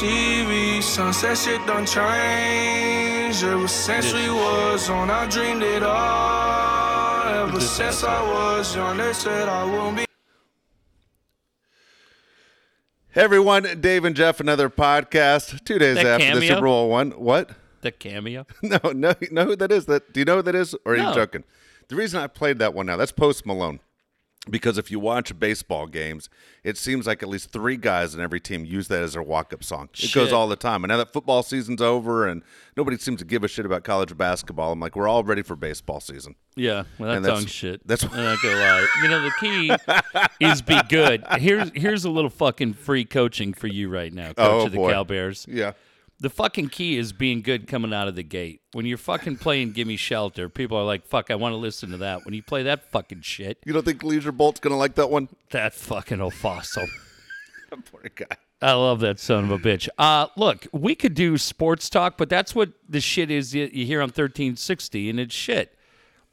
TV. Sunset shit done changed. Ever since we was on, I dreamed it all. Ever since I was young, they said I wouldn't be. Hey everyone, Dave and Jeff, another podcast. Two days That after the cameo? Super Bowl one. What? The cameo. No, no, know who that is? That do you know who that is? Or are you No. joking? The reason I played that one now, that's Post Malone. Because if you watch baseball games, it seems like at least three guys in every team use that as their walk-up song. It goes all the time. And now that football season's over and nobody seems to give a shit about college basketball, I'm like, we're all ready for baseball season. Yeah, well, that that's- song's shit. that's- I'm not gonna lie. You know, the key is be good. Here's here's a little fucking free coaching for you right now, oh, coach Oh, of the boy. Cal Bears. Yeah. The fucking key is being good coming out of the gate. When you're fucking playing "Gimme Shelter," people are like, "Fuck, I want to listen to that." When you play that fucking shit, You don't think Leisure Bolt's gonna like that one? that fucking old fossil. Poor guy. I love that son of a bitch. Uh, look, we could do sports talk, but that's what the shit is you, you hear on 1360, and it's shit.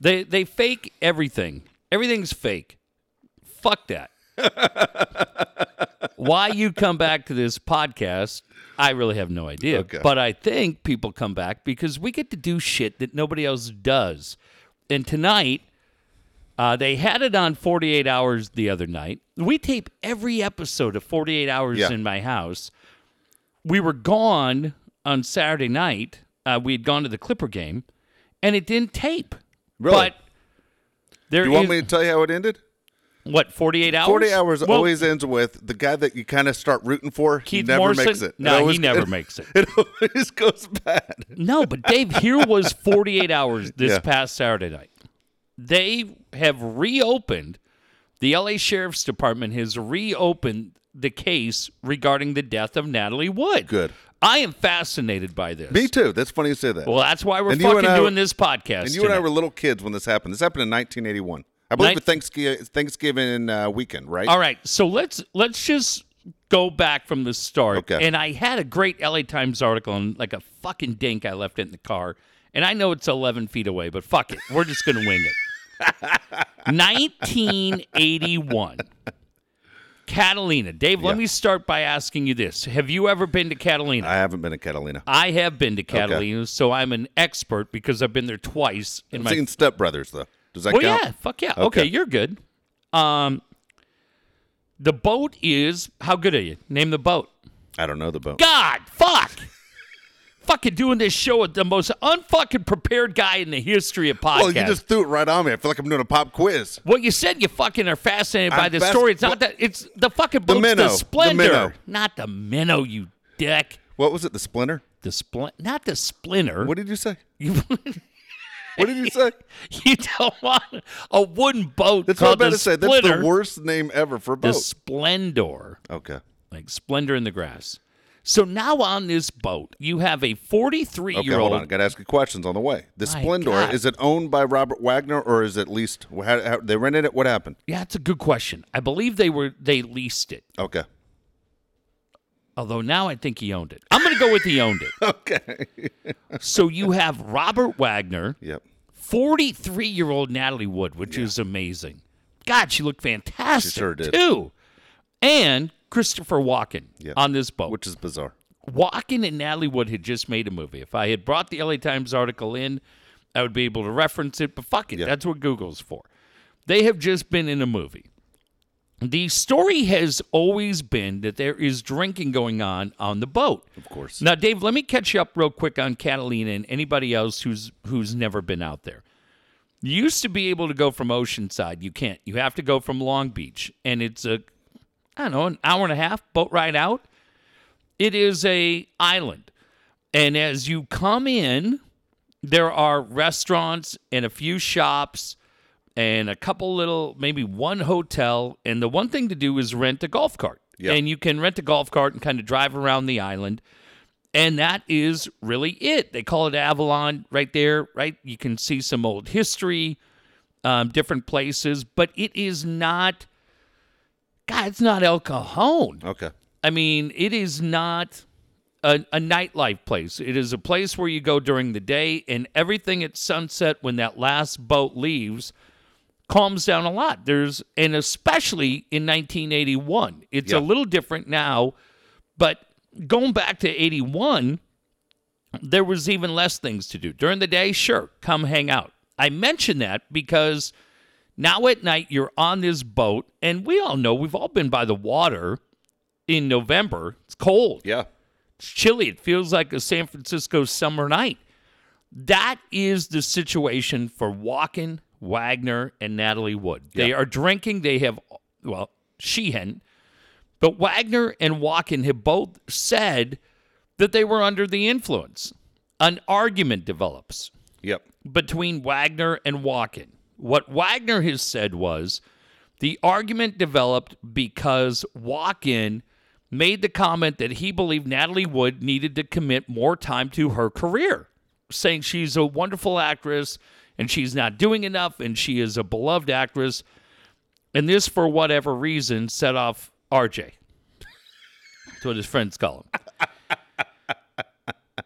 They they fake everything. Everything's fake. Fuck that. Why you come back to this podcast, I really have no idea. Okay. But I think people come back because we get to do shit that nobody else does. And tonight, uh, they had it on 48 Hours the other night. We tape every episode of 48 Hours Yeah. in my house. We were gone on Saturday night. Uh, we had gone to the Clipper game, and it didn't tape. Really? But there you want is- me to tell you how it ended? What 48 hours? 40 hours Well, always ends with the guy that you kind of start rooting for. he never Morrison? makes it. It No, he never makes it. It always goes bad. No, but Dave, here was 48 hours this Yeah. past Saturday night. They have reopened, the LA Sheriff's Department has reopened the case regarding the death of Natalie Wood. Good. I am fascinated by this. Me too. That's funny you say that. Well, that's why we're And fucking I- doing this podcast. and you and I were little kids when this happened. This happened in 1981. I believe Nin- it Thanksgiving, Thanksgiving uh, weekend, right? All right, so let's let's just go back from the start. Okay. And I had a great LA Times article and like a fucking dink I left it in the car. And I know it's 11 feet away, but fuck it. We're just going to wing it. 1981. Catalina. Dave, let me start by asking you this. Have you ever been to Catalina? I haven't been to Catalina. I have been to Catalina, so I'm an expert because I've been there twice in I've my seen Step Brothers though. Does that well, count? yeah, fuck yeah. Okay. Okay. you're good. Um, the boat is how good are you? Name the boat. I don't know the boat. God, fuck. fucking doing this show with the most unfucking prepared guy in the history of podcasts. Well, you just threw it right on me. I feel like I'm doing a pop quiz. Well, you said you fucking are fascinated by I'm the fas- story. It's not that. It's the fucking boat's the, minnow. The Splendor, minnow. not the minnow. You dick. What was it? The Splinter? The splin, not the splinter. What did you say? you? What did you say? you don't want a wooden boat That's what I'm about to say. That's the worst name ever for a boat. The. Splendor. okay. like splendor in the grass. So now on this boat, you have a 43 Okay, year hold on. old. Got to ask you questions on the way. The My Splendor God. is it owned by Robert Wagner or is it leased? How, how, they rented it. What happened? Yeah, it's a good question. I believe they were they leased it. Okay. Although now I think he owned it. I'm going to go with he owned it. Okay. So you have Robert Wagner, Yep. 43 year old Natalie Wood, which is amazing. God, she looked fantastic She sure did. too. And Christopher Walken Yep. on this boat. Which is bizarre. Walken and Natalie Wood had just made a movie. If I had brought the LA Times article in, I would be able to reference it, but fuck it. Yeah. That's what Google's for. They have just been in a movie. The story has always been that there is drinking going on on the boat. Of course. Now, Dave, let me catch you up real quick on Catalina and anybody else who's who's never been out there. You used to be able to go from Oceanside. You can't. You have to go from Long Beach, and it's a I don't know an hour and a half boat ride out. It is a island, and as you come in, there are restaurants and a few shops and a couple little maybe one hotel and the one thing to do is rent a golf cart Yeah. and you can rent a golf cart and kind of drive around the island and that is really it they call it avalon right there right you can see some old history um, different places but it is not god it's not el cajon Okay. I mean, it is not a, a nightlife place. It is a place where you go during the day, and everything at sunset when that last boat leaves calms down a lot. There's and especially in 1981. It's Yeah. a little different now, but going back to 81, there was even less things to do. During the day, sure, come hang out. I mention that because now at night you're on this boat and we all know we've all been by the water in November. It's cold. Yeah. It's chilly. It feels like a San Francisco summer night. That is the situation for Walken, Wagner, and Natalie Wood. They Yeah. are drinking. They have, well, Sheehan, but Wagner and Walken have both said that they were under the influence. An argument develops Yep. between Wagner and Walken. What Wagner has said was the argument developed because Walken made the comment that he believed Natalie Wood needed to commit more time to her career, saying she's a wonderful actress and she's not doing enough and she is a beloved actress. And this, for whatever reason, set off RJ. That's what his friends call him.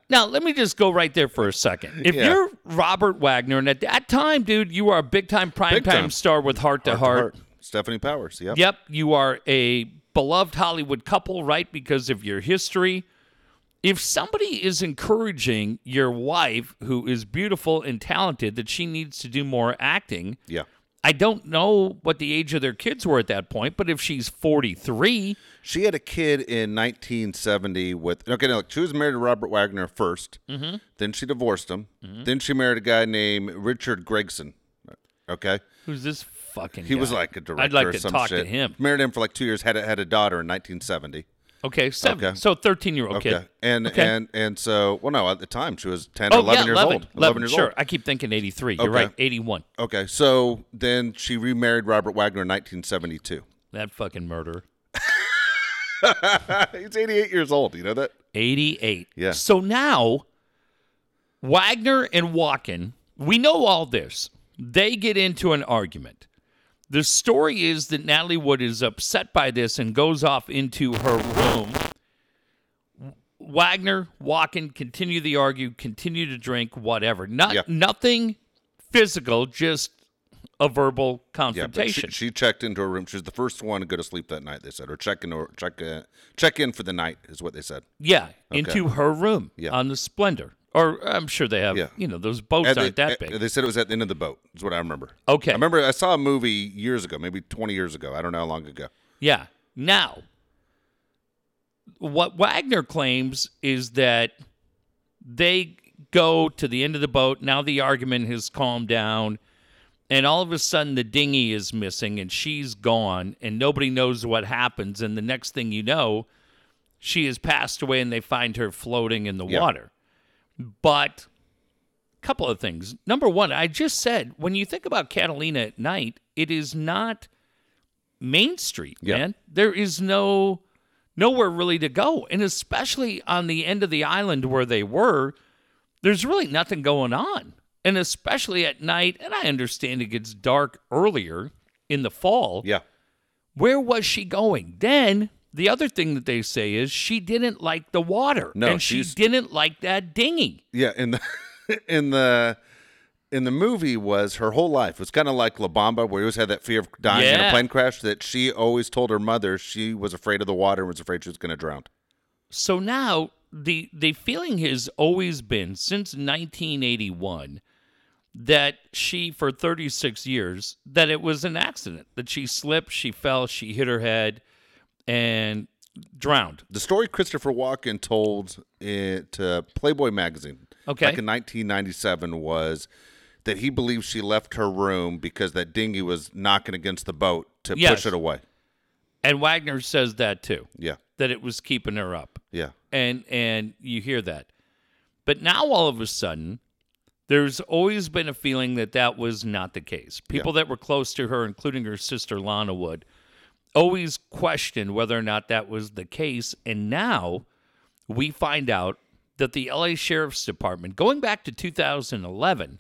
Now, let me just go right there for a second. If Yeah. you're Robert Wagner, and at that time, dude, you are a big time prime Big time time. star with Hart to Hart. Stefanie Powers. Yep. Yep, you are a beloved Hollywood couple, right? Because of your history. If somebody is encouraging your wife, who is beautiful and talented, that she needs to do more acting, Yeah. I don't know what the age of their kids were at that point, but if she's 43, She had a kid in 1970 with okay. No, she was married to Robert Wagner 1st Mm-hmm. Then she divorced him. Then she married a guy named Richard Gregson. Okay. who's this fucking He was like a director. I'd like or to talk shit. to him. Married him for like two years. Had a, had a daughter in 1970. Okay, seven. Okay. So 13 year old Okay. kid. And Okay. and and so well no at the time she was 10 or Oh, 11 yeah, years 11. old. 11, years sure. old. I keep thinking 83. You're Okay. right. 81. Okay. So then she remarried Robert Wagner in 1972. That fucking murder. He's 88 years old. You know that? 88. Yeah. So now, Wagner and Walken, we know all this. They get into an argument. The story is that Natalie Wood is upset by this and goes off into her room. Wagner, Walken continue the argue, continue to drink, whatever. Not Yeah. nothing physical, just a verbal Yeah. Confrontation. she, she checked into her room. She was the first one to go to sleep that night. They said, or check in or check uh, check in for the night is what they said. Yeah, into her room Yeah. on the Splendor. Or I'm sure they have, Yeah. you know, those boats And aren't they, that big. They said it was at the end of the boat. Is what I remember. Okay. I remember I saw a movie years ago, maybe 20 years ago. I don't know how long ago. Yeah. Now, what Wagner claims is that they go to the end of the boat. Now the argument has calmed down. And all of a sudden, the dinghy is missing and she's gone, and nobody knows what happens. And the next thing you know, she has passed away and they find her floating in the Yeah. water. But a couple of things. Number one, I just said when you think about Catalina at night, it is not Main Street, Yeah. man. There is no nowhere really to go. And especially on the end of the island where they were, there's really nothing going on. And especially at night, and I understand it gets dark earlier in the fall. Yeah. Where was she going? Then the other thing that they say is she didn't like the water. No, and she didn't like that dinghy. Yeah, in the in the in the movie was her whole life. It was kind of like La Bamba, where he always had that fear of dying in a plane crash. That she always told her mother she was afraid of the water and was afraid she was going to drown. So now the the feeling has always been since 1981 that she for 36 years that it was an accident that she slipped, she fell, she hit her head and drowned. The story Christopher Walken told it to Playboy magazine Okay. back in 1997 was that he believes she left her room because that dinghy was knocking against the boat to Yes. push it away. And Wagner says that too, Yeah, that it was keeping her up. yeah, and and you hear that but now all of a sudden there's always been a feeling that that was not the case people that were close to her including her sister lana wood always questioned whether or not that was the case and now we find out that the la sheriff's department going back to 2011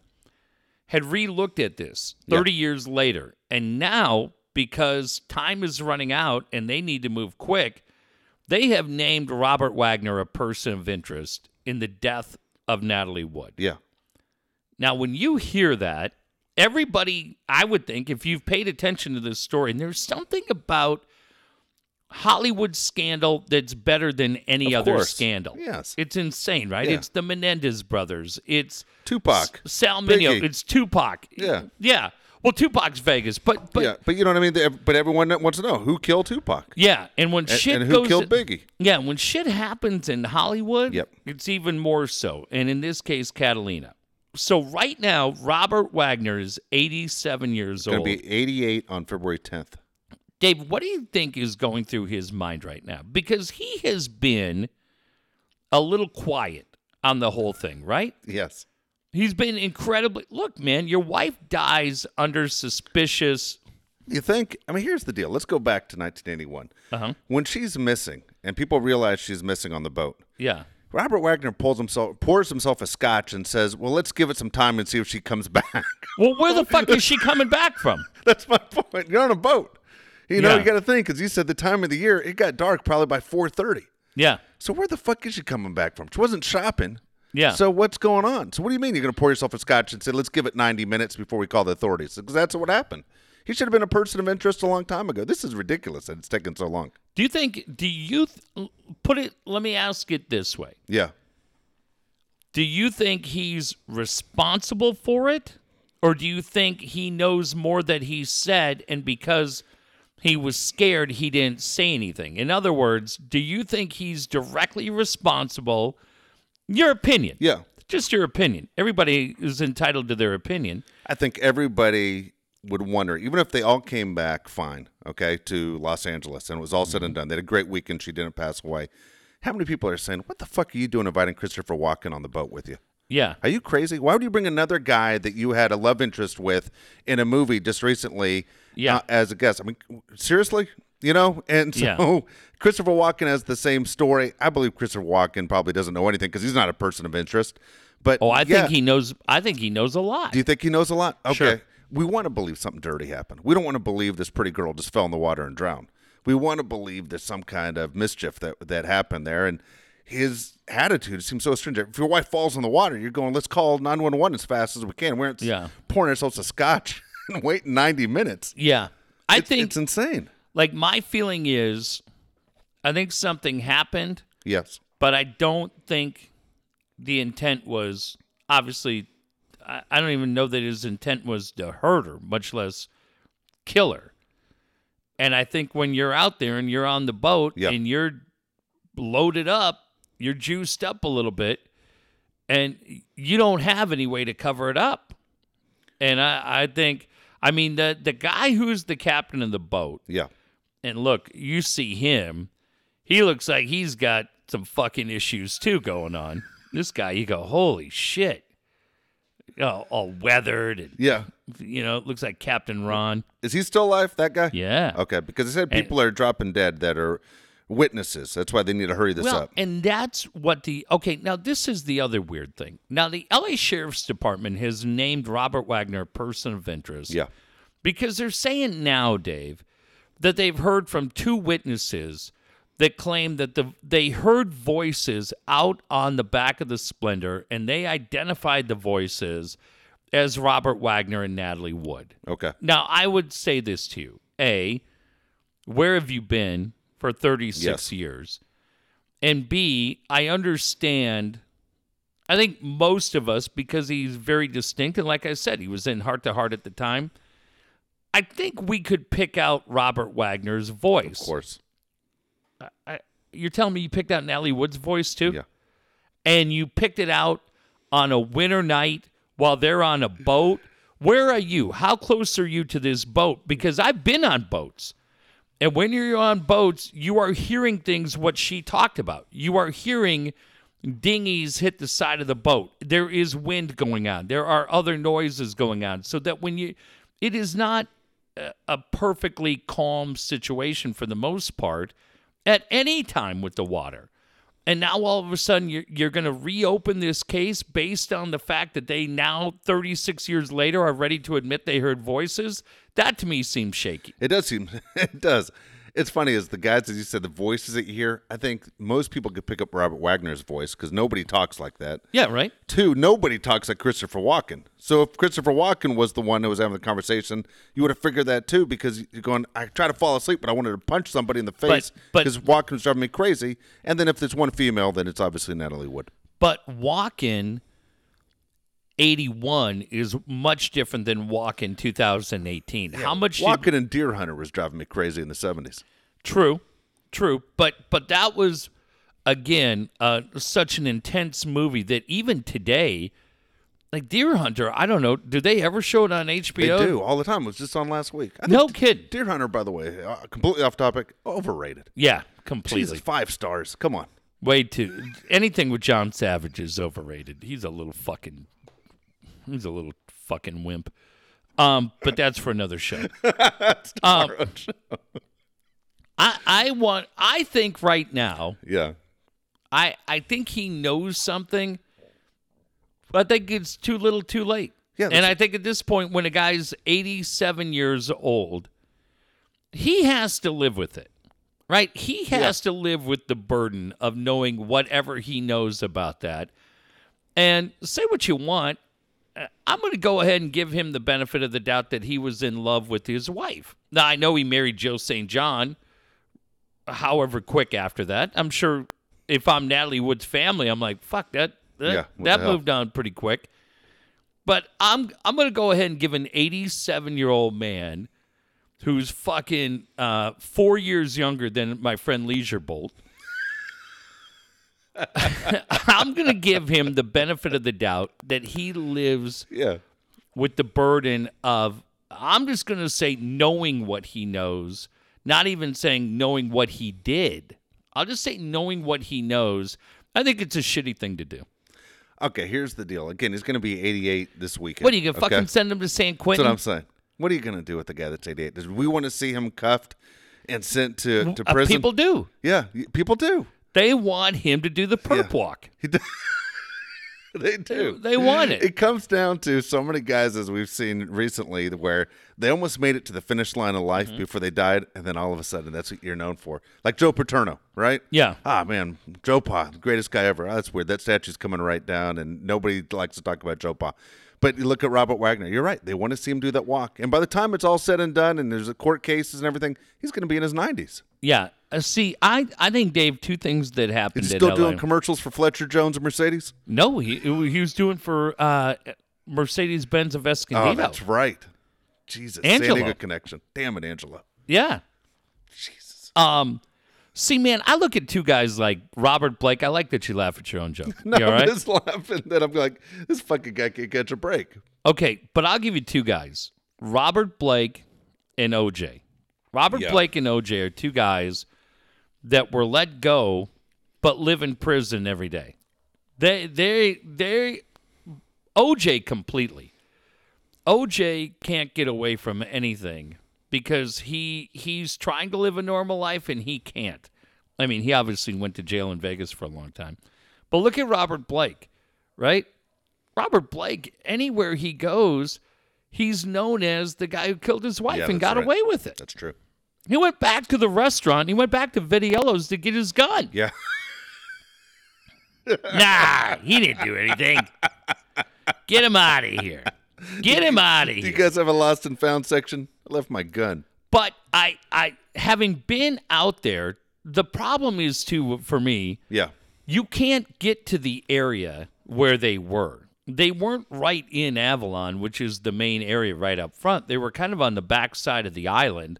had re-looked at this 30 years later and now because time is running out and they need to move quick they have named Robert Wagner a person of interest in the death of Natalie Wood. yeah. Now, when you hear that, everybody, I would think, if you've paid attention to this story, and there's something about Hollywood scandal that's better than any Of other course. scandal. Yes. It's insane, right? Yeah. It's the Menendez brothers. It's Tupac. S- Sal Mineo. Biggie. It's Tupac. Yeah. Yeah. Well, Tupac's Vegas, but but yeah, but you know what I mean. They- But everyone wants to know who killed Tupac Yeah, and when and, shit and who goes, killed Biggie. yeah, when shit happens in Hollywood, Yep. it's even more so. And in this case, Catalina. So right now, Robert Wagner is 87 years Going old. to be 88 on February 10th. Dave, what do you think is going through his mind right now? Because he has been a little quiet on the whole thing, right? Yes. He's been incredibly. Look, man, your wife dies under suspicious. You think? I mean, here's the deal. Let's go back to 1981. Uh-huh. When she's missing, and people realize she's missing on the boat, Yeah. Robert Wagner pulls himself, pours himself a scotch, and says, "Well, let's give it some time and see if she comes back." Well, where the fuck is she coming back from? That's my point. You're on a boat. You know, Yeah. you got to think because you said the time of the year it got dark probably by 4:30. Yeah. So where the fuck is she coming back from? She wasn't shopping. Yeah. So what's going on? So what do you mean you're going to pour yourself a scotch and say, "Let's give it 90 minutes before we call the authorities"? Because that's what happened. He should have been a person of interest a long time ago. This is ridiculous that it's taken so long. Do you think? Do you th- put it? Let me ask it this way: Yeah. Do you think he's responsible for it, or do you think he knows more that he said, and because he was scared, he didn't say anything? In other words, do you think he's directly responsible? Your opinion. Yeah. Just your opinion. Everybody is entitled to their opinion. I think everybody would wonder, even if they all came back fine, okay, to Los Angeles and it was all said and done. They had a great weekend. She didn't pass away. How many people are saying, "What the fuck are you doing, inviting Christopher Walken on the boat with you"? Yeah. Are you crazy? Why would you bring another guy that you had a love interest with in a movie just recently Yeah. uh, as a guest? I mean, seriously? You know? And so Yeah. Christopher Walken has the same story. I believe Christopher Walken probably doesn't know anything because he's not a person of interest. But Oh, I yeah. think he knows. I think he knows a lot. Do you think he knows a lot? Okay. Sure. We want to believe something dirty happened. We don't want to believe this pretty girl just fell in the water and drowned. We want to believe there's some kind of mischief that that happened there. And his attitude seems so strange. If your wife falls in the water, you're going, let's call 911 as fast as we can. We're Yeah. pouring ourselves a scotch and waiting 90 minutes. yeah. I It's- think it's insane. like my feeling is I think something happened, Yes. but I don't think the intent was obviously I, I don't even know that his intent was to hurt her, much less kill her. And I think when you're out there and you're on the boat Yeah. and you're loaded up, you're juiced up a little bit, and you don't have any way to cover it up. And I, I think I mean the the guy who's the captain of the boat, Yeah. and look, you see him, he looks like he's got some fucking issues too going on. This guy, you go, holy shit. Oh, all weathered and Yeah. you know, it looks like Captain Ron. Is he still alive, that guy? Yeah. Okay. Because they said people are dropping dead that are witnesses. That's why they need to hurry this well, up. and that's what the okay. Now this is the other weird thing. Now the L.A. Sheriff's Department has named Robert Wagner a person of interest. Yeah. because they're saying now, Dave, that they've heard from two witnesses that claim that the they heard voices out on the back of the Splendor, and they identified the voices as Robert Wagner and Natalie Wood. Okay. Now, I would say this to you: A, where have you been for 36 Yes. years? And B, I understand. I think most of us, because he's very distinct, and like I said, he was in Hart to Hart at the time. I think we could pick out Robert Wagner's voice. Of course. I, you're telling me you picked out Natalie Wood's voice too? Yeah. and you picked it out on a winter night while they're on a boat. Where are you? How close are you to this boat? Because I've been on boats. And when you're on boats, you are hearing things what she talked about. You are hearing dinghies hit the side of the boat. There is wind going on. There are other noises going on. So that when you it is not a, a perfectly calm situation for the most part at any time with the water. And now all of a sudden you're, you're going to reopen this case based on the fact that they now 36 years later are ready to admit they heard voices. That to me seems shaky. It does seem it does. It's funny as the guys, as you said, the voices that you hear. I think most people could pick up Robert Wagner's voice because nobody talks like that. Yeah, right. Two, nobody talks like Christopher Walken. So if Christopher Walken was the one who was having the conversation, you would have figured that too because you're going, I try to fall asleep, but I wanted to punch somebody in the face but- because Walken's driving me crazy. And then if there's one female, then it's obviously Natalie Wood. But Walken 81 is much different than Walken 2018. How much did- Walken and Deer Hunter was driving me crazy in the 70s. True, true, but but that was again uh, such an intense movie that even today, like Deer Hunter, I don't know, do they ever show it on HBO? They do all the time. It was just on last week. I No kid. Deer Hunter, by the way, uh, completely off topic, overrated. Yeah, completely. Jesus, five stars. Come on. Way too. Anything with John Savage is overrated. He's a little fucking. He's a little fucking wimp. Um, but that's for another show. um, I I want. I think right now. Yeah. I I think he knows something. But I think it's too little, too late. Yeah, and I think at this point, when a guy's eighty-seven years old, he has to live with it, right? He has to live with the burden of knowing whatever he knows about that. And say what you want, I'm going to go ahead and give him the benefit of the doubt that he was in love with his wife. Now I know he married Joe St. John, however quick after that. I'm sure if I'm Natalie Wood's family, I'm like, fuck that. That, Yeah, that moved on pretty quick. But I'm I'm gonna go ahead and give an 87 year old man who's fucking uh, four years younger than my friend Leisure Bolt. I'm gonna give him the benefit of the doubt that he lives Yeah. with the burden of I'm just going to say knowing what he knows, not even saying knowing what he did. I'll just say knowing what he knows. I think it's a shitty thing to do. Okay, here's the deal. Again, he's going to be 88 this weekend. What are you going to okay? fucking send him to San That's Quentin? what I'm saying. What are you going to do with the guy that's 88? Does we want to see him cuffed and sent to, to Uh, prison? people do. yeah, people do. They want him to do the perp Yeah. walk. He do- they do. They want it. It comes down to so many guys, as we've seen recently, where they almost made it to the finish line of life Mm-hmm. before they died, and then all of a sudden, that's what you're known for. Like Joe Paterno, right? Yeah. Ah, man, Joe Pa, the greatest guy ever. Ah, that's weird. That statue's coming right down, and nobody likes to talk about Joe Pa. But you look at Robert Wagner. You're right. They want to see him do that walk, and by the time it's all said and done, and there's a court cases and everything, he's going to be in his 90s. Yeah. Uh, see, I, I think, Dave, two things that happened Is he still LA. doing commercials for Fletcher Jones and Mercedes? no, he, he was doing for uh, Mercedes Benz of Escondido. Oh, that's right. Jesus, Angelo. San Diego connection. Damn it, Angela. Yeah. Jesus. Um, see, man, I look at two guys like Robert Blake. I like that you laugh at your own joke. No, you all I'm just laughing that I'm like, this fucking guy can't catch a break. Okay, but I'll give you two guys Robert Blake and OJ. Robert Yeah. Blake and OJ are two guys that were let go but live in prison every day. They, they, they, OJ completely. OJ can't get away from anything because he he's trying to live a normal life and he can't. I mean, he obviously went to jail in Vegas for a long time. But look at Robert Blake, right? Robert Blake, anywhere he goes, he's known as the guy who killed his wife Yeah, and got right. away with it. That's true. He went back to the restaurant. He went back to Vitello's to get his gun. Yeah. Nah, he didn't do anything. Get him out of here. Get him out of here. Do you guys have a lost and found section? I left my gun. But I, I, having been out there, the problem is too for me. Yeah. you can't get to the area where they were. They weren't right in Avalon, which is the main area right up front. They were kind of on the back side of the island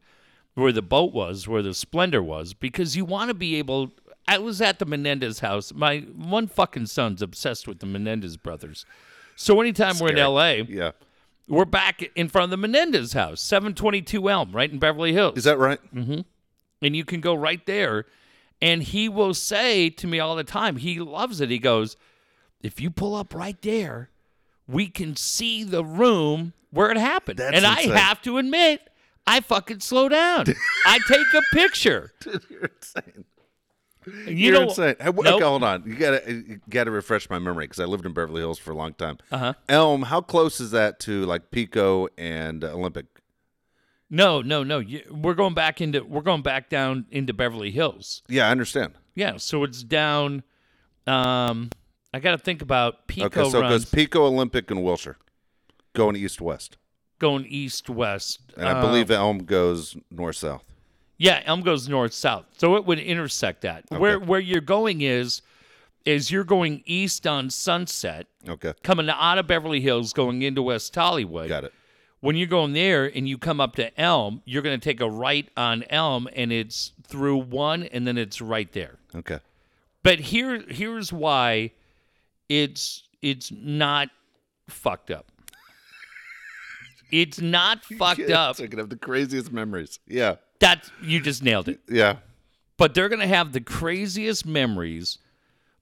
where the boat was, where the Splendor was, because you want to be able. I was at the Menendez house. My one fucking son's obsessed with the Menendez brothers. So anytime we're in LA, Yeah. we're back in front of the Menendez house, 722 Elm, right in Beverly Hills Is that right? Mm-hmm. and you can go right there. And he will say to me all the time, he loves it. He goes, If you pull up right there, we can see the room where it happened. That's and insane. I have to admit, I fucking slow down. I take a picture. Dude, You're insane. You You're insane. Hey, Nope. Okay, hold on. You gotta you gotta refresh my memory because I lived in Beverly Hills for a long time. Uh-huh. Elm, how close is that to like Pico and Olympic? No, no, no. We're going back into we're going back down into Beverly Hills. Yeah, I understand. Yeah, so it's down. Um, I got to think about Pico Okay, so it goes Pico, Olympic, and Wilshire, going east west, going east west, and I Uh, believe Elm goes north south. Yeah, Elm goes north south, so it would intersect that. Where where you're going is is you're going east on Sunset, Okay, coming out of Beverly Hills, going into West Hollywood. got it. When you're going there and you come up to Elm, you're going to take a right on Elm, and it's through one, and then it's right there. Okay, But here here's why it's it's not fucked up. It's not fucked up. I could have the craziest memories. Yeah, That's you just nailed it. yeah. but they're gonna have the craziest memories.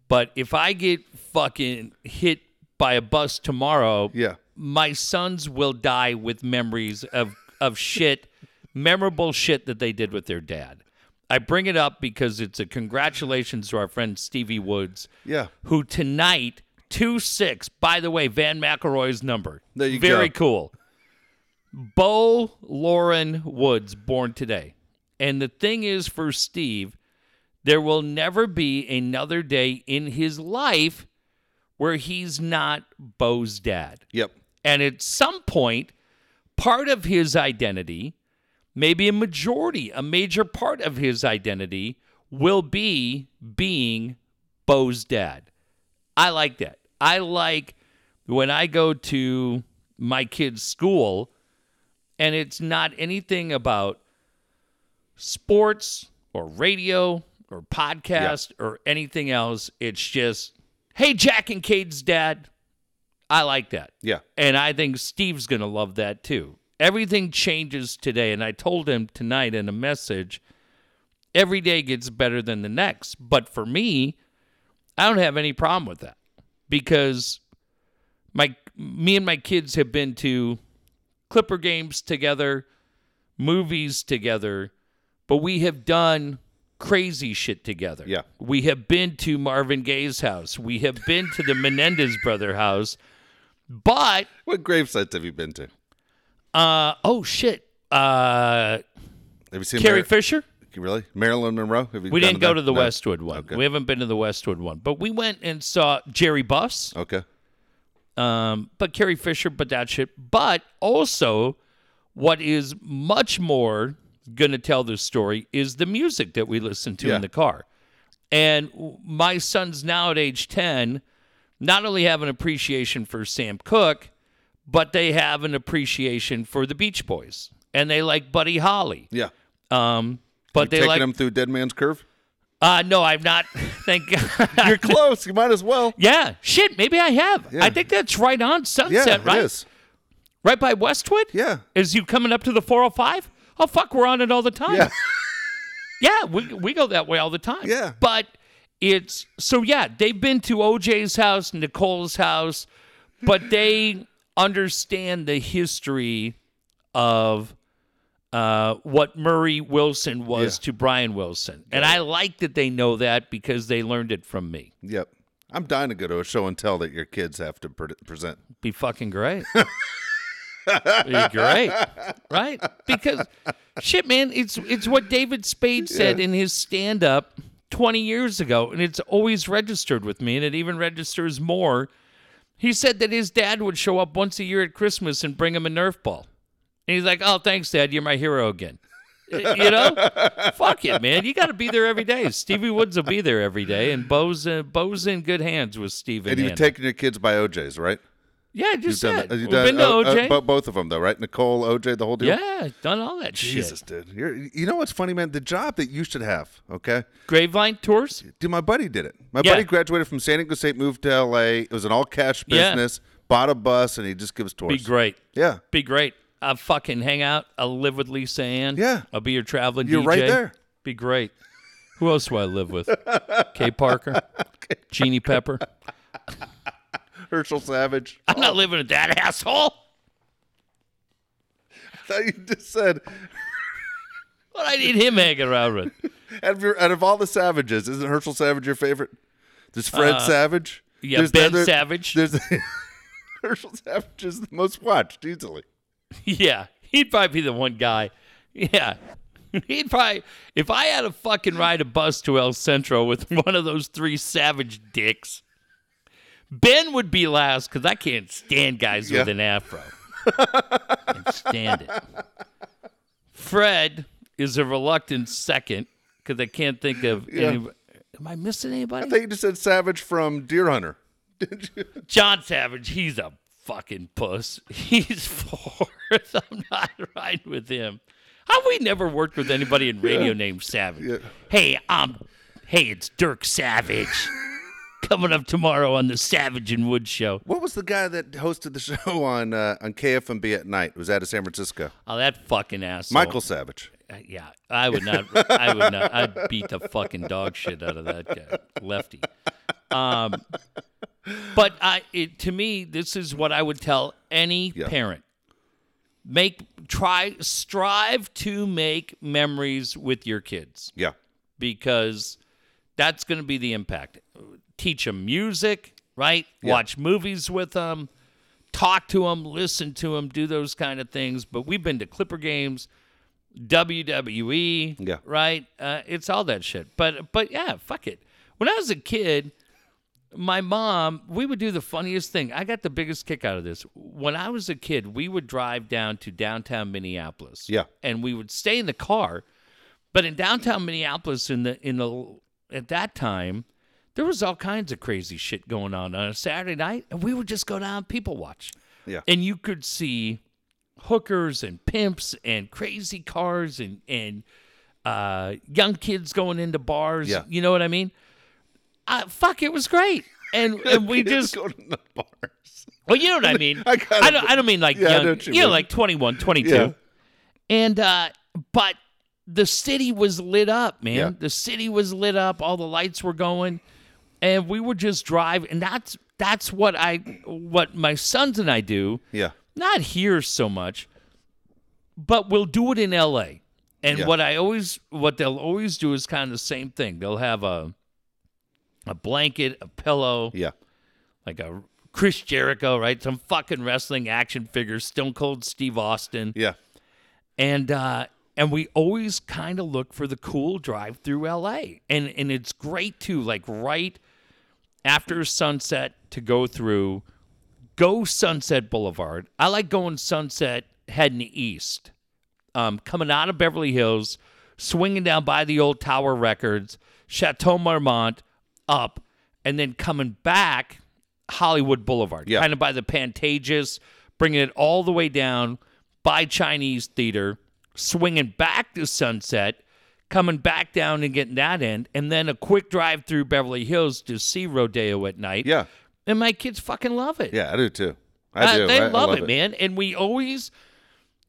But if I get fucking hit by a bus tomorrow, Yeah. my sons will die with memories of of shit, memorable shit that they did with their dad. I bring it up because it's a congratulations to our friend Stevie Woods, Yeah. who tonight two six. By the way, Vann McElroy's number. There you Very go. cool. Bo Lauren Woods born today. And the thing is for Steve, there will never be another day in his life where he's not Bo's dad. Yep. And at some point, part of his identity, maybe a majority, a major part of his identity, will be being Bo's dad. I like that. I like when I go to my kid's school and it's not anything about sports or radio or podcast or anything else. It's just, hey, Jack and Cade's dad. I like that. Yeah. And I think Steve's going to love that too. Everything changes today. And I told him tonight in a message every day gets better than the next. But for me, I don't have any problem with that because my me and my kids have been to Clipper games together, movies together, but we have done crazy shit together. Yeah. We have been to Marvin Gaye's house. We have been to the Menendez brother house. But What grave sites have you been to? uh oh shit. Uh Have you seen Carrie Mar- Fisher? Really? Marilyn Monroe? Have you We didn't go that? to the No? Westwood one. Okay. We haven't been to the Westwood one. But we went and saw Jerry Buss. Okay. Um, but Carrie Fisher, but that shit. But also, what is much more going to tell this story is the music that we listen to Yeah. in the car. And my sons now at age 10 not only have an appreciation for Sam Cooke, but they have an appreciation for the Beach Boys. And they like Buddy Holly. Yeah. Um, but You they taking like. them through Dead Man's Curve? Uh, no, I've not. Thank God. You're close. You might as well. yeah, shit, maybe I have. Yeah. I think that's right on Yeah, Sunset, it right? is. Right by Westwood? Yeah. Is you coming up to the 405? Oh fuck, we're on it all the time. Yeah. Yeah, we we go that way all the time. Yeah. But it's so yeah, they've been to OJ's house, Nicole's house, but they understand the history of uh, what Murray Wilson was Yeah. to Brian Wilson. And I like that they know that because they learned it from me. Yep. I'm dying to go to a show and tell that your kids have to pre- present. Be fucking great. Be great, right? Because shit, man, it's it's what David Spade said Yeah. in his stand up 20 years ago, and it's always registered with me, and it even registers more. He said that his dad would show up once a year at Christmas and bring him a Nerf ball. And he's like, "Oh, thanks, Dad. You're my hero again." You know, fuck it, man. You got to be there every day. Stevie Woods will be there every day, and Bo's uh, Bo's in good hands with Steven. And you've taken your kids by OJ's, right? yeah, just You've done said. that. You've done been to uh, uh, OJ. bo- both of them, though, right? Nicole, OJ, the whole deal. Yeah, done all that shit. Jesus, shit. dude. You're, you know what's funny, man? The job that you should have, okay? Grapevine tours? Dude, my buddy did it. My Yeah. buddy graduated from San Diego State, moved to LA. It was an all cash business, Yeah. business, bought a bus, and he just gives tours. Be great. Yeah. Be great. I'll fucking hang out. I'll live with Lisa Ann. Yeah. I'll be your traveling You're DJ. right there. Be great. Who else do I live with? Kay Parker? Jeannie Pepper? Herschel Savage. I'm not living with that asshole. I thought you just said, What I need him hanging around with. out of, your, out of all the Savages, isn't Herschel Savage your favorite? There's Fred Savage. Uh, yeah, There's Ben Savage. There's Herschel Savage is the most watched easily. yeah. He'd probably be the one guy. Yeah. He'd probably, if I had to fucking ride a bus to El Centro with one of those three savage dicks, Ben would be last because I can't stand guys with an afro. can't stand it. Fred is a reluctant second because I can't think of Yeah. any. Am I missing anybody? I think you just said Savage from Deer Hunter. Did you? John Savage, he's a fucking puss. He's fourth. I'm not riding with him. How we never worked with anybody in radio named Savage? Yeah. Hey, um, hey, it's Dirk Savage. Coming up tomorrow on the Savage and Wood show. What was the guy that hosted the show on uh, on KFMB at night? Was that in San Francisco? Oh, that fucking asshole. Michael Savage. Uh, yeah, I would not. I would not. I'd beat the fucking dog shit out of that guy, lefty. Um, but I, it, to me, this is what I would tell any Yeah. parent: make, try, strive to make memories with your kids Yeah. because that's going to be the impact. Teach them music, right? Yeah. Watch movies with them, talk to them, listen to them, do those kind of things. But we've been to Clipper games, WWE, Yeah. right? Uh, it's all that shit. But but yeah, fuck it. When I was a kid, my mom, we would do the funniest thing. I got the biggest kick out of this. When I was a kid, we would drive down to downtown Minneapolis. Yeah. And we would stay in the car. But in downtown Minneapolis in the in the at that time, there was all kinds of crazy shit going on on a Saturday night, and we would just go down people watch. Yeah. And you could see hookers and pimps and crazy cars and and uh, young kids going into bars. Yeah. You know what I mean? Uh, fuck, it was great. And, and we just go to the bars. well, you know what I mean. I kinda- don't. I don't mean like Yeah, young. know you you know, like 21, 22. Yeah. And uh, but the city was lit up, man. Yeah. The city was lit up. All the lights were going, and we would just drive. And that's that's what I what my sons and I do. Yeah. Not here so much, but we'll do it in L.A. And Yeah. what I always what they'll always do is kind of the same thing. They'll have a a blanket, a pillow, Yeah. like a Chris Jericho, right? Some fucking wrestling action figures, Stone Cold Steve Austin, Yeah. and uh, and we always kind of look for the cool drive through L.A. and and it's great too. Like right after sunset to go through, go Sunset Boulevard. I like going Sunset heading east, um, coming out of Beverly Hills, swinging down by the old Tower Records, Chateau Marmont, up, and then coming back Hollywood Boulevard, Yeah. kind of by the Pantages, bringing it all the way down by Chinese Theater, swinging back to Sunset, coming back down and getting that end, and then a quick drive through Beverly Hills to see Rodeo at night. Yeah. And my kids fucking love it. Yeah. I do too. I Uh, do. they I- I love, it, man. And we always,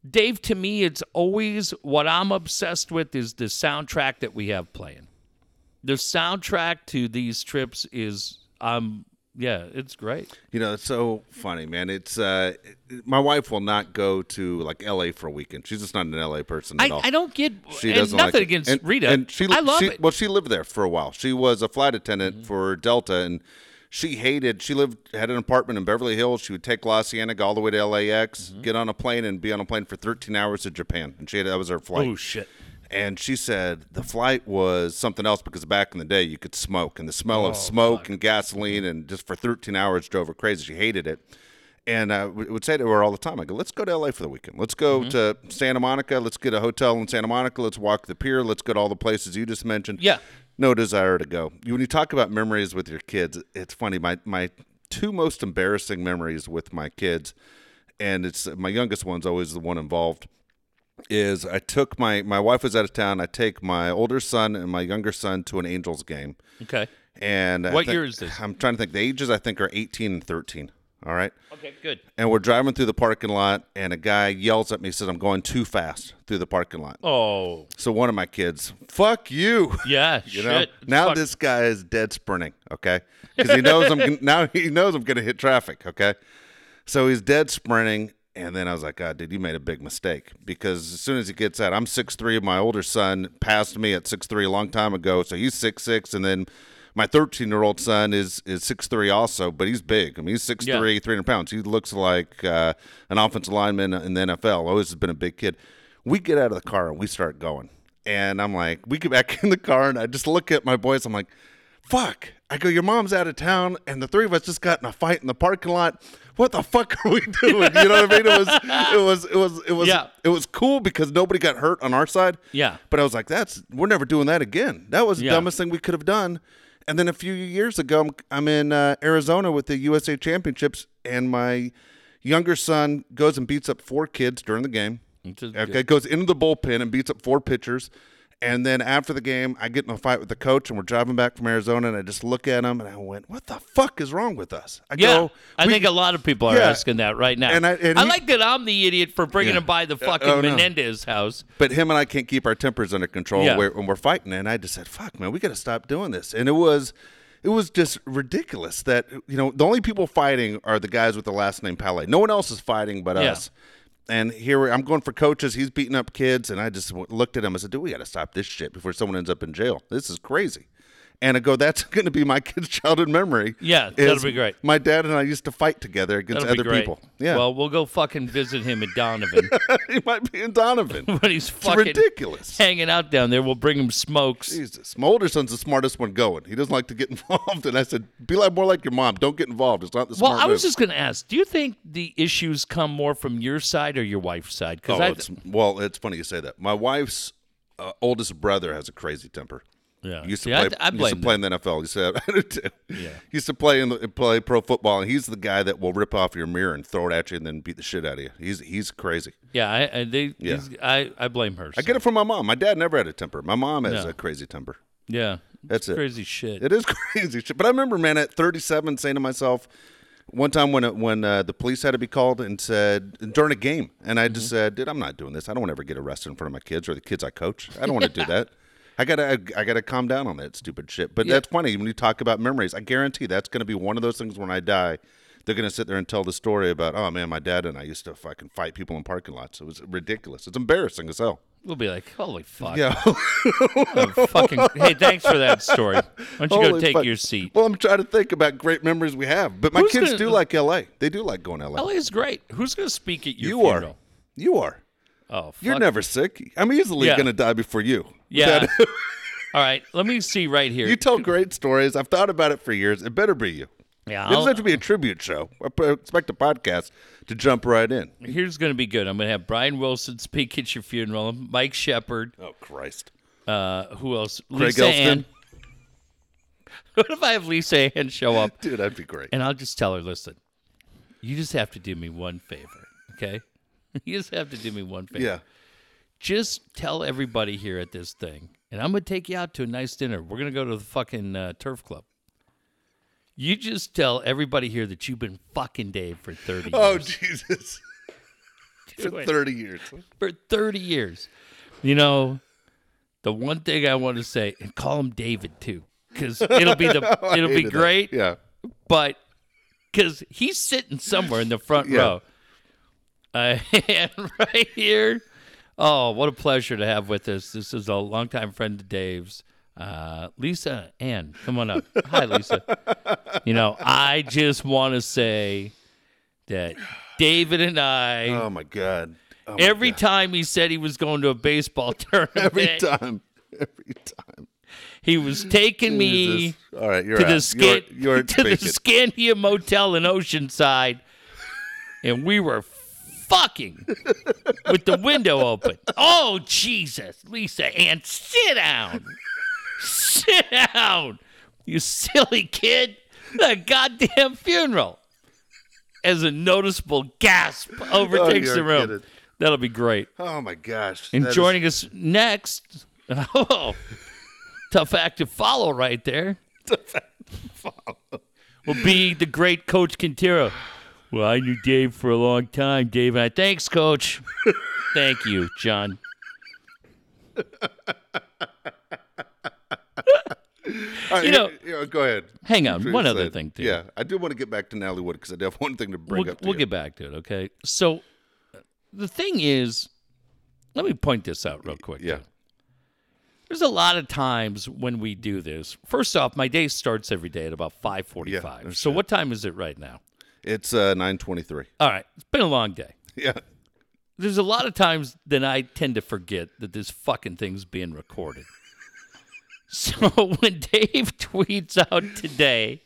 Dave, to me, it's always what I'm obsessed with is the soundtrack that we have playing. The soundtrack to these trips is, um, yeah, it's great. You know, it's so funny, man. It's uh, my wife will not go to like L.A. for a weekend. She's just not an L.A. person I, at all. I don't get, She doesn't nothing like against And- Rita. And she, I love she, it. Mm-hmm. Well, she lived there for a while. She was a flight attendant for Delta, and she hated. She lived had an apartment in Beverly Hills. She would take La Cienega all the way to LAX, Mm-hmm. get on a plane, and be on a plane for 13 hours to Japan. And she had that was her flight. oh, shit. And she said the flight was something else because back in the day you could smoke, and the smell Oh, of smoke and gasoline, and just for 13 hours drove her crazy. She hated it. And I would say to her all the time, I go, let's go to LA for the weekend. Let's go Mm-hmm. to Santa Monica. Let's get a hotel in Santa Monica. Let's walk the pier. Let's go to all the places you just mentioned. Yeah. No desire to go. When you talk about memories with your kids, it's funny. My, my two most embarrassing memories with my kids, and it's my youngest one's always the one involved is I took my my wife was out of town. I take my older son and my younger son to an Angels game. Okay. And I What think- year is this? I'm trying to think. The ages I think are 18 and 13. All right. Okay, good. And we're driving through the parking lot, and a guy yells at me, says, "I'm going too fast through the parking lot." Oh, So one of my kids, fuck you. yeah, You shit. know, now Fuck. this guy is dead sprinting. Okay, because he knows I'm now he knows I'm going to hit traffic. Okay, so he's dead sprinting, and then I was like, God, dude, you made a big mistake because as soon as he gets out, I'm six three. My older son passed me at six three a long time ago, so he's six six, and then. My 13 year old son is is six three also, but he's big. I mean, he's 6'3", Yeah. 300 pounds. He looks like uh, an offensive lineman in the NFL. Always has been a big kid. We get out of the car and we start going. And I'm like, we get back in the car and I just look at my boys. I'm like, fuck. I go, your mom's out of town and the three of us just got in a fight in the parking lot. What the fuck are we doing? You know what I mean? It was, it was, it was, it was, Yeah. it was cool because nobody got hurt on our side. Yeah. But I was like, that's, we're never doing that again. That was the Yeah. dumbest thing we could have done. And then a few years ago, I'm, I'm in uh, Arizona with the USA Championships, and my younger son goes and beats up four kids during the game. Okay, good. goes into the bullpen and beats up four pitchers. And then after the game, I get in a fight with the coach, and we're driving back from Arizona, and I just look at him and I went, "What the fuck is wrong with us?" I Yeah, go, I think a lot of people are Yeah. asking that right now. And I- and he- like that I'm the idiot for bringing Yeah. him by the fucking oh, no. Menendez house. but him and I can't keep our tempers under control Yeah. when we're fighting. And I just said, "Fuck, man, we got to stop doing this." And it was, it was just ridiculous that you know the only people fighting are the guys with the last name Palais. No one else is fighting but Yeah. us. And here I'm going for coaches. He's beating up kids, and I just looked at him. I said, "Dude, we got to stop this shit before someone ends up in jail. This is crazy." And I go, "That's going to be my kid's childhood memory." Yeah, that'll be great. My dad and I used to fight together against That'll other people. Yeah, Well, we'll go fucking visit him at Donovan he might be in Donovan. when he's It's ridiculous. hanging out down there. We'll bring him smokes. Jesus. My older son's the smartest one going. He doesn't like to get involved. And I said, be like more like your mom. Don't get involved. It's not the Well, I was move. just going to ask, do you think the issues come more from your side or your wife's side? Because Oh, it's, well, it's funny you say that. My wife's uh, oldest brother has a crazy temper. Yeah. Used to See, play. I, I used to blame play them. in the NFL. Used to, I do. Yeah. Used to play in the play pro football, and he's the guy that will rip off your mirror and throw it at you, and then beat the shit out of you. He's he's crazy. Yeah, I, I, they, Yeah. these- I, I blame her. I get it from my mom. My dad never had a temper. My mom has No. a crazy temper. Yeah, That's it. Crazy shit. It is crazy shit. But I remember, man, at 37, saying to myself, one time when it, when uh, the police had to be called and said during a game, and I Mm-hmm. just said, "Dude, I'm not doing this. I don't want to ever get arrested in front of my kids or the kids I coach. I don't want to do that. I gotta I, I gotta calm down on that stupid shit." But Yeah. that's funny when you talk about memories. I guarantee that's going to be one of those things when I die. They're going to sit there and tell the story about, oh man, my dad and I used to fucking fight people in parking lots. It was ridiculous. It's embarrassing as hell. We'll be like, holy fuck. Yeah. Oh, fucking. Hey, thanks for that story. Why don't you go take fuck. your seat? Well, I'm trying to think about great memories we have, but my Who's kids gonna- do like L.A. They do like going to L.A. LA is great. Who's going to speak at your you are, you are. Oh, fuck. You're never sick. I'm easily Yeah. going to die before you. Yeah. All right, let me see right here. you tell great stories. I've thought about it for years. It better be you. yeah, It doesn't have to be a tribute show. I p- expect a podcast to jump right in. here's going to be good. I'm going to have Brian Wilson speak at your funeral. Mike Shepard. Oh Christ! Uh, who else? Craig Lisa Elston? Ann. What if I have Lisa Ann show up Dude, that'd be great. and I'll just tell her, listen, you just have to do me one favor, okay? You just have to do me one favor. Yeah. Just tell everybody here at this thing, and I'm gonna take you out to a nice dinner. We're gonna go to the fucking uh, turf club. You just tell everybody here that you've been fucking Dave for 30 Oh years. Jesus! For thirty years. for 30 years. You know, the one thing I want to say, and call him David too, because it'll be the it'll be hated that. great. Yeah. But because he's sitting somewhere in the front Yeah. row, uh, and right here. Oh, what a pleasure to have with us. This is a longtime friend of Dave's. Uh, Lisa Ann, come on up. Hi, Lisa. You know, I just want to say that David and I, Oh my God. Oh, my every God. time he said he was going to a baseball tournament, every time. Every time. he was taking me All right, you're to out. the You're, Scan- you're to the. Scandia Motel in Oceanside, and we were fucking with the window open. Oh Jesus, Lisa Ann, sit down, sit down, you silly kid. The goddamn funeral. As a noticeable gasp overtakes oh, you're the room. kidding. That'll be great. Oh my gosh. And That is- joining us next, oh, tough act to follow right there. Will be the great Coach Quintero. Well, I knew Dave for a long time, Dave. And I thanks, Coach. Thank you, John. All right, you know- yeah, go ahead. Hang on, Please one other thing too. Yeah, I do want to get back to Natalie Wood because I do have one thing to bring we'll, up. To we'll you. get back to it. Okay. So uh, the thing is, let me point this out real quick. Yeah. There's a lot of times when we do this. First off, my day starts every day at about 5:45. Yeah, so what time is it right now? It's uh, nine twenty-three. All right, it's been a long day. Yeah. there's a lot of times that I tend to forget that this fucking thing's being recorded. So when Dave tweets out today,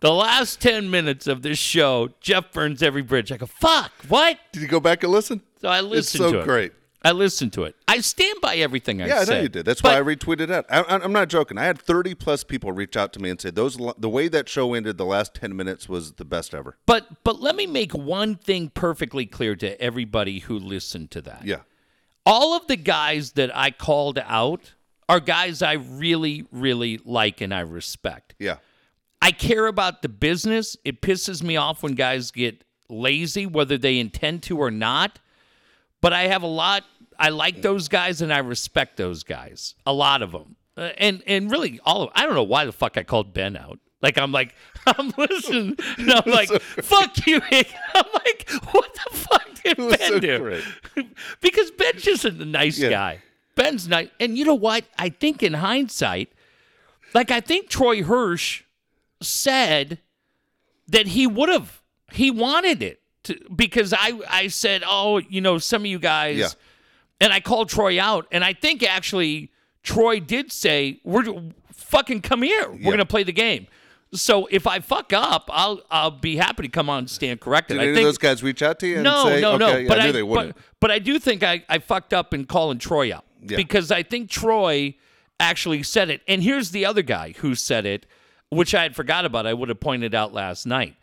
the last 10 minutes of this show, Jeff burns every bridge. I go, fuck, what? Did you go back and listen? So I It's listened so to it. It's so great. I listened to it. I stand by everything I said. Yeah, I know you did. That's why I retweeted it. I, I- I'm not joking. I had 30 plus people reach out to me and say those the way that show ended, the last 10 minutes was the best ever. But but let me make one thing perfectly clear to everybody who listened to that. Yeah, All of the guys that I called out are guys I really really like and I respect. yeah, I care about the business. It pisses me off when guys get lazy whether they intend to or not. But I have a lot I like those guys and I respect those guys. A lot of them. Uh, and and really all of I don't know why the fuck I called Ben out. Like I'm like I'm listening and I'm like fuck you. I'm like what the fuck did Ben so do? great. because Ben's just a nice Yeah. guy. Ben's nice. And you know what? I think in hindsight, like I think Troy Hirsch said that he would have he wanted it to, because I I said, "Oh, you know, some of you guys." Yeah. And I called Troy out and I think actually Troy did say, "We're fucking come here. We're Yeah. to play the game." So if I fuck up, I'll I'll be happy to come on and stand corrected. Did I any think of those guys reach out to you and no, say, no, okay, no. yeah, but I knew I, they wouldn't. But, but I do think I, I fucked up in calling Troy out Yeah. because I think Troy actually said it. And here's the other guy who said it, which I had forgot about. I would have pointed out last night.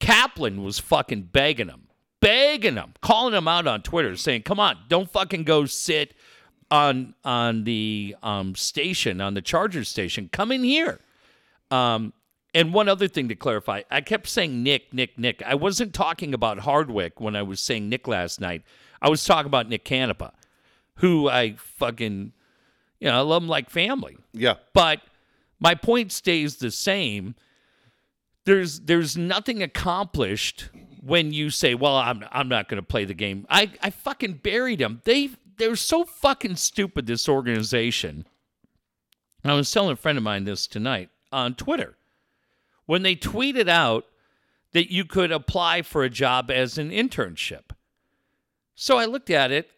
Kaplan was fucking begging him, begging him, calling him out on Twitter, saying, "Come on, don't fucking go sit on on the um, station on the Chargers station. Come in here." Um, and one other thing to clarify, I kept saying Nick, Nick, Nick. I wasn't talking about Hardwick when I was saying Nick last night. I was talking about Nick Canepa, who I fucking, you know, I love him like family. yeah, But my point stays the same. There's there's nothing accomplished when you say, "Well, I'm I'm not going to play the game." I I fucking buried them. They they're so fucking stupid. This organization. I was telling a friend of mine this tonight on Twitter when they tweeted out that you could apply for a job as an internship. So I looked at it.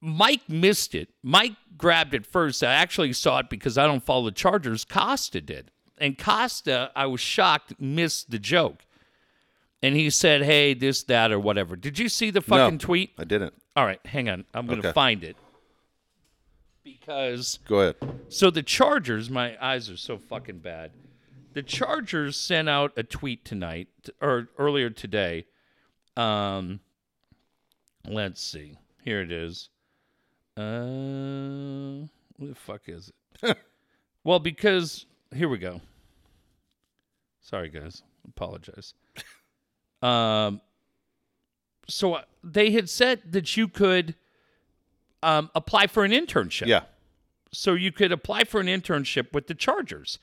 Mike missed it. Mike grabbed it first. I actually saw it because I don't follow the Chargers. Costa did. And Costa, I was shocked, missed the joke. And he said, hey, this, that, or whatever. Did you see the fucking no, tweet? I didn't. All right, hang on. I'm going to Okay. find it. Because Go ahead. so the Chargers, my eyes are so fucking bad. The Chargers sent out a tweet tonight or earlier today. Um, let's see. Here it is. Uh, what the fuck is it? well, because here we go. Sorry, guys. Apologize. Um, so uh, they had said that you could um, apply for an internship Yeah, so you could apply for an internship with the Chargers.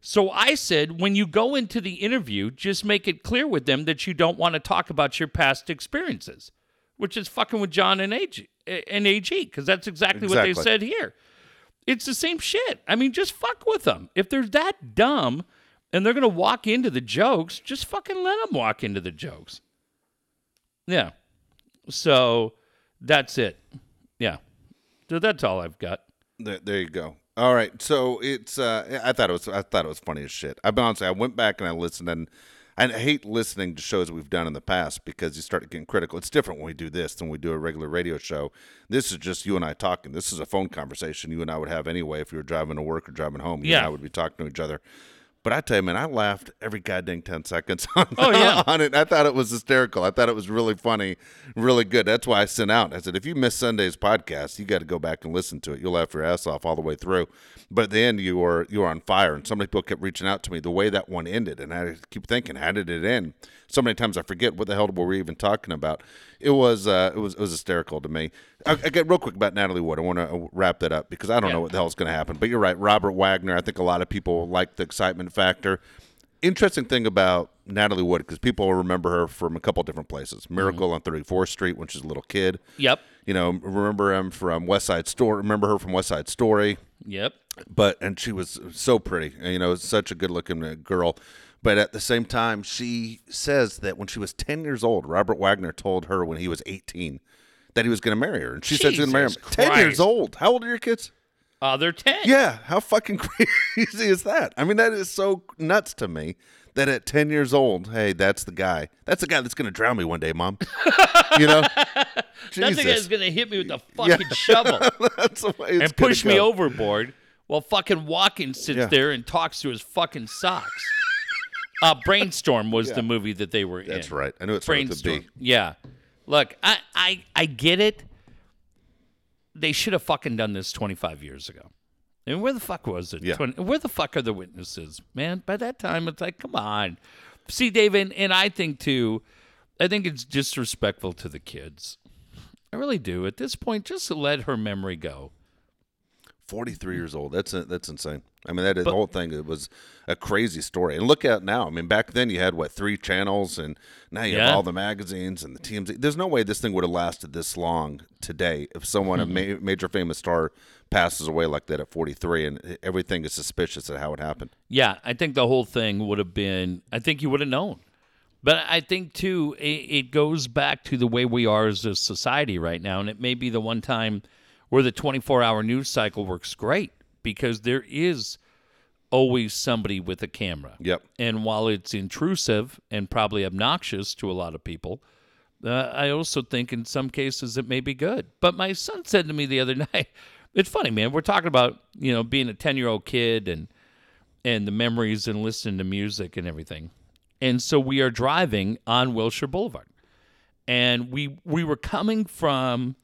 So I said, when you go into the interview, just make it clear with them that you don't want to talk about your past experiences, which is fucking with John and AG and AG, because that's exactly, what they said here. It's the same shit. I mean, just fuck with them. If they're that dumb and they're gonna walk into the jokes, just fucking let them walk into the jokes. Yeah. So that's it. Yeah. So that's all I've got. there, there you go. All right, so it's uh, I thought it was I thought it was funny as shit. I've been honest, I went back and I listened, and I hate listening to shows we've done in the past because you start getting critical. It's different when we do this than we do a regular radio show. This is just you and I talking. This is a phone conversation you and I would have anyway if you were driving to work or driving home. You and Yeah. I would be talking to each other. But I tell you, man, I laughed every goddamn ten seconds on, Oh, yeah. on it. I thought it was hysterical. I thought it was really funny, really good. That's why I sent out. I said, if you miss Sunday's podcast, you got to go back and listen to it. You'll laugh your ass off all the way through. But at the end, you were you were on fire, and so many people kept reaching out to me the way that one ended, and I keep thinking, how did it end? So many times I forget what the hell were we even talking about. It was uh, it was it was hysterical to me. I, I get real quick about Natalie Wood. I want to uh, wrap that up because I don't Yeah. know what the hell's going to happen. But you're right, Robert Wagner. I think a lot of people like the excitement factor interesting thing about Natalie Wood because people remember her from a couple different places. Mm-hmm. Miracle on 34th Street when she's a little kid. Yep. You know, remember him from West Side Story. Remember her from West Side Story. Yep. But and she was so pretty. You know, such a good looking uh, girl. But at the same time, she says that when she was 10 years old, Robert Wagner told her when he was 18 that he was going to marry her, and she said she's going to marry him. Jesus Ten years Christ. old. How old are your kids? Uh, they're 10. Yeah, how fucking crazy is that? I mean, that is so nuts to me that at 10 years old, hey, that's the guy. That's the guy that's going to drown me one day, mom. you know? That Jesus. thing is going to hit me with a fucking shovel that's the way it's and push me go. overboard while fucking Watkins sits Yeah. there and talks to his fucking socks. Uh, Brainstorm was the movie that they were in. That's right. I knew it started with a Brainstorm. Yeah. Look, I, I I get it. They should have fucking done this 25 years ago. And where the fuck was it? Yeah. 20 where the fuck are the witnesses? Man, by that time it's like, come on. See, David, and I think too, I think it's disrespectful to the kids. I really do. At this point, just let her memory go. 43 years old. That's uh, that's insane. I mean, that is, the whole thing it was a crazy story. And look at now. I mean, back then you had what three channels, and now you Yeah. have all the magazines and the TMZ. There's no way this thing would have lasted this long today if someone a ma- major famous star passes away like that at 43, and everything is suspicious at how it happened. Yeah, I think the whole thing would have been. I think you would have known. But I think too, it, it goes back to the way we are as a society right now, and it may be the one time where the 24-hour news cycle works great because there is always somebody with a camera. Yep. And while it's intrusive and probably obnoxious to a lot of people, uh, I also think in some cases it may be good. But my son said to me the other night, "It's funny, man. We're talking about you know being a ten year old kid and and the memories and listening to music and everything." And so we are driving on Wilshire Boulevard, and we we were coming from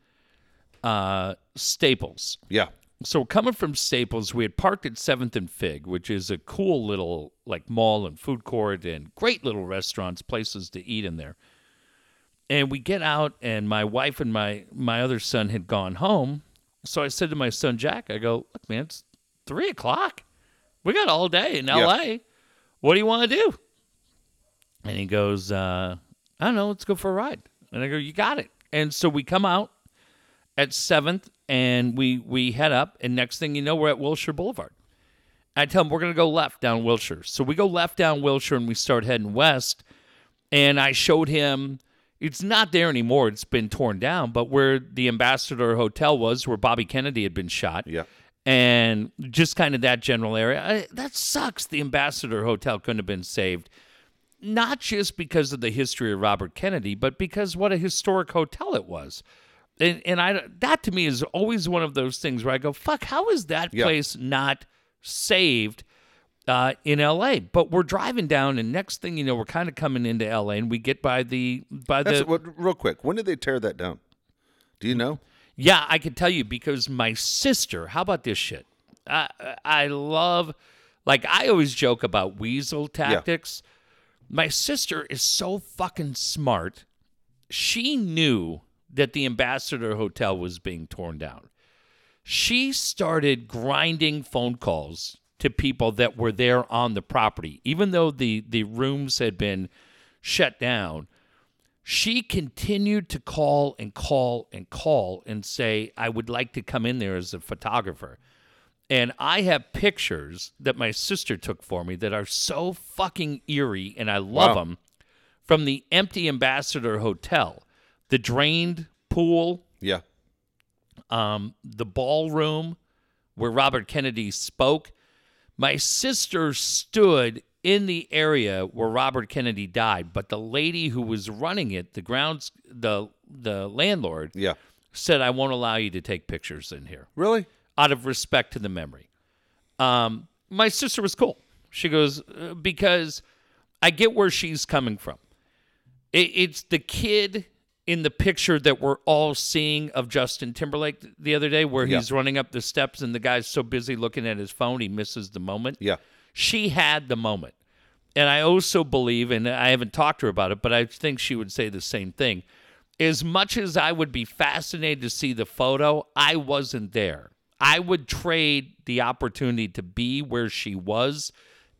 uh, Staples. Yeah. So we're coming from Staples. We had parked at Seventh and Fig, which is a cool little like mall and food court and great little restaurants, places to eat in there. And we get out, and my wife and my my other son had gone home. So I said to my son Jack, I go, look, man, it's three o'clock. We got all day in L.A. What do you want to do? And he goes, uh, I don't know. Let's go for a ride. And I go, you got it. And so we come out at Seventh, and we we head up. And next thing you know, we're at Wilshire Boulevard. I tell him we're gonna go left down Wilshire. So we go left down Wilshire, and we start heading west. And I showed him. It's not there anymore. It's been torn down. But where the Ambassador Hotel was, where Bobby Kennedy had been shot, Yeah. and just kind of that general area. I, that sucks. The Ambassador Hotel couldn't have been saved, not just because of the history of Robert Kennedy, but because what a historic hotel it was. And and I that to me is always one of those things where I go, fuck, how is that Yeah. place not saved? Uh, in L.A., but we're driving down, and next thing you know, we're kind of coming into L.A., and we get by the by That's the what. Real quick, when did they tear that down? Do you know? yeah, I can tell you because my sister. How about this shit? I I love, like I always joke about weasel tactics. My sister is so fucking smart. She knew that the Ambassador Hotel was being torn down. She started grinding phone calls to people that were there on the property, even though the the rooms had been shut down she continued to call and call and call and say, I would like to come in there as a photographer. And I have pictures that my sister took for me that are so fucking eerie, and I love Wow. them from the empty Ambassador Hotel, the drained pool, Yeah. um, the ballroom where Robert Kennedy spoke. My sister stood in the area where Robert Kennedy died, but the lady who was running it, the grounds, the the landlord, Yeah. said, "I won't allow you to take pictures in here Really? out of respect to the memory." Um, my sister was cool. She goes "Uh, because I get where she's coming from. It, it's the kid in the picture that we're all seeing of Justin Timberlake the other day, where Yeah. he's running up the steps and the guy's so busy looking at his phone he misses the moment. Yeah. She had the moment. And I also believe, and I haven't talked to her about it, but I think she would say the same thing. As much as I would be fascinated to see the photo, I wasn't there. I would trade the opportunity to be where she was,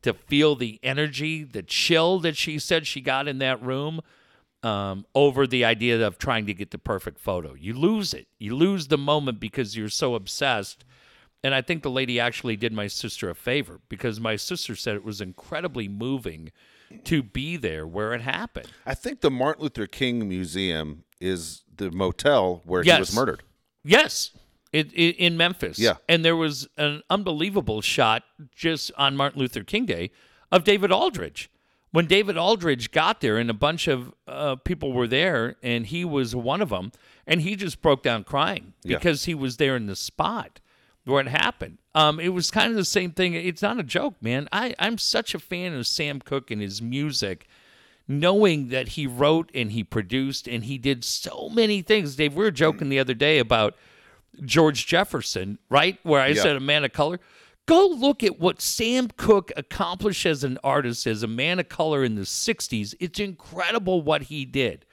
to feel the energy, the chill that she said she got in that room, um, over the idea of trying to get the perfect photo. You lose it. You lose the moment because you're so obsessed. And I think the lady actually did my sister a favor because my sister said it was incredibly moving to be there where it happened. I think the Martin Luther King Museum is the motel where he was murdered. Yes, it, it, in Memphis. Yeah. and there was an unbelievable shot just on Martin Luther King Day of David Aldridge. When David Aldridge got there, and a bunch of uh, people were there, and he was one of them, and he just broke down crying Yeah. because he was there in the spot where it happened. Um, it was kind of the same thing. It's not a joke, man. I, I'm such a fan of Sam Cooke and his music knowing that he wrote and he produced and he did so many things. Dave, we were joking the other day about George Jefferson, right? Where I Yeah. said a man of color. Go look at what Sam Cooke accomplished as an artist, as a man of color in the 60s. It's incredible what he did.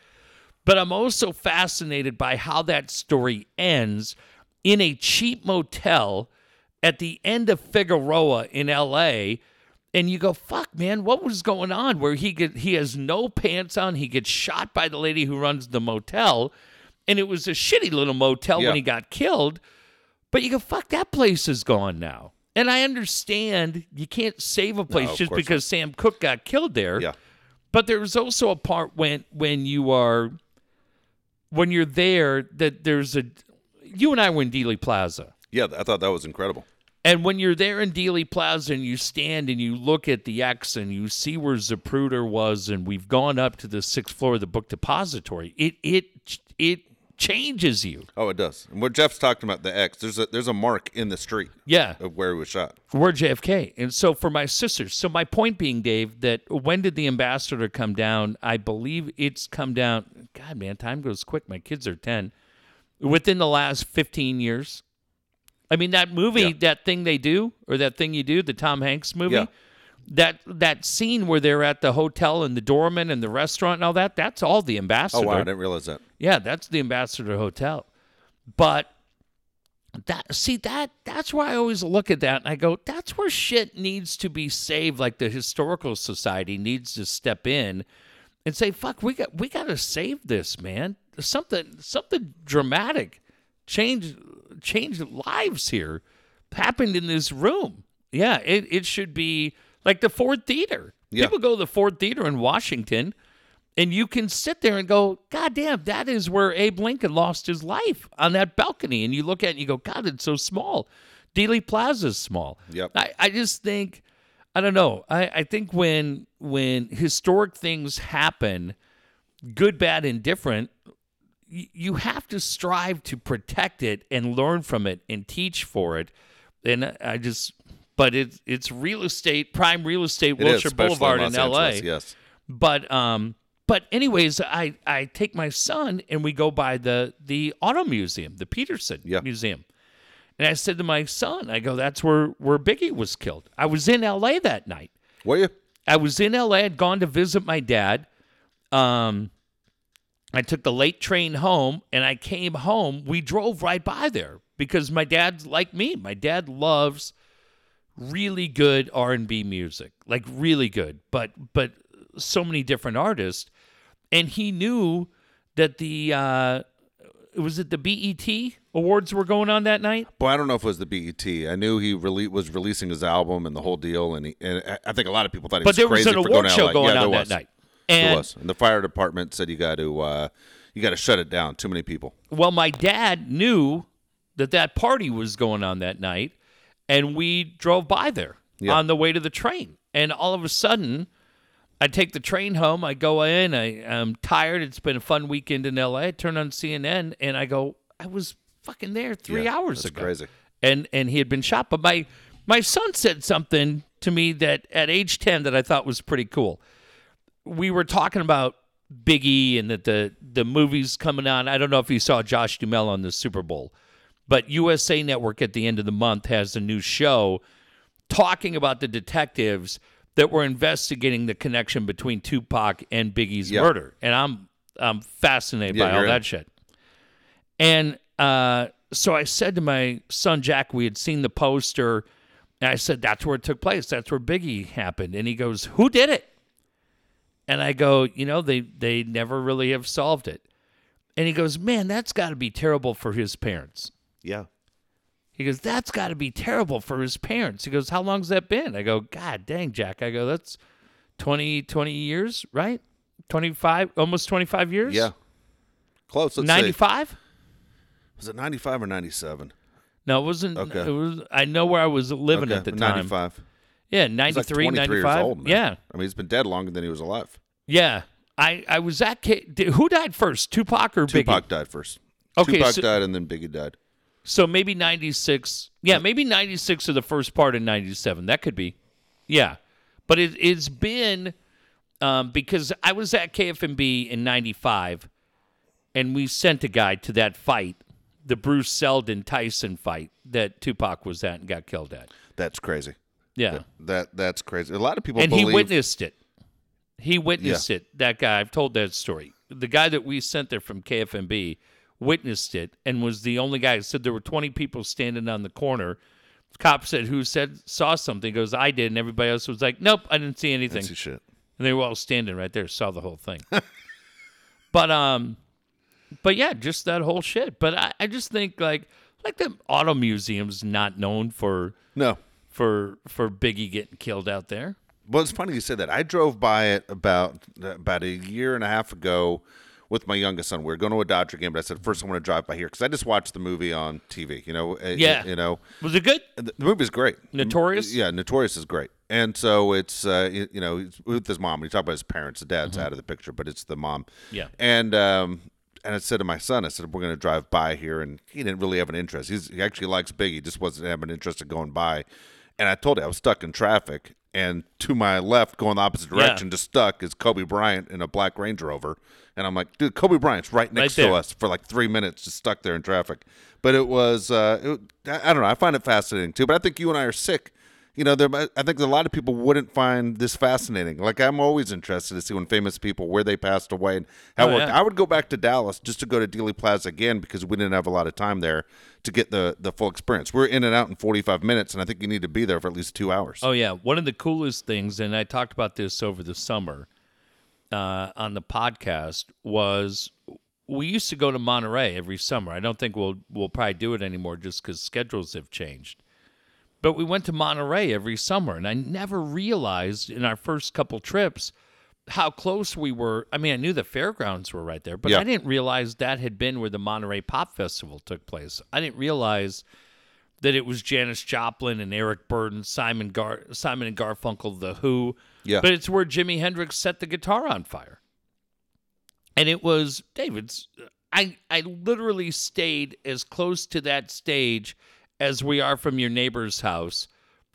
But I'm also fascinated by how that story ends in a cheap motel at the end of Figueroa in LA. And you go, fuck, man, what was going on? Where he get he has no pants on, he gets shot by the lady who runs the motel, and it was a shitty little motel Yeah. when he got killed. But you go, fuck, that place is gone now. And I understand you can't save a place of just because Sam Cooke got killed there. Yeah. But there's also a part when when you are when you're there that there's a you and I were in Dealey Plaza. Yeah, I thought that was incredible. And when you're there in Dealey Plaza and you stand and you look at the X and you see where Zapruder was and we've gone up to the sixth floor of the book depository, it it it changes you. Oh, it does. And what Jeff's talking about the X, there's a there's a mark in the street Yeah. of where he was shot. We're JFK. And so for my sisters, so my point being, Dave, that when did the ambassador come down? I believe it's come down. God, man, time goes quick. My kids are 10. Within the last 15 years. I mean, that movie, Yeah. that thing they do, or that thing you do, the Tom Hanks movie, Yeah. That that scene where they're at the hotel and the doorman and the restaurant and all that, that's all the ambassador. Oh wow, I didn't realize that. Yeah, that's the Ambassador Hotel. But that see that that's why I always look at that and I go, that's where shit needs to be saved. Like the historical society needs to step in and say, "Fuck, we got we got to save this, man. Something something dramatic, change change lives here happened in this room. Yeah, it it should be like the Ford Theater. Yeah. People go to the Ford Theater in Washington." And you can sit there and go, God damn, that is where Abe Lincoln lost his life on that balcony. And you look at it and you go, God, it's so small. Dealey Plaza's small. Yep. I, I just think, I don't know. I, I think when when historic things happen, good, bad, and different, y- you have to strive to protect it and learn from it and teach for it. And I just, but it's it's real estate, prime real estate, It is, Wilshire especially Boulevard in Los L.A. Yes. But um, but anyways, I I take my son and we go by the the auto museum, the Petersen Yeah. Museum. And I said to my son, I go, that's where where Biggie was killed. I was in L.A. that night. Were you? I was in LA. I'd gone to visit my dad. Um, I took the late train home, and I came home. We drove right by there because my dad's like me. My dad loves really good R and B music, like really good, but but so many different artists, and he knew that the uh, was it the BET awards were going on that night. Boy, I don't know if it was the BET. I knew he rele- was releasing his album and the whole deal, and, he, and I- think a lot of people thought he But was there was crazy an for award going show going yeah, on that was. night. There And was, and the fire department said you got to uh, you got to shut it down. Too many people. Well, my dad knew that that party was going on that night, and we drove by there Yeah. on the way to the train. And all of a sudden, I take the train home. I go in. I, I'm tired. It's been a fun weekend in LA. I turn on CNN, and I go, I was fucking there three Yeah, hours that's ago. crazy. And and he had been shot. But my my son said something to me that at age ten that I thought was pretty cool we were talking about Biggie and that the the movies coming on. I don't know if you saw Josh Duhamel on the Super Bowl, but USA Network at the end of the month has a new show talking about the detectives that were investigating the connection between Tupac and Biggie's Yeah. murder. And I'm I'm fascinated Yeah, by all that shit. And uh, so I said to my son Jack, we had seen the poster, and I said, "That's where it took place. That's where Biggie happened." And he goes, "Who did it?" And I go, "You know, they they never really have solved it." And he goes, "Man, that's got to be terrible for his parents." Yeah. He goes, "That's got to be terrible for his parents." He goes, "How long's that been?" I go, "God dang, Jack." I go, "That's 20, 20 years, right? 25, almost 25 years?" Yeah. Close. 95? Was it 95 or 97? No, it wasn't. Okay. It was. I know where I was living Okay, at the time. 95. Yeah, He's like 93, years 95. old. yeah, I mean, he's been dead longer than he was alive. yeah. I, I was at who died first, Tupac or Biggie? Tupac died first. Okay, Tupac so- died and then Biggie died. So maybe 96. Yeah, maybe 96 or the first part of 97. That could be. Yeah. But it, it's been um, because I was at KFMB in 95 and we sent a guy to that fight, the Bruce Seldon Tyson fight that Tupac was at and got killed at. That's crazy. Yeah. That that's crazy. A lot of people and believe he witnessed it. He witnessed it. That guy, I've told that story. The guy that we sent there from KFMB witnessed it and was the only guy. Who said there were 20 people standing on the corner. Cop said, "Who said saw something?" He goes, "I did," and everybody else was like, "Nope, I didn't see anything." That's shit. And they were all standing right there, saw the whole thing. but um, but yeah, just that whole shit. But I, I just think like like the auto museum's not known for No. for for Biggie getting killed out there. Well, it's funny you said that. I drove by it about about a year and a half ago with my youngest son. We are going to a Dodger game, but I said first I want to drive by here because I just watched the movie on TV. You know, uh, Yeah. you know, Was it good? the the movie's great. Notorious? Yeah, Notorious is great. And so it's uh, you, know he's with his mom. When you talk about his parents, the dad's out of the picture, but it's the mom. Mm-hmm. Yeah. And um, and I said to my son, I said we're going to drive by here, and he didn't really have an interest. He's, he actually likes Biggie, just wasn't having an interest in going by. And I told him I was stuck in traffic, and to my left, going the opposite direction, just stuck, is Kobe Bryant in a black Range Rover. And I'm like, dude, Kobe Bryant's right next to us for like three minutes, just stuck there in traffic. But it was, uh, it, I I don't know, I find it fascinating too. But I think you and I are sick. You know, there. I think a lot of people wouldn't find this fascinating. Like I'm always interested to see when famous people where they passed away and how. Oh, yeah. I would go back to Dallas just to go to Dealey Plaza again because we didn't have a lot of time there to get the the full experience. We're in and out in 45 minutes, and I think you need to be there for at least two hours. Oh yeah, one of the coolest things, and I talked about this over the summer uh, on the podcast, was we used to go to Monterey every summer. I don't think we'll we'll probably do it anymore just because schedules have changed. But we went to Monterey every summer, and I never realized in our first couple trips how close we were. I mean, I knew the fairgrounds were right there, but Yeah. I didn't realize that had been where the Monterey Pop Festival took place. I didn't realize that it was Janis Joplin and Eric Burdon, Simon Gar- Simon and Garfunkel, The Who. Yeah. But it's where Jimi Hendrix set the guitar on fire. And it was David's I I literally stayed as close to that stage as we are from your neighbor's house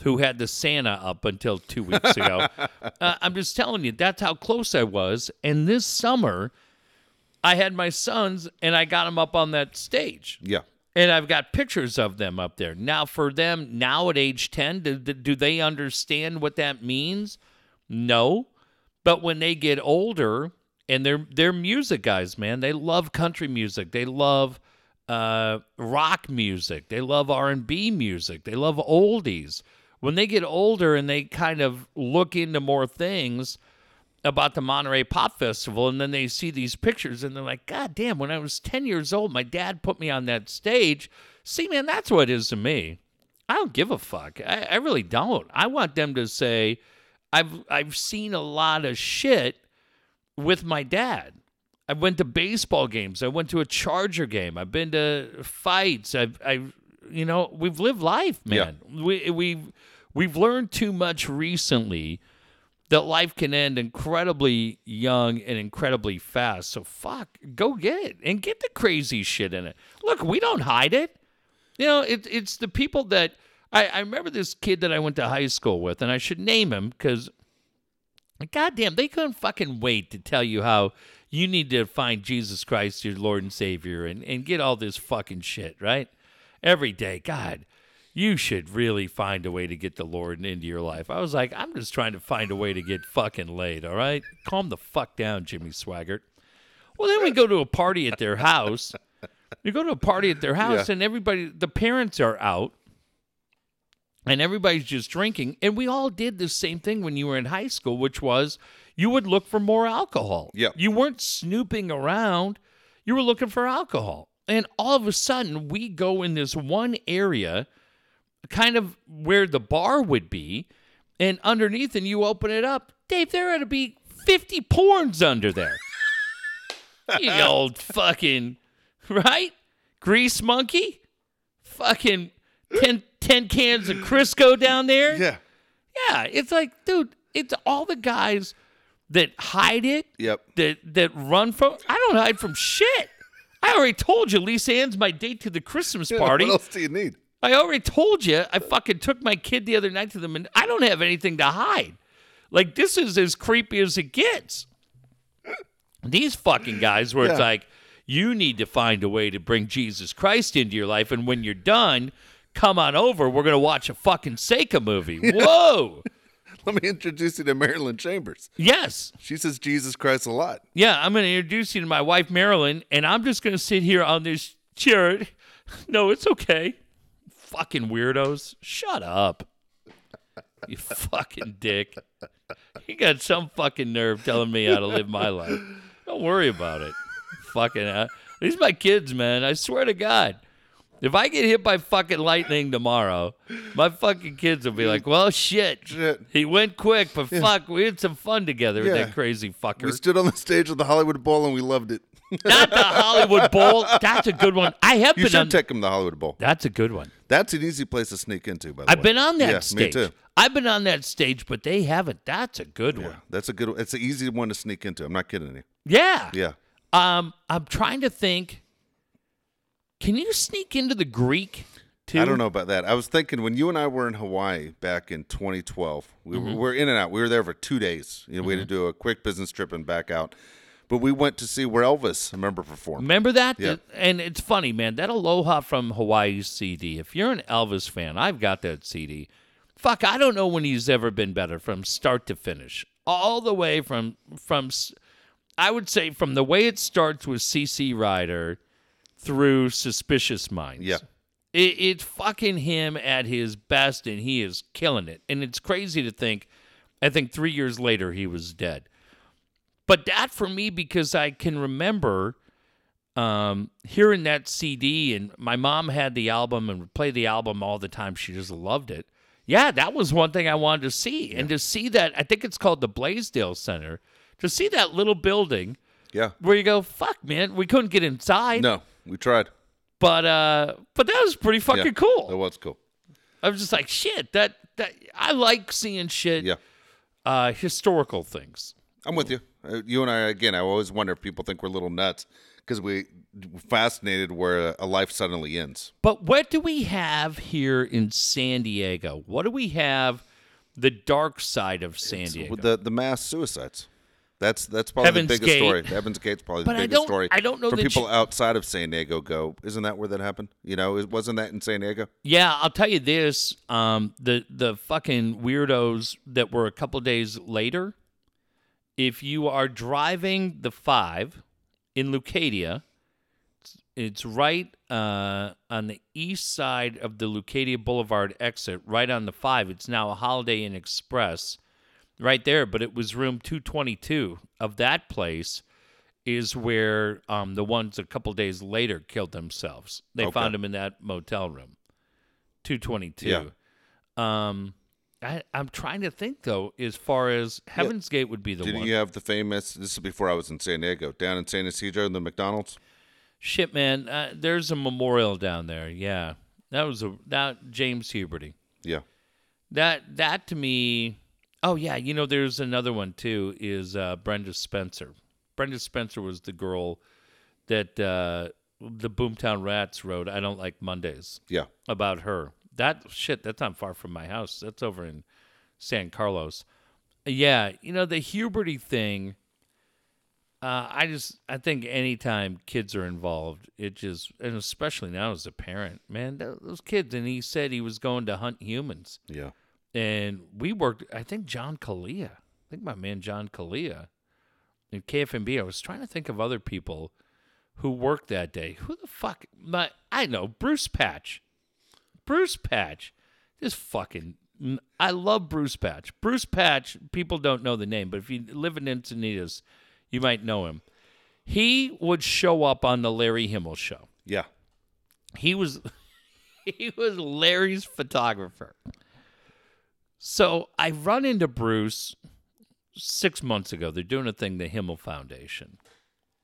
who had the Santa up until 2 weeks ago. uh, I'm just telling you that's how close I was and this summer I had my sons and I got them up on that stage. Yeah. And I've got pictures of them up there. Now, for them, now at age 10, do, do they understand what that means? No. But when they get older, and they're, they're music guys, man, they love country music. They love uh, rock music. They love R&B music. They love oldies. When they get older and they kind of look into more things, about the Monterey Pop Festival, and then they see these pictures and they're like, God damn, when I was 10 years old, my dad put me on that stage. See, man, that's what it is to me. I don't give a fuck. I, I really don't. I want them to say, I've I've seen a lot of shit with my dad. I went to baseball games. I went to a Charger game. I've been to fights. I've I've you know, we've lived life, man. We we've we've learned too much recently that life can end incredibly young and incredibly fast. So fuck, go get it and get the crazy shit in it. Look, we don't hide it. You know, it, it's the people that I, I remember this kid that I went to high school with, and I should name him because, goddamn, they couldn't fucking wait to tell you how you need to find Jesus Christ, your Lord and Savior, and, and get all this fucking shit, right? Every day. God, you should really find a way to get the Lord into your life. I was like, I'm just trying to find a way to get fucking laid, all right? Calm the fuck down, Jimmy Swaggart. Well, then we go to a party at their house. You go to a party at their house, Yeah. and everybody, the parents are out, and everybody's just drinking. And we all did the same thing when you were in high school, which was you would look for more alcohol. Yep. You weren't snooping around, you were looking for alcohol. And all of a sudden, we go in this one area, kind of where the bar would be, and underneath, and you open it up. Dave, there ought to be 50 porns under there. you old fucking right? Grease monkey? Fucking 10, 10 cans of Crisco down there? Yeah. Yeah, it's like, dude, it's all the guys that hide it, Yep. that that run from. I don't hide from shit. I already told you, Lisa Ann's my date to the Christmas party. What else do you need? I already told you. I fucking took my kid the other night to them, and I don't have anything to hide. Like this is as creepy as it gets. These fucking guys, where it's like, you need to find a way to bring Jesus Christ into your life, and when you're done, come on over. We're gonna watch a fucking Seka movie. Whoa. Let me introduce you to Marilyn Chambers. yes. She says Jesus Christ a lot. Yeah, I'm going to introduce you to my wife, Marilyn, and I'm just going to sit here on this chair. No, it's okay. Fucking weirdos. Shut up. You fucking dick. You got some fucking nerve telling me how to live my life. Don't worry about it. Fucking. Uh, these are my kids, man. I swear to God. If I get hit by fucking lightning tomorrow, my fucking kids will be like, well, shit. Shit. He went quick, but fuck, we had some fun together with Yeah. that crazy fucker. We stood on the stage of the Hollywood Bowl and we loved it. Not the Hollywood Bowl. That's a good one. I have You been on. You should take him to the Hollywood Bowl. that's a good one. That's an easy place to sneak into, by the way. I've way. been on that yeah, stage. Me too. I've been on that stage, but they haven't. That's a good Yeah, one. that's a good. It's an easy one to sneak into. I'm not kidding you. Yeah. Yeah. Um, I'm trying to think. Can you sneak into the Greek too? I don't know about that. I was thinking when you and I were in Hawaii back in 2012, we Mm-hmm. were, in and out. We were there for two days. You know, We had to do a quick business trip and back out. But we went to see where Elvis, I remember, performed. Remember that? Yeah. And it's funny, man. That Aloha from Hawaii CD. If you're an Elvis fan, I've got that CD. Fuck, I don't know when he's ever been better from start to finish. All the way from from I would say from the way it starts with CC Rider through Suspicious Minds. Yeah. It, it's fucking him at his best, and he is killing it. And it's crazy to think, I think three years later, he was dead. But that for me, because I can remember um, hearing that CD, and my mom had the album and would play the album all the time. She just loved it. Yeah, that was one thing I wanted to see. And to see that, I think it's called the Blaisdell Center, to see that little building Yeah. where you go, fuck, man, we couldn't get inside. No, we tried. But uh, but that was pretty fucking yeah. cool. That was cool. I was just like, shit, that that I like seeing shit, Yeah. uh, historical things. I'm with you. Uh, you and I, again, I always wonder if people think we're little nuts because we we're fascinated where a life suddenly ends. But what do we have here in San Diego? What do we have? The dark side of San Diego. The the mass suicides. That's that's probably Heaven's the biggest Gate. story. Heaven's Gate's probably But the I biggest don't- story. I don't know for that people you- outside of San Diego. Go, isn't that where that happened? You know, is- wasn't that in San Diego? yeah, I'll tell you this: um, the the fucking weirdos that were a couple days later. If you are driving the five in Leucadia, it's- it's right uh, on the east side of the Leucadia Boulevard exit, right on the five. It's now a Holiday Inn Express, right there. But it was room two twenty two of that place. Is where um, the ones a couple days later killed themselves. They Okay. found them in that motel room. 222. Yeah. Um, I, I'm trying to think though, as far as Heaven's Gate would be the one. Didn't one. you have the famous? This is before I was in San Diego, down in San Ysidro, in the McDonald's. Shit, man, uh, there's a memorial down there. Yeah, that was a that James Huberty. Yeah, That that to me. Oh yeah, you know, there's another one too. Is uh, Brenda Spencer? Brenda Spencer was the girl that uh, the Boomtown Rats wrote. I don't like Mondays. yeah. about her. That shit, that's not far from my house. That's over in San Carlos. Yeah, you know the Huberty thing. Uh, I just I think anytime kids are involved, it just and especially now as a parent, man, those kids. And he said he was going to hunt humans, Yeah. And we worked. I think John Culea. I think my man John Culea in KFMB. I was trying to think of other people who worked that day. Who the fuck? My I know Bruce Patch. Bruce Patch, just fucking. I love Bruce Patch. Bruce Patch. People don't know the name, but if you live in Encinitas, you might know him. He would show up on the Larry Himmel show. Yeah. He was he was Larry's photographer. So I run into Bruce six months ago. They're doing a thing, the Himmel Foundation.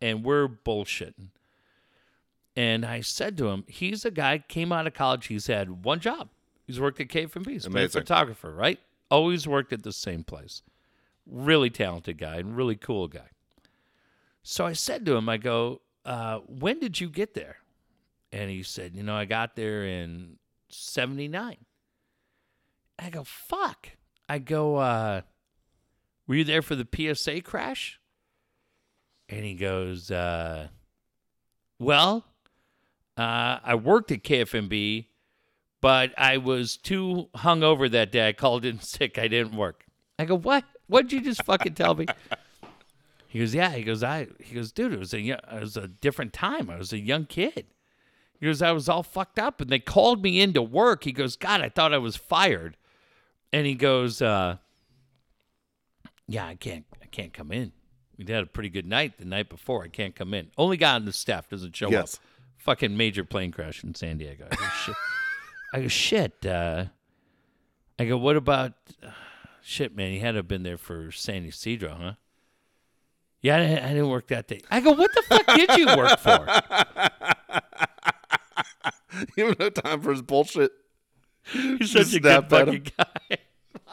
and we're bullshitting. And I said to him, he's a guy came out of college. He's had one job. He's worked at KFMB. He's been a photographer, right? Always worked at the same place. Really talented guy and really cool guy. So I said to him, I go, uh, when did you get there? And he said, you know, I got there in 79. I go, fuck. I go, uh, were you there for the PSA crash? And he goes, uh, well, uh, I worked at KFMB, but I was too hungover that day. I called in sick. I didn't work. I go, what? What'd you just fucking tell me? He goes, yeah. He goes, I. He goes, dude, it was a it was a different time. I was a young kid. He goes, I was all fucked up, and they called me into work. He goes, God, I thought I was fired. And he goes, uh, Yeah, I can't, I can't come in. We had a pretty good night the night before. I can't come in. Only guy on the staff doesn't show Yes. up. Fucking major plane crash in San Diego. I go, shit. I go, shit. Uh, I go, what about? shit, man, he had to have been there for San Ysidro, huh? Yeah, I didn't, I didn't work that day. I go, what the fuck did you work for? you have no time for his bullshit. He's such a good fucking guy.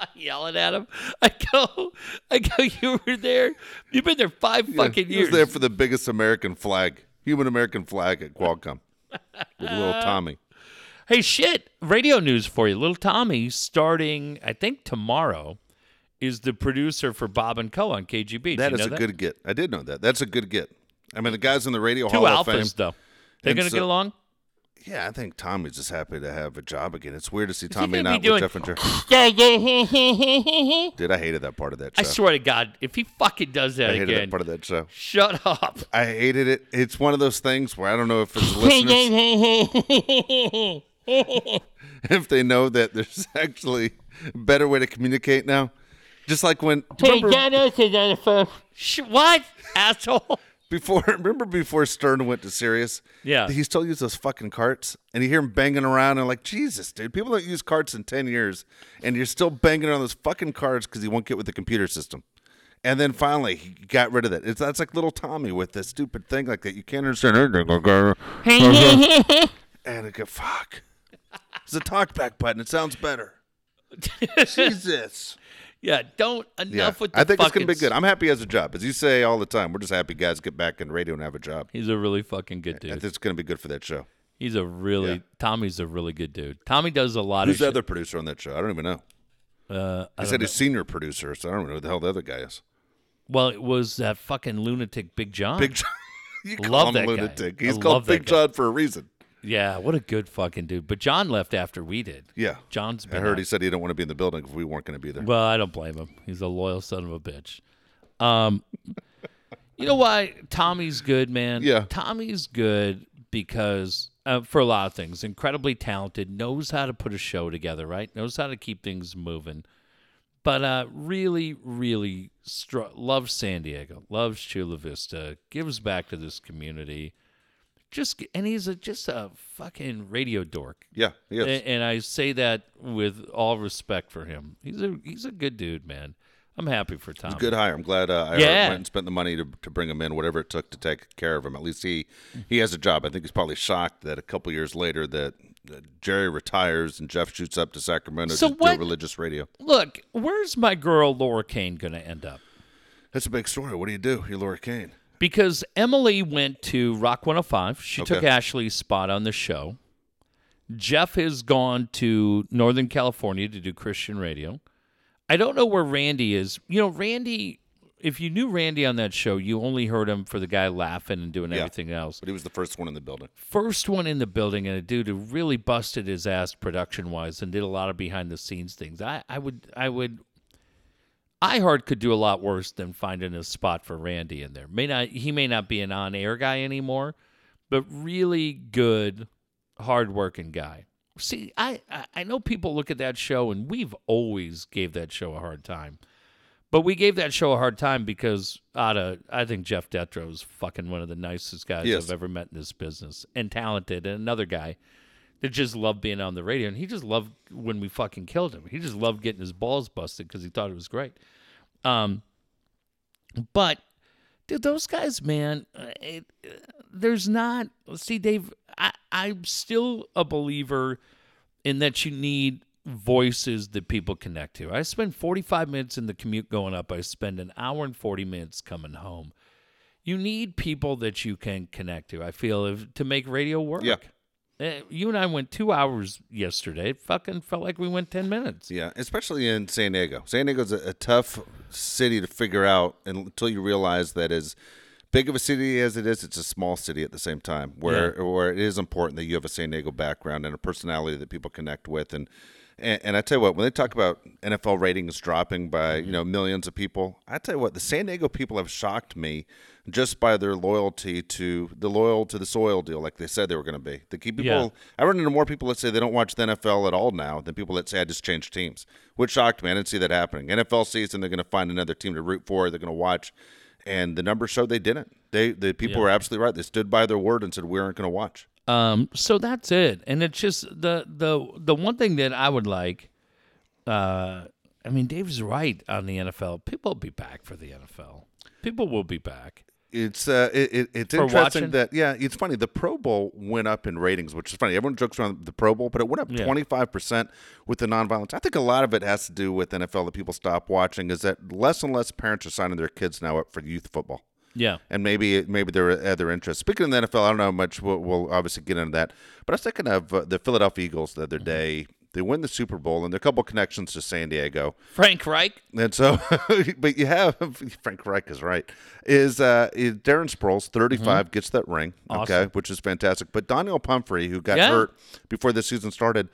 Yelling at him. I go, I go, you were there. You've been there five fucking years. he was there for the biggest American flag, human American flag at Qualcomm with little Tommy. hey, shit. Radio news for you. Little Tommy, starting, I think tomorrow, is the producer for Bob and Co. on KGB. That is a good get. I did know that. That's a good get. I mean, the guys in the Radio Two Hall of Fame. alphas, though. They're going to so- get along? Yeah, I think Tommy's just happy to have a job again. It's weird to see Tommy not with Jeff and Jerry. I Dude, I hated that part of that show. I swear to God, if he fucking does that I hated again, that part of that show. shut up. I hated it. It's one of those things where I don't know if his listeners, if they know that there's actually a better way to communicate now. Just like when you remember Sh- what? Asshole. Before remember before Stern went to Sirius? Yeah. He still used those fucking carts and you hear him banging around and like, Jesus, dude, people don't use carts in ten years and you're still banging on those fucking carts because he won't get with the computer system. And then finally he got rid of that. It's that's like little Tommy with this stupid thing like that. You can't understand anything. and I go, fuck. It's a talkback button. It sounds better. Jesus. Yeah, don't Yeah, enough with the I think it's gonna be good. I'm happy as a job, as you say all the time. We're just happy guys get back in radio and have a job. He's a really fucking good I dude. think it's gonna be good for that show. He's a really Yeah. Tommy's a really good dude. Tommy does a lot of. Who's the shit. other producer on that show? I don't even know. Uh, I I said he's senior producer, so I don't know who the hell the other guy is. well, it was that fucking lunatic Big John. Big John. you call Love him that guy. lunatic. I He's love called Big. John for a reason. Yeah, what a good fucking dude. But John left after we did. Yeah. John's I heard out. he said he didn't want to be in the building if we weren't going to be there. Well, I don't blame him. He's a loyal son of a bitch. Um, you know why Tommy's good, man? Yeah. Tommy's good because uh, for a lot of things, incredibly talented, knows how to put a show together, right? Knows how to keep things moving. But uh, really, really str- loves San Diego, loves Chula Vista, gives back to this community. Just and he's a, just a fucking radio dork. Yeah, he is. A- And I say that with all respect for him. He's a he's a good dude, man. I'm happy for Tom. Good hire. I'm glad uh, I Yeah. went and spent the money to, to bring him in, whatever it took to take care of him. At least he he has a job. I think he's probably shocked that a couple years later that, that Jerry retires and Jeff shoots up to Sacramento So to what- do religious radio. Look, where's my girl Laura Kane going to end up? That's a big story. What do you do? You're Laura Kane. Because Emily went to Rock 105. She took Ashley's spot on the show. Jeff has gone to Northern California to do Christian radio. I don't know where Randy is. You know, Randy, if you knew Randy on that show, you only heard him for the guy laughing and doing Yeah. everything else. But he was the first one in the building. first one in the building and a dude who really busted his ass production wise and did a lot of behind the scenes things. I, I would I would iHeart could do a lot worse than finding a spot for Randy in there. May not he may not be an on air guy anymore, but really good, hard working guy. See, I, I know people look at that show and we've always gave that show a hard time. But we gave that show a hard time because out of I think Jeff Detrow is fucking one of the nicest guys Yes. I've ever met in this business, and talented, and another guy that just loved being on the radio, and he just loved when we fucking killed him. He just loved getting his balls busted because he thought it was great. Um, but Dude, those guys, man, it, uh, there's not. See, Dave, I, I'm still a believer in that you need voices that people connect to. I spend 45 minutes in the commute going up. I spend an hour and 40 minutes coming home. You need people that you can connect to. I feel if, to make radio work. Yeah. Eh, You and I went two hours yesterday. It fucking felt like we went 10 minutes. Yeah, especially in San Diego. San Diego's a, a tough city to figure out until you realize that as big of a city as it is, it's a small city at the same time. Where where it is important that you have a San Diego background and a personality that people connect with. And and, and I tell you what, when they talk about NFL ratings dropping by you mm-hmm. know millions of people, I tell you what, the San Diego people have shocked me just by their loyalty to the loyal to the soil deal, like they said they were going to be. The key people, Yeah. I run into more people that say they don't watch the NFL at all now than people that say I just changed teams, which shocked me. I didn't see that happening. NFL season, they're going to find another team to root for. They're going to watch, and the numbers showed they didn't. They the people Yeah. were absolutely right. They stood by their word and said we aren't going to watch. Um, so that's it. And it's just the the the one thing that I would like. Uh, I mean, Dave's right on the NFL. People will be back for the NFL. People will be back. It's uh, it, it, it's For interesting watching? that yeah, it's funny. The Pro Bowl went up in ratings, which is funny. Everyone jokes around the Pro Bowl, but it went up twenty five percent with the nonviolence. I think a lot of it has to do with NFL that people stop watching. Is that less and less parents are signing their kids now up for youth football. Yeah. and maybe maybe there are other interests. Speaking of the NFL, I don't know how much we'll, we'll obviously get into that, but I was thinking of uh, the Philadelphia Eagles the other Mm-hmm. day. They win the Super Bowl, and there are a couple connections to San Diego. Frank Reich. And so, but you have Frank Reich is right. Is uh, is Darren Sproles, 35, gets that ring, okay, Mm-hmm. Which is fantastic. But Donnel Pumphrey, who got Yeah. hurt before the season started,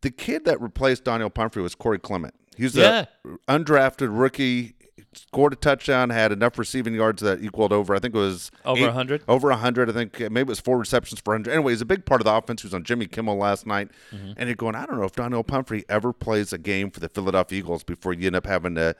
the kid that replaced Donnel Pumphrey was Corey Clement. He's Yeah. a undrafted rookie. Scored a touchdown, had enough receiving yards that equaled over. I think it was Over 100? Over 100. I think maybe it was four receptions for 100. Anyway, he's a big part of the offense. He was on Jimmy Kimmel last night. Mm-hmm. And you're going, I don't know if Donnel Pumphrey ever plays a game for the Philadelphia Eagles before you end up having to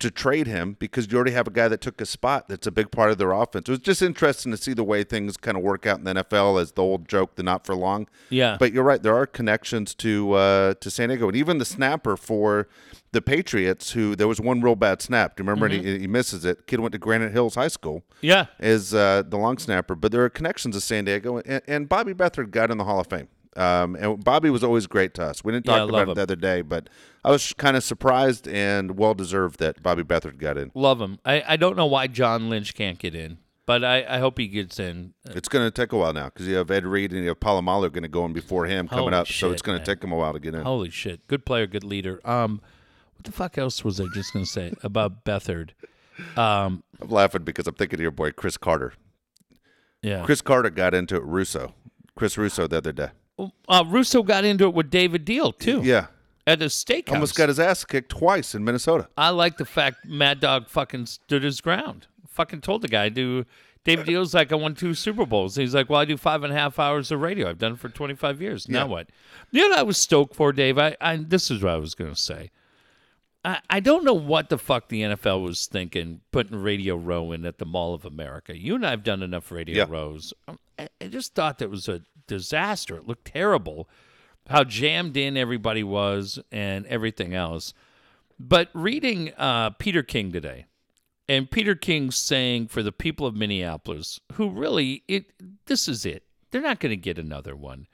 to trade him because you already have a guy that took a spot that's a big part of their offense. It was just interesting to see the way things kind of work out in the NFL as the old joke, the not for long. Yeah. But you're right, there are connections to uh, to San Diego. And even the snapper for the Patriots, who there was one real bad snap. Do you remember? And he, he misses it. Kid went to Granite Hills High School Yeah. is uh, the long snapper, but there are connections to San Diego, and, and Bobby Beathard got in the Hall of Fame. Um, and Bobby was always great to us. We didn't talk love about it the other day, but I was kind of surprised and well deserved that Bobby Beathard got in. Love him. I, I don't know why John Lynch can't get in, but I, I hope he gets in. It's going to take a while now because you have Ed Reed and you have Polamalu going to go in before him coming Holy up, so it's going to take him a while to get in. Holy shit. Good player, good leader. Um, the fuck else was I just going to say about Beathard? Um, I'm laughing because I'm thinking of your boy Cris Carter. yeah. Cris Carter got into it Russo, Chris Russo the other day. Uh, Russo got into it with David Diehl, too, Yeah, at the steakhouse. almost got his ass kicked twice in Minnesota. I like the fact Mad Dog fucking stood his ground. Fucking told the guy, do David Diehl's like, I won two Super Bowls. He's like, Well, I do five and a half hours of radio. I've done it for 25 years. Now Yeah. what? You know what I was stoked for, Dave? I, I This is what I was going to say. I, I don't know what the fuck the NFL was thinking putting Radio Row in at the Mall of America. You and I have done enough Radio Yeah. Rows. Um, I, I just thought that was a disaster. It looked terrible how jammed in everybody was and everything else. But reading uh, Peter King today, and Peter King saying for the people of Minneapolis, who really it this is it. They're not going to get another one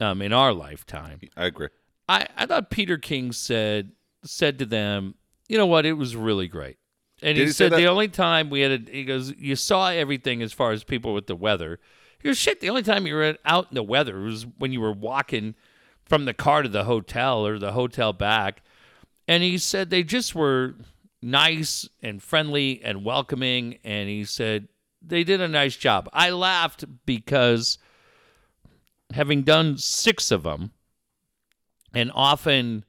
um, in our lifetime. I agree. I, I thought Peter King said said to them, you know what, it was really great. And Did he he said the only time we had a, he goes, you saw everything as far as people with the weather. He goes, shit, the only time you were out in the weather was when you were walking from the car to the hotel or the hotel back. And he said they just were nice and friendly and welcoming. And he said they did a nice job. I laughed because having done six of them, and often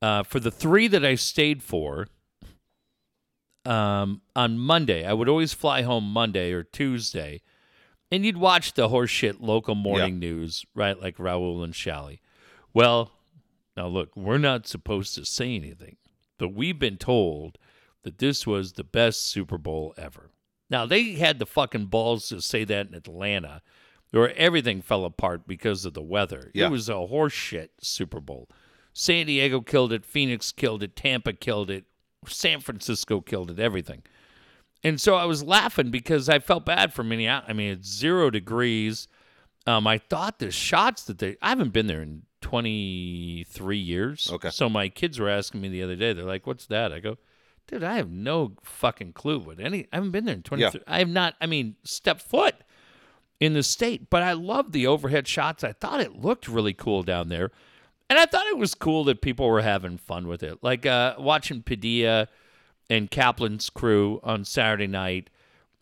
uh, for the three that I stayed for um, on Monday, I would always fly home Monday or Tuesday, and you'd watch the horseshit local morning news, right? Like Raul and Shally. Well, now look, we're not supposed to say anything, but we've been told that this was the best Super Bowl ever. Now they had the fucking balls to say that in Atlanta, where everything fell apart because of the weather. Yeah. It was a horseshit Super Bowl. San Diego killed it, Phoenix killed it, Tampa killed it, San Francisco killed it, everything. And so I was laughing because I felt bad for Minneapolis. I mean, it's zero degrees. Um, I thought the shots that they, I haven't been there in 23 years. Okay. So my kids were asking me the other day, they're like, what's that? I go, dude, I have no fucking clue what any, I haven't been there in 23. I have not, I mean, step foot in the state, but I love the overhead shots. I thought it looked really cool down there. And I thought it was cool that people were having fun with it. Like uh, watching Padilla and Kaplan's crew on Saturday night,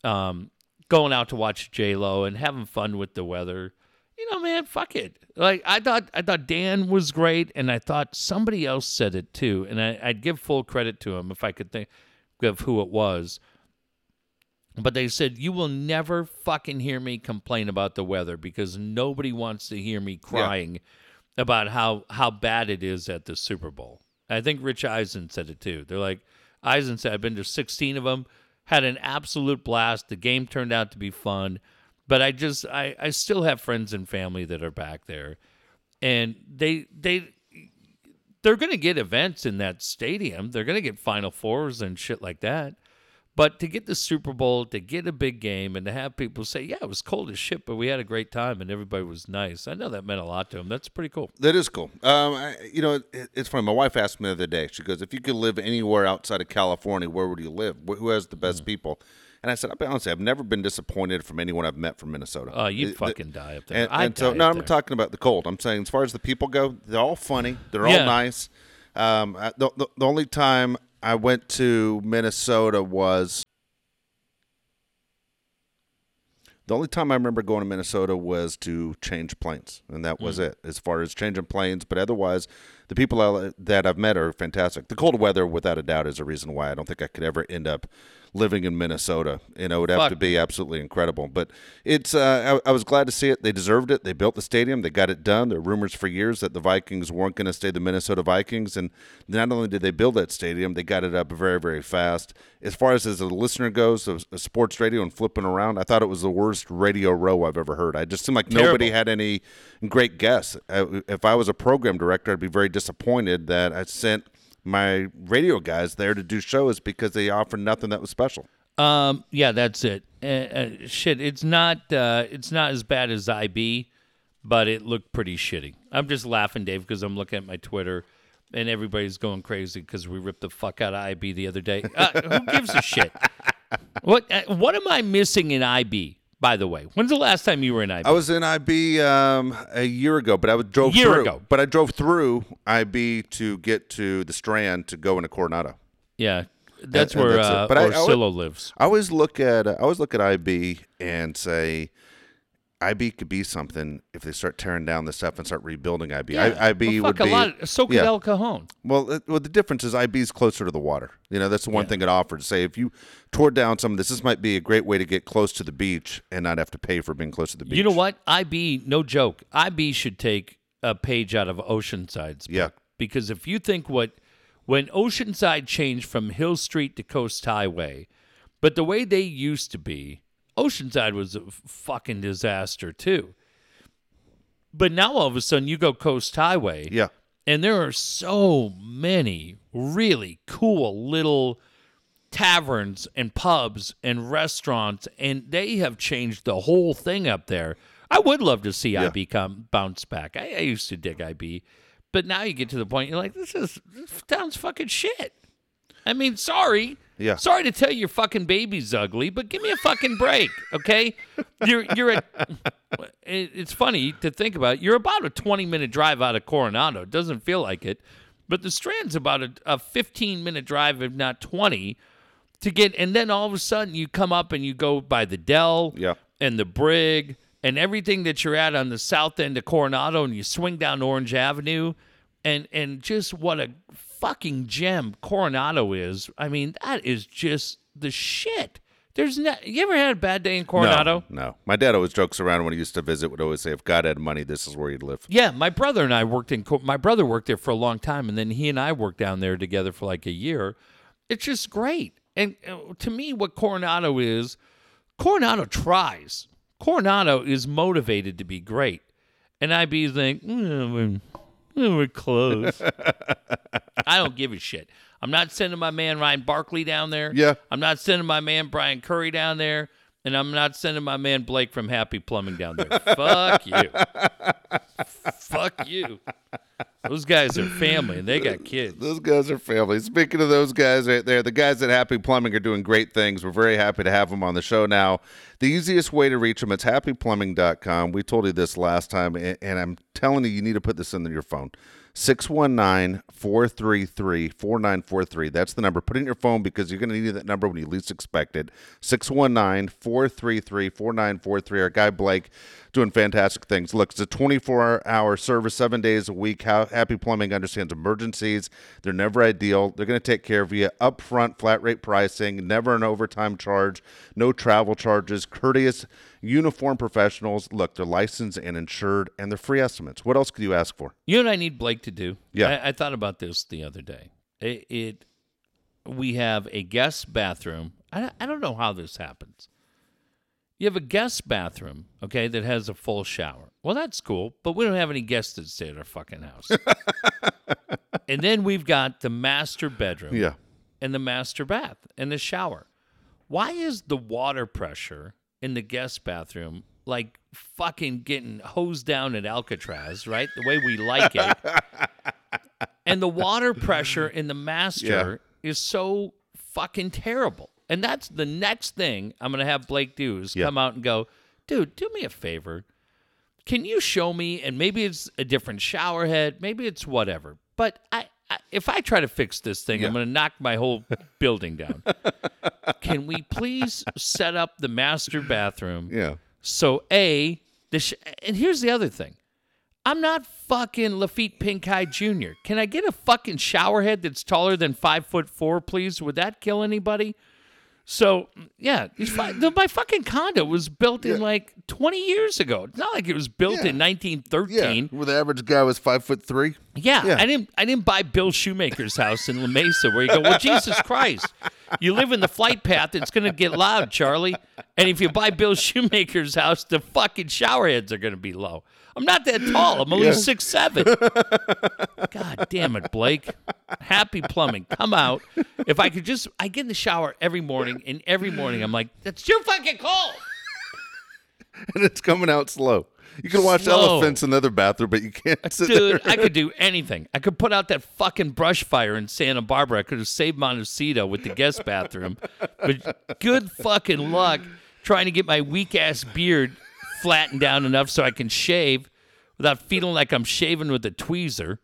um, going out to watch J Lo and having fun with the weather. You know, man, fuck it. Like I thought, I thought Dan was great, and I thought somebody else said it too. And I, I'd give full credit to him if I could think of who it was. But they said you will never fucking hear me complain about the weather because nobody wants to hear me crying about how how bad it is at the Super Bowl. I think Rich Eisen said it too. They're like Eisen said, I've been to 16 of them, had an absolute blast. The game turned out to be fun, but I just I I still have friends and family that are back there, and they they they're going to get events in that stadium. They're going to get Final Fours and shit like that. But to get the Super Bowl, to get a big game, and to have people say, "Yeah, it was cold as shit, but we had a great time and everybody was nice," I know that meant a lot to them. That's pretty cool. That is cool. Um, I, you know, it, it's funny. My wife asked me the other day. She goes, "If you could live anywhere outside of California, where would you live? Who has the best people?" And I said, "I'll be honest. I've never been disappointed from anyone I've met from Minnesota. Oh, you The- the- fucking die up there. And, and so, no, I'm there. talking about the cold. I'm saying, as far as the people go, they're all funny. They're all nice. Um, the, the, the only time I went to Minnesota was the only time I remember going to Minnesota was to change planes, and that Mm. was it as far as changing planes. But otherwise, the people that I've met are fantastic. The cold weather, without a doubt, is a reason why I don't think I could ever end up living in Minnesota. You know, it would have Fuck. to be absolutely incredible. But it's uh, I, I was glad to see it. They deserved it. They built the stadium. They got it done. There were rumors for years that the Vikings weren't going to stay the Minnesota Vikings, and not only did they build that stadium, they got it up very very fast. As far as as a listener goes, of sports radio and flipping around, I thought it was the worst radio row I've ever heard. I just seemed like nobody had any great guests. Uh, if I was a program director, I'd be very disappointed that I sent my radio guys there to do shows because they offered nothing that was special. Um, yeah, that's it. Uh, uh, shit, it's not uh, it's not as bad as IB, but it looked pretty shitty. I'm just laughing, Dave, because I'm looking at my Twitter, and everybody's going crazy because we ripped the fuck out of IB the other day. Uh, who gives a shit? What uh, what am I missing in IB? By the way, when's the last time you were in IB? I was in IB um, a year ago, but I drove Year through. ago. But I drove through IB to get to the Strand to go into Coronado. yeah, that's and where that's uh, I- I lives. I always look at I always look at IB and say IB could be something if they start tearing down the stuff and start rebuilding IB. Yeah. I, IB well, would fuck, be a lot. So could yeah. El Cajon. Well, it, well, the difference is IB is closer to the water. You know, that's the one Yeah. thing it offers. Say if you tore down some of this, this might be a great way to get close to the beach and not have to pay for being close to the beach. You know what? IB, no joke. IB should take a page out of Oceanside's book. Yeah. Because if you think what when Oceanside changed from Hill Street to Coast Highway, but the way they used to be, Oceanside was a fucking disaster too. But now all of a sudden you go Coast Highway. Yeah. And there are so many really cool little taverns and pubs and restaurants, and they have changed the whole thing up there. I would love to see IB come bounce back. I, I used to dig IB, but now you get to the point you're like, this is this town's fucking shit. I mean, sorry. Yeah. Sorry to tell you your fucking baby's ugly, but give me a fucking break, okay? You're you're a. It's funny to think about. You're about a 20 minute drive out of Coronado. It doesn't feel like it, but the Strand's about a, a 15 minute drive, if not 20, to get. And then all of a sudden, you come up and you go by the Del Yeah. and the Brig and everything that you're at on the south end of Coronado, and you swing down Orange Avenue, and and just what a fucking gem Coronado is. I mean, that is just the shit. There's no. You ever had a bad day in Coronado? No, no. My dad always jokes around when he used to visit. Would always say, "If God had money, this is where he'd live." Yeah, my brother and I worked in. My brother worked there for a long time, and then he and I worked down there together for like a year. It's just great. And uh, to me, what Coronado is, Coronado tries. Coronado is motivated to be great, and I'd be think, "Mm, we're, close. I don't give a shit. I'm not sending my man Ryan Barkley down there. Yeah. I'm not sending my man Brian Curry down there. And I'm not sending my man Blake from Happy Plumbing down there. Fuck you. Fuck you. Those guys are family and they got kids. Those guys are family. Speaking of those guys right there, the guys at Happy Plumbing are doing great things. We're very happy to have them on the show now. The easiest way to reach them is happyplumbing.com. We told you this last time, and I'm telling you, you need to put this in your phone. 619 433 4943. That's the number. Put it in your phone because you're going to need that number when you least expect it. 619 433 4943. Our guy Blake doing fantastic things. Look, it's a 24 hour service, seven days a week. Happy Plumbing understands emergencies. They're never ideal. They're going to take care of you upfront, flat rate pricing, never an overtime charge, no travel charges, courteous, uniform professionals. Look, they're licensed and insured, and they're free estimates. What else could you ask for? You know what I need Blake to do? Yeah. I, I thought about this the other day. It, it we have a guest bathroom. I, I don't know how this happens. You have a guest bathroom, okay, that has a full shower. Well, that's cool, but we don't have any guests that stay at our fucking house. and then we've got the master bedroom Yeah. and the master bath and the shower. Why is the water pressure in the guest bathroom like fucking getting hosed down at Alcatraz, right? The way we like it. and the water pressure in the master is so fucking terrible. And that's the next thing I'm going to have Blake do is Yeah. come out and go, dude, do me a favor. Can you show me? And maybe it's a different shower head, maybe it's whatever. But I if I try to fix this thing, I'm going to knock my whole building down. Can we please set up the master bathroom Yeah. so a the sh- and here's the other thing. I'm not fucking Lafitte Pink Eye Jr. Can I get a fucking shower head that's taller than five foot four, please? Would that kill anybody? So yeah, my fucking condo was built in Yeah. like 20 years ago. It's not like it was built Yeah. in Yeah. 1913. Where the average guy was five foot three. Yeah, Yeah. I didn't. I didn't buy Bill Shoemaker's house in La Mesa, where you go. Well, Jesus Christ, you live in the flight path. It's going to get loud, Charlie. And if you buy Bill Shoemaker's house, the fucking shower heads are going to be low. I'm not that tall. I'm only Yeah. six seven. God damn it, Blake. Happy plumbing. Come out. If I could just, I get in the shower every morning, and every morning I'm like, that's too fucking cold. and it's coming out slow. You can watch Slow. elephants in the other bathroom, but you can't sit Dude, there. I could do anything. I could put out that fucking brush fire in Santa Barbara. I could have saved Montecito with the guest bathroom. But good fucking luck trying to get my weak ass beard flattened down enough so I can shave without feeling like I'm shaving with a tweezer.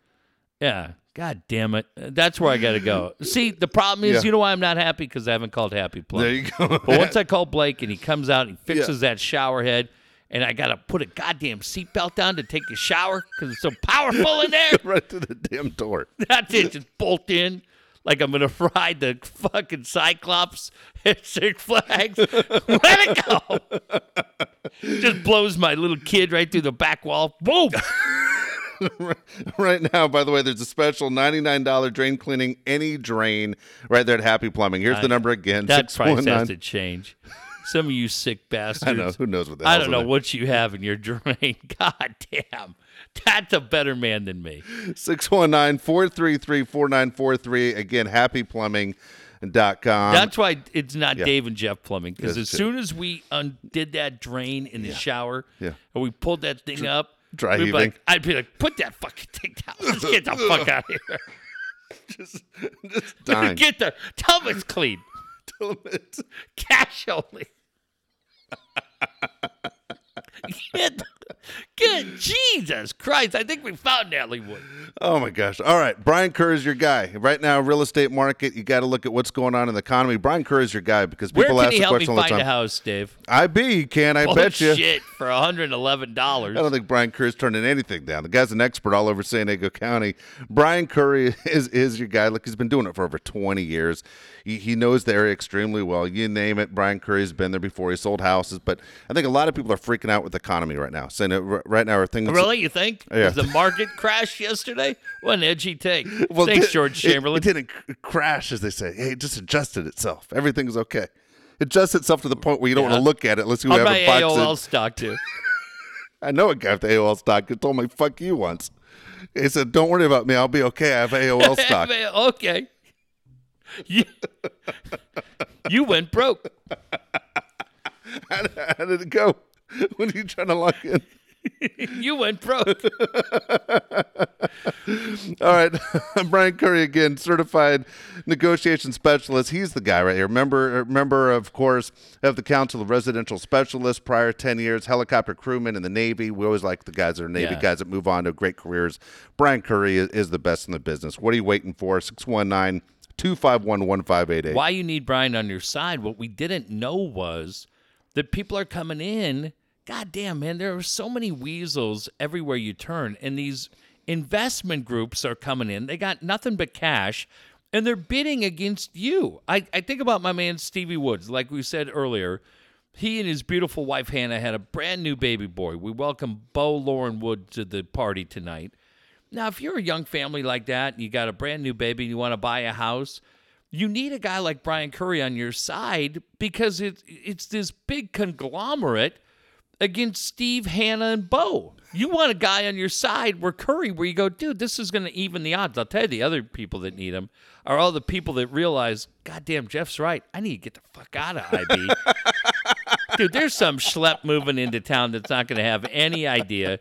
Yeah. God damn it. That's where I got to go. See, the problem is, Yeah. you know why I'm not happy? Because I haven't called Happy Plum. There you go. But once I call Blake and he comes out and he fixes that shower head, and I got to put a goddamn seatbelt on to take a shower because it's so powerful in there. right to the damn door. That's it. Just bolt in like I'm going to fry the fucking Cyclops at Six Flags. Let it go. Just blows my little kid right through the back wall. Boom. right now, by the way, there's a special $99 drain cleaning any drain right there at Happy Plumbing. Here's the number again. That price has to change. Some of you sick bastards. I know. Who knows what I don't know what you have in your drain. God damn. That's a better man than me. 619 433 4943. Again, happyplumbing.com. That's why it's not yeah. Dave and Jeff Plumbing. Because as too. soon as we undid that drain in the shower, Yeah. and we pulled that thing up, dry heaving. like, I'd be like, put that fucking thing down. Let's get the fuck out of here. just, just dying. get the tell them it's clean. tell them Cash only. get, get Jesus Christ! I think we found Natalie Wood. Oh my gosh. All right. Brian Curry is your guy. Right now, real estate market, you got to look at what's going on in the economy. Brian Curry is your guy because people ask he the help me question all the find a house, Dave? IB can, I Oh bet you. shit! For one hundred and eleven dollars. I don't think Brian Curry's turning anything down. The guy's an expert all over San Diego County. Brian Curry is, is your guy. Look, he's been doing it for over 20 years. He, he knows the area extremely well. You name it, Brian Curry's been there before. He sold houses. But I think a lot of people are freaking out with the economy right now, saying r- right now are things. Really, you think? Yeah. The market crash yesterday? What an edgy take. Well, Thanks, it- George Chamberlain. It, didn't crash, as they say. Hey, it just adjusted itself. Everything's okay. It adjusts itself to the point where you don't Yeah. want to look at it unless you On have a box. AOL of- stock too. I know a guy with AOL stock who told me, fuck you once. He said, don't worry about me. I'll be okay. I have AOL stock. okay. you, you went broke. How did it go? When are you trying to lock in? You went broke. All right, I'm Brian Curry again, certified negotiation specialist. He's the guy right here. Member, member of course of the Council of Residential Specialists. Prior ten years, helicopter crewman in the Navy. We always like the guys that are Navy Yeah. guys that move on to great careers. Brian Curry is, is the best in the business. What are you waiting for? 619 251 1588. Why you need Brian on your side? What we didn't know was that people are coming in. God damn, man, there are so many weasels everywhere you turn, and these investment groups are coming in. They got nothing but cash, and they're bidding against you. I, I think about my man Stevie Woods, like we said earlier. He and his beautiful wife Hannah had a brand new baby boy. We welcome Bo Lauren Wood to the party tonight. Now, if you're a young family like that, and you got a brand new baby, and you want to buy a house, you need a guy like Brian Curry on your side because it's it's this big conglomerate against Steve, Hannah, and Bo. You want a guy on your side where Curry, where you go, dude, this is going to even the odds. I'll tell you, the other people that need him are all the people that realize, goddamn, Jeff's right. I need to get the fuck out of IB. Dude, there's some schlep moving into town that's not going to have any idea.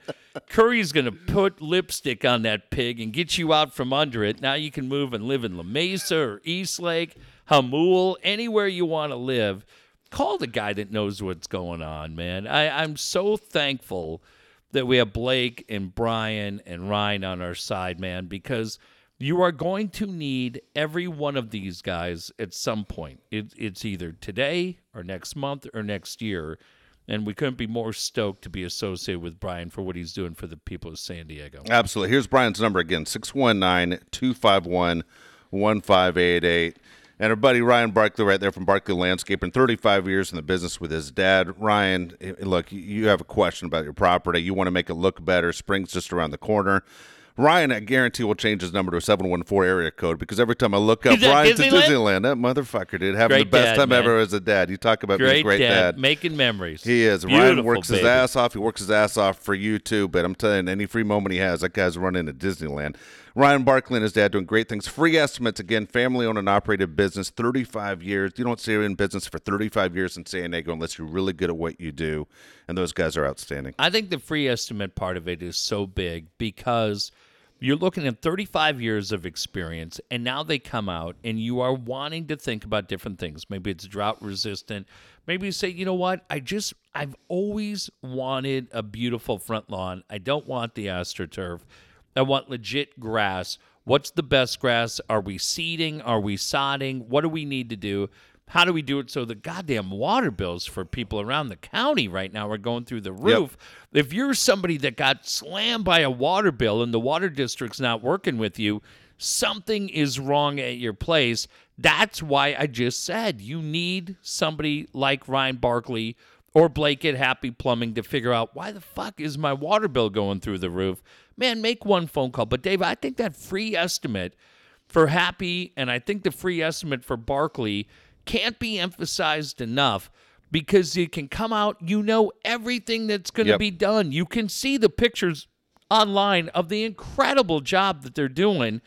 Curry's going to put lipstick on that pig and get you out from under it. Now you can move and live in La Mesa or East Lake, Jamul, anywhere you want to live. Call the guy that knows what's going on, man. I, I'm so thankful that we have Blake and Brian and Ryan on our side, man, because you are going to need every one of these guys at some point. It, it's either today or next month or next year. And we couldn't be more stoked to be associated with Brian for what he's doing for the people of San Diego. Absolutely. Here's Brian's number again 619 251 1588. And our buddy Ryan Barkley, right there from Barkley Landscaping, 35 years in the business with his dad. Ryan, eh, look, you have a question about your property. You want to make it look better. Spring's just around the corner. Ryan, I guarantee, will change his number to a 714 area code because every time I look up at Ryan's at Disneyland? Disneyland, that motherfucker, dude, having Great the best dad, time man. ever as a dad. You talk about being a Great, great dad, dad. making memories. He is. Ryan Beautiful works his ass off. He works his ass off for you too. But I'm telling you, any free moment he has, that guy's running to Disneyland. Ryan Barkley and his dad doing great things. Free estimates again. Family owned and operated business. 35 years. You don't stay in business for 35 years in San Diego unless you're really good at what you do. And those guys are outstanding. I think the free estimate part of it is so big because you're looking at 35 years of experience, and now they come out and you are wanting to think about different things. Maybe it's drought resistant. Maybe you say, you know what? I just, I've always wanted a beautiful front lawn. I don't want the astroturf. I want legit grass. What's the best grass? Are we seeding? Are we sodding? What do we need to do? How do we do it so the goddamn water bills for people around the county right now are going through the roof? If you're somebody that got slammed by a water bill and the water district's not working with you, something is wrong at your place. That's why I just said you need somebody like Ryan Barkley or Blake at Happy Plumbing to figure out why the fuck is my water bill going through the roof. Man, make one phone call. But Dave, I think that free estimate for Happy and I think the free estimate for Barkley can't be emphasized enough because you can come out, you know everything that's going to Yep. be done. You can see the pictures online of the incredible job that they're doing.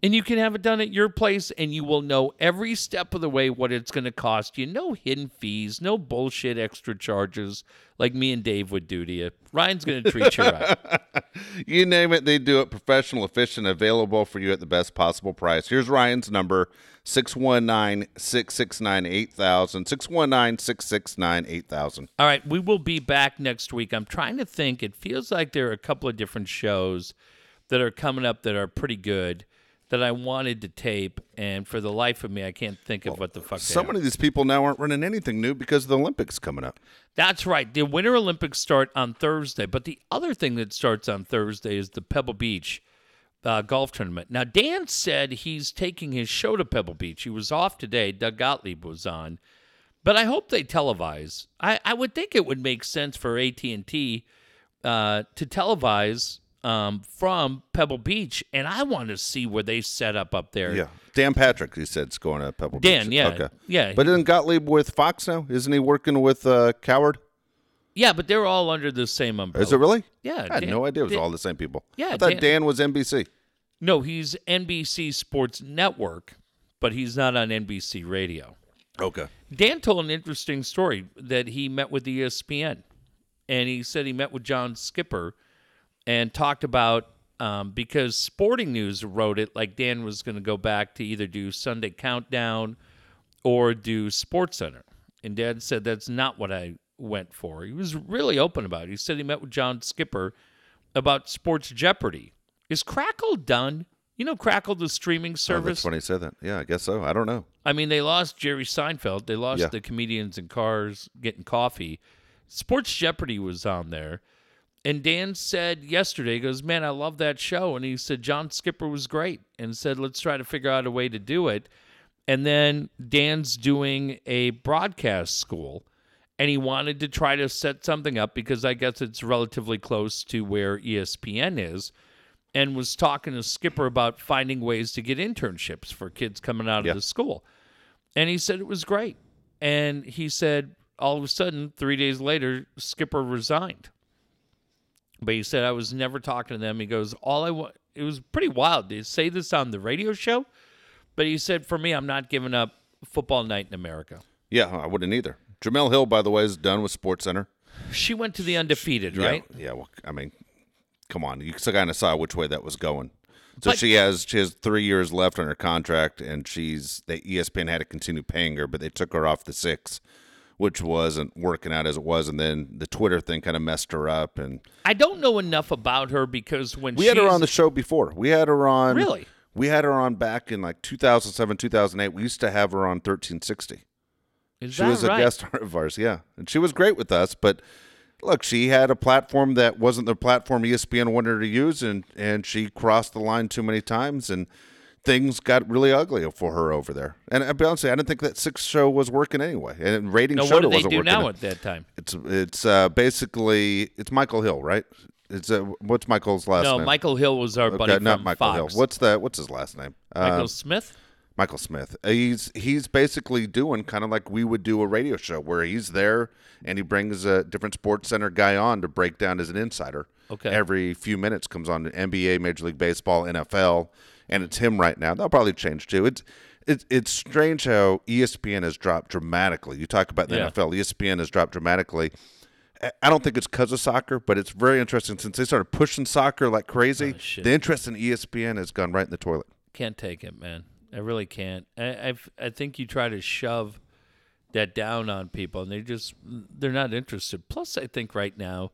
And you can have it done at your place, and you will know every step of the way what it's going to cost you. No hidden fees, no bullshit extra charges like me and Dave would do to you. Ryan's going to treat you right. You name it, they do it. Professional, efficient, available for you at the best possible price. Here's Ryan's number 619 669 8000. 619 669 8000. All right, we will be back next week. I'm trying to think. It feels like there are a couple of different shows that are coming up that are pretty good that I wanted to tape, and for the life of me, I can't think of what the fuck. So many of these people now aren't running anything new because of the Olympics coming up. That's right. The Winter Olympics start on Thursday, but the other thing that starts on Thursday is the Pebble Beach uh, golf tournament. Now, Dan said he's taking his show to Pebble Beach. He was off today. Doug Gottlieb was on, but I hope they televise. I, I would think it would make sense for AT and T uh, to televise um, from Pebble Beach, and I want to see where they set up up there. Yeah. Dan Patrick, he said, is going to Pebble Dan, Beach. Dan, yeah, Okay. yeah. But isn't Gottlieb with Fox now? Isn't he working with uh, Cowherd? yeah, but they're all under the same umbrella. Is it really? Yeah, I had Dan- no idea it was Dan- all the same people. Yeah, I thought Dan- was NBC. No, he's NBC Sports Network, but he's not on NBC radio. Okay. Dan told an interesting story that he met with ESPN, and he said he met with John Skipper and talked about um, because Sporting News wrote it like Dan was going to go back to either do Sunday Countdown or do Sports Center, and Dan said that's not what I went for. He was really open about it. He said he met with John Skipper about Sports Jeopardy. Is Crackle done? You know, Crackle, the streaming Oh, service. that's when he said that. Yeah, I guess so. I don't know. I mean, they lost Jerry Seinfeld. They lost Yeah. the comedians in cars getting coffee. Sports Jeopardy was on there. And Dan said yesterday, he goes, Man, I love that show. And he said, John Skipper was great and said, Let's try to figure out a way to do it. And then Dan's doing a broadcast school and he wanted to try to set something up because I guess it's relatively close to where ESPN is and was talking to Skipper about finding ways to get internships for kids coming out Yeah. of the school. And he said it was great. And he said all of a sudden, three days later, Skipper resigned. But he said, I was never talking to them. He goes, All I want, it was pretty wild to say this on the radio show. But he said, For me, I'm not giving up football night in America. Yeah, I wouldn't either. Jemele Hill, by the way, is done with Sports Center. She went to the undefeated, right? Yeah. Well, I mean, come on, you kind of saw which way that was going. So But- she has she has three years left on her contract, and she's they E ESPN had to continue paying her, but they took her off the six, which wasn't working out as it was, and then the Twitter thing kind of messed her up, and I don't know enough about her because when we had her on the show before. We had her on Really? We had her on back in like 2007, 2008. We used to have her on 1360. Is She was right? a guest of ours, yeah, and she was great with us. But look, she had a platform that wasn't the platform ESPN wanted her to use, and and she crossed the line too many times, and things got really ugly for her over there. And I'll be honest, I didn't think that six show was working anyway, and ratings Now, showed what do it they do now at that time? It's it's uh, basically it's Michael Hill, right? It's uh, what's Michael's last No, name? No, Michael Hill was our buddy not from Michael Fox. Hill. What's the what's his last name? Michael Uh, Smith? Michael Smith. Uh, He's he's basically doing kind of like we would do a radio show where he's there and he brings a different sports center guy on to break down as an insider. Okay. Every few minutes comes on NBA, Major League Baseball, NFL, and it's him right now. That'll probably change too. It's it's it's strange how ESPN has dropped dramatically. You talk about the Yeah. NFL, ESPN has dropped dramatically. I- don't think it's because of soccer, but it's very interesting since they started pushing soccer like crazy. Oh, the interest in ESPN has gone right in the toilet. Can't take it, man. I really can't. I I've, I think you try to shove that down on people, and they just they're not interested. Plus, I think right now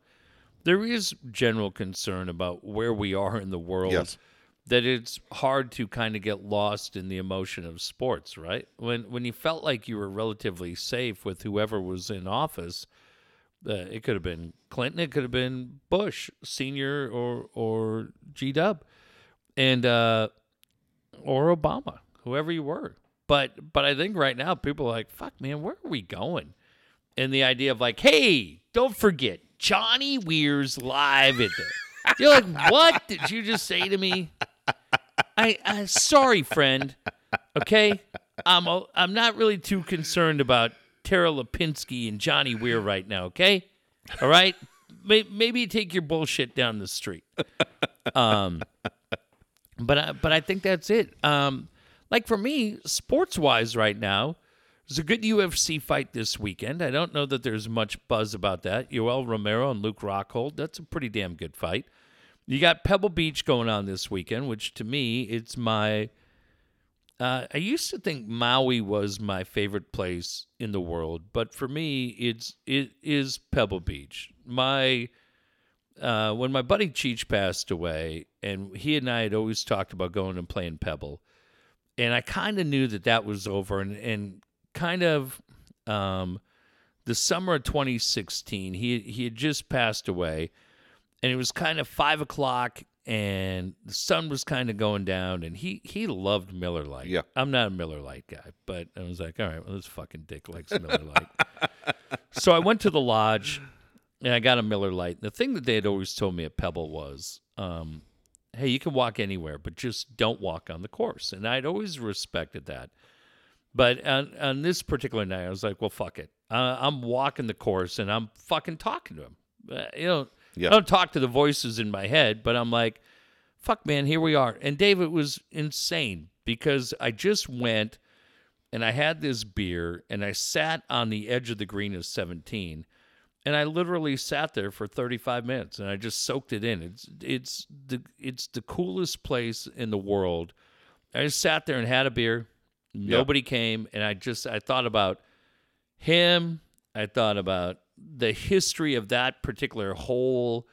there is general concern about where we are in the world. Yes. That it's hard to kind of get lost in the emotion of sports, right? When when you felt like you were relatively safe with whoever was in office, uh, it could have been Clinton, it could have been Bush senior or or G Dub, and uh, or Obama, whoever you were. But but I think right now people are like, fuck man, where are we going? And the idea of like, hey, don't forget Johnny Weir's live at the. You're like, what did you just say to me? I, I sorry, friend. Okay, I'm a, I'm not really too concerned about Tara Lipinski and Johnny Weir right now. Okay, all right. Maybe take your bullshit down the street. Um, but I, but I think that's it. Um, like for me, sports wise, right now, there's a good UFC fight this weekend. I don't know that there's much buzz about that. Yoel Romero and Luke Rockhold. That's a pretty damn good fight. You got Pebble Beach going on this weekend, which to me, it's my. Uh, I used to think Maui was my favorite place in the world, but for me, it's it is Pebble Beach. My uh, when my buddy Cheech passed away, and he and I had always talked about going and playing Pebble, and I kind of knew that that was over, and and kind of um, the summer of 2016, he he had just passed away, and it was kind of five o'clock, and the sun was kind of going down, and he he loved Miller Lite. Yeah. I'm not a Miller Lite guy, but I was like, all right, well, this fucking dick likes Miller Lite. so I went to the lodge and I got a Miller Lite. The thing that they had always told me at Pebble was, um, "Hey, you can walk anywhere, but just don't walk on the course." And I'd always respected that. But on, on this particular night, I was like, "Well, fuck it. Uh, I'm walking the course, and I'm fucking talking to him. Uh, you know, Yeah. I don't talk to the voices in my head, but I'm like, fuck, man, here we are." And David was insane. because I just went and I had this beer and I sat on the edge of the green of 17 and I literally sat there for 35 minutes and I just soaked it in. It's it's the it's the coolest place in the world. I just sat there and had a beer. Nobody came and I just I thought about him. I thought about the history of that particular hole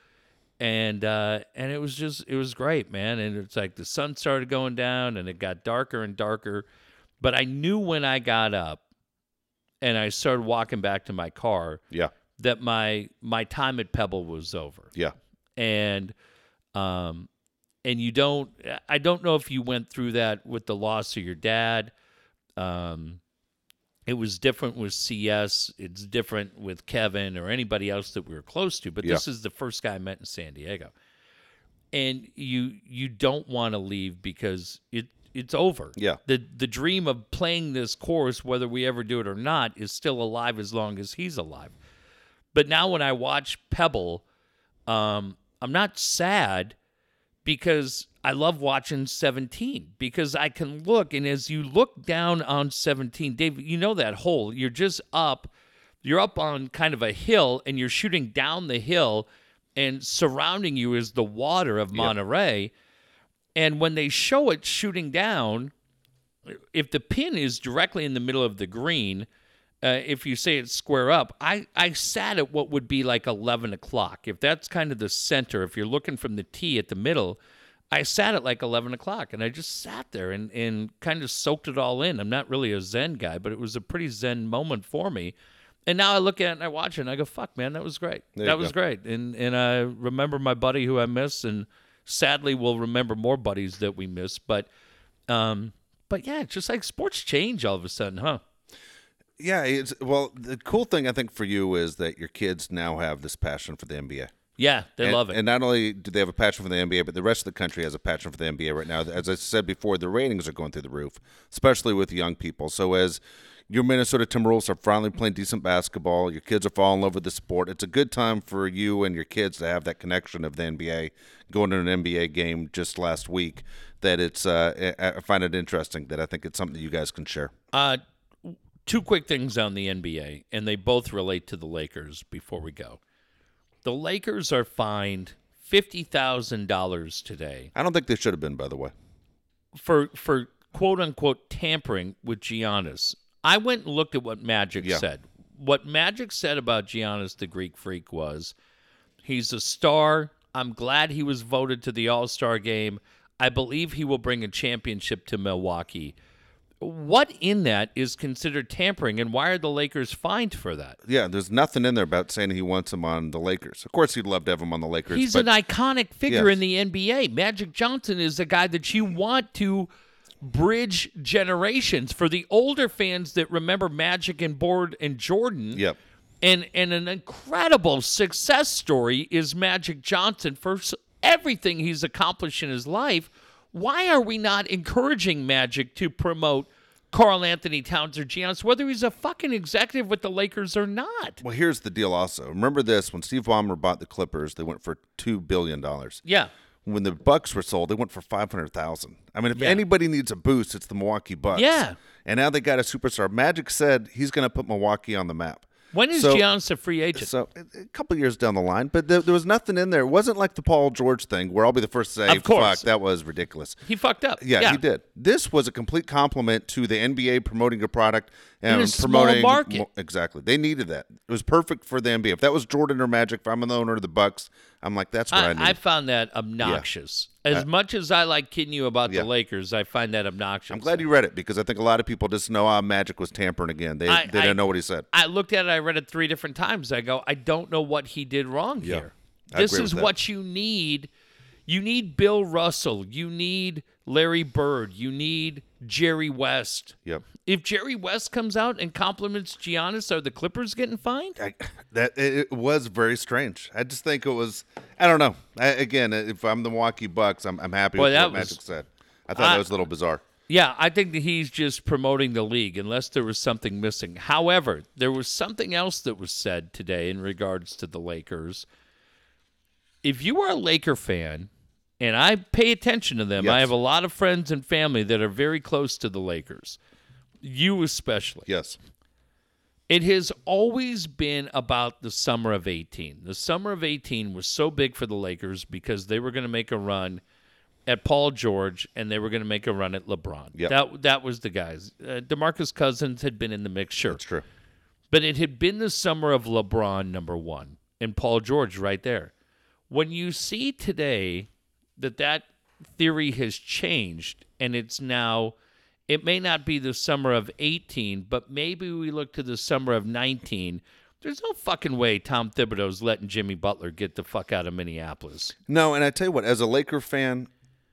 and uh, and it was just it was great, man. And it's like the sun started going down, and it got darker and darker. But I knew when I got up and I started walking back to my car Yeah. that my my time at Pebble was over. Yeah. And um and you don't I don't know if you went through that with the loss of your dad. Um it was different with CS. It's different with Kevin or anybody else that we were close to. But this is the first guy I met in San Diego, and you you don't want to leave because it it's over. Yeah. The the dream of playing this course, whether we ever do it or not, is still alive as long as he's alive. But now when I watch Pebble, um, I'm not sad because I love watching 17 because I can look and as you look down on 17, Dave, you know that hole. You're just up, you're up on kind of a hill and you're shooting down the hill and surrounding you is the water of Monterey. And when they show it shooting down, if the pin is directly in the middle of the green, uh, if you say it's square up, I, I sat at what would be like 11 o'clock. If that's kind of the center, if you're looking from the tee at the middle, I sat at like 11 o'clock and I just sat there and, and kind of soaked it all in. I'm not really a Zen guy, but it was a pretty Zen moment for me. And now I look at it and I watch it and I go, fuck, man, that was great. There that was go. great. And, and I remember my buddy who I miss and sadly we'll remember more buddies that we miss. But, um, but yeah, just like sports change all of a sudden, huh? Yeah. It's well, the cool thing I think for you is that your kids now have this passion for the NBA. Yeah, they and, love it. And not only do they have a passion for the NBA, but the rest of the country has a passion for the NBA right now. As I said before, the ratings are going through the roof, especially with young people. So as your Minnesota Timberwolves are finally playing decent basketball, your kids are falling in love with the sport. It's a good time for you and your kids to have that connection of the NBA. Going to an NBA game just last week, that it's uh, I I find it interesting. That I think it's something that you guys can share. Uh, two quick things on the NBA, and they both relate to the Lakers before we go. The Lakers are fined fifty thousand dollars today I don't think they should have been, by the way. for for quote unquote tampering with Giannis. I went and looked at what Magic Yeah. said. What Magic said about Giannis the Greek freak was he's a star. I'm glad he was voted to the All Star game. I believe he will bring a championship to Milwaukee. What in that is considered tampering, and why are the Lakers fined for that? Yeah, there's nothing in there about saying he wants him on the Lakers. Of course, he'd love to have him on the Lakers. He's but an iconic figure Yes. in the NBA. Magic Johnson is a guy that you want to bridge generations for the older fans that remember Magic and Bird and Jordan. Yep. And and an incredible success story is Magic Johnson for everything he's accomplished in his life. Why are we not encouraging Magic to promote Karl-Anthony Towns or Giannis, whether he's a fucking executive with the Lakers or not? Well, here's the deal. Also, remember this: when Steve Ballmer bought the Clippers, they went for two billion dollars. Yeah. When the Bucks were sold, they went for five hundred thousand. I mean, if Yeah. anybody needs a boost, it's the Milwaukee Bucks. Yeah. And now they got a superstar. Magic said he's going to put Milwaukee on the map. When is So- Giannis a free agent? So a couple years down the line, but there, there was nothing in there. It wasn't like the Paul George thing, where I'll be the first to say, Of course. "Fuck, that was ridiculous." he fucked up. Yeah, he did. This was a complete compliment to the NBA promoting a product and a small promoting market. mo- exactly. They needed that. It was perfect for the NBA. If that was Jordan or Magic, if I'm the owner of the Bucks, I'm like, that's what I, I, need. I found that obnoxious. As much as I like kidding you about Yeah. the Lakers, I find that obnoxious. I'm glad you read it because I think a lot of people just know ah, Magic was tampering again. They I, they didn't know what he said. I looked at it, I read it three different times. I go, I don't know what he did wrong Yeah. here. I This is what you need. You need Bill Russell. You need Larry Bird. You need Jerry West. Yep. If Jerry West comes out and compliments Giannis, are the Clippers getting fined? I, that it, it was very strange. I just think it was. I don't know. I, again, if I'm the Milwaukee Bucks, I'm, I'm happy Boy, with that what was- Magic said. I thought I- that was a little bizarre. Yeah, I think that he's just promoting the league unless there was something missing. However, there was something else that was said today in regards to the Lakers. If you are a Laker fan and I pay attention to them. I have a lot of friends and family that are very close to the Lakers. You especially. Yes. It has always been about the summer of 18. The summer of 18 was so big for the Lakers because they were going to make a run at Paul George and they were going to make a run at LeBron. Yep. That that was the guys. Uh, DeMarcus Cousins had been in the mix, sure. That's true. But it had been the summer of LeBron, number one, and Paul George right there. When you see today that that theory has changed and it's now, it may not be the summer of 18, but maybe we look to the summer of 19. There's no fucking way Tom Thibodeau's letting Jimmy Butler get the fuck out of Minneapolis. No, and I tell you what, as a Laker fan,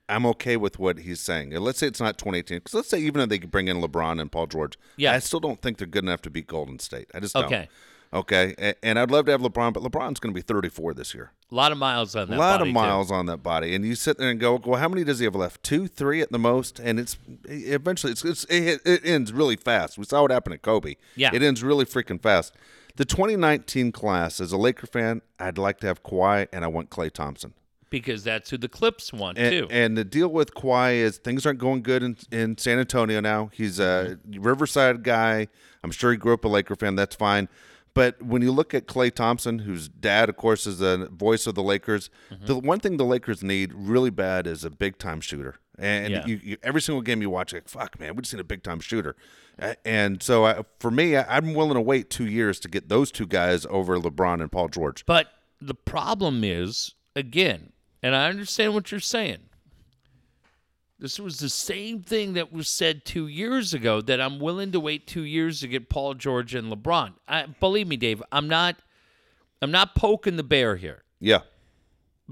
I'm okay with what he's saying. And let's say it's not 2018, because let's say even if they could bring in LeBron and Paul George, Yeah. I still don't think they're good enough to beat Golden State. I just don't. Okay. And I'd love to have LeBron, but LeBron's going to be 34 this year. A lot of miles on that. a lot body, of too. miles on that body, and you sit there and go, "Well, how many does he have left? Two, three at the most?" And it's eventually it's, it's it, it ends really fast. We saw what happened at Kobe. Yeah. it ends really freaking fast. The 2019 class, as a Laker fan, I'd like to have Kawhi, and I want Klay Thompson. because that's who the Clips want And, too. and the deal with Kawhi is things aren't going good in, in San Antonio now. He's a mm-hmm. Riverside guy. I'm sure he grew up a Laker fan. That's fine. But when you look at Klay Thompson, whose dad, of course, is the voice of the Lakers, mm-hmm. the one thing the Lakers need really bad is a big time shooter. And Yeah. you, you, every single game you watch, you're like, fuck, man, we just need a big time shooter. And so I, for me, I, I'm willing to wait two years to get those two guys over LeBron and Paul George. But the problem is, again, and I understand what you're saying. This was the same thing that was said two years ago that I'm willing to wait two years to get Paul George and LeBron. I, believe me, Dave, I'm not. I'm not poking the bear here Yeah.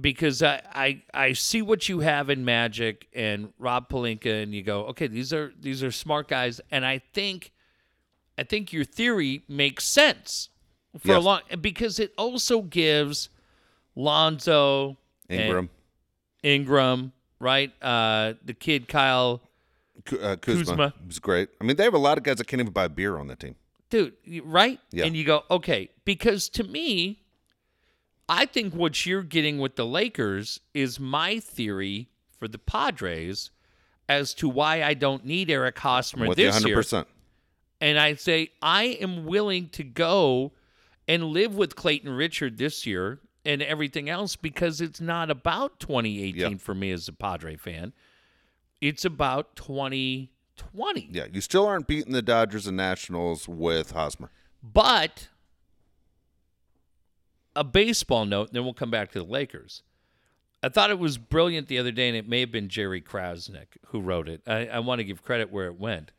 because I, I I see what you have in Magic and Rob Pelinka, and you go, okay, these are these are smart guys, and I think, I think your theory makes sense for a long because it also gives Lonzo and Ingram, Ingram, right? Uh, the kid Kyle, uh, Kuzma, Kuzma. was great. I mean, they have a lot of guys that can't even buy beer on the team. dude, you- right? Yeah. And you go, okay, because to me, I think what you're getting with the Lakers is my theory for the Padres as to why I don't need Eric Hosmer this year. 100%. And I say I am willing to go and live with Clayton Richard this year and everything else because it's not about 2018 Yeah. for me as a Padre fan. It's about 2020. Yeah, you still aren't beating the Dodgers and Nationals with Hosmer. But a baseball note, and then we'll come back to the Lakers. I thought it was brilliant the other day, and it may have been Jerry Crasnick who wrote it. I, I want to give credit where it went.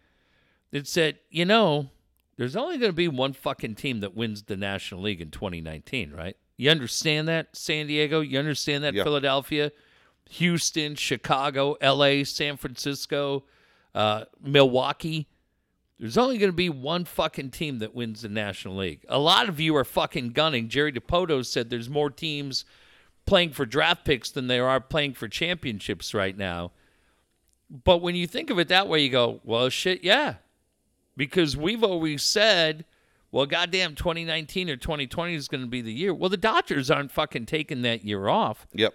It said, you know, there's only going to be one fucking team that wins the National League in 2019, right? You understand that, San Diego? You understand that, Yeah. Philadelphia? Houston, Chicago, LA, San Francisco, uh, Milwaukee. There's only going to be one fucking team that wins the National League. A lot of you are fucking gunning. Jerry Dipoto said there's more teams playing for draft picks than there are playing for championships right now. But when you think of it that way, you go, well, shit, yeah. Because we've always said, well, goddamn, 2019 or 2020 is going to be the year. Well, the Dodgers aren't fucking taking that year off Yep.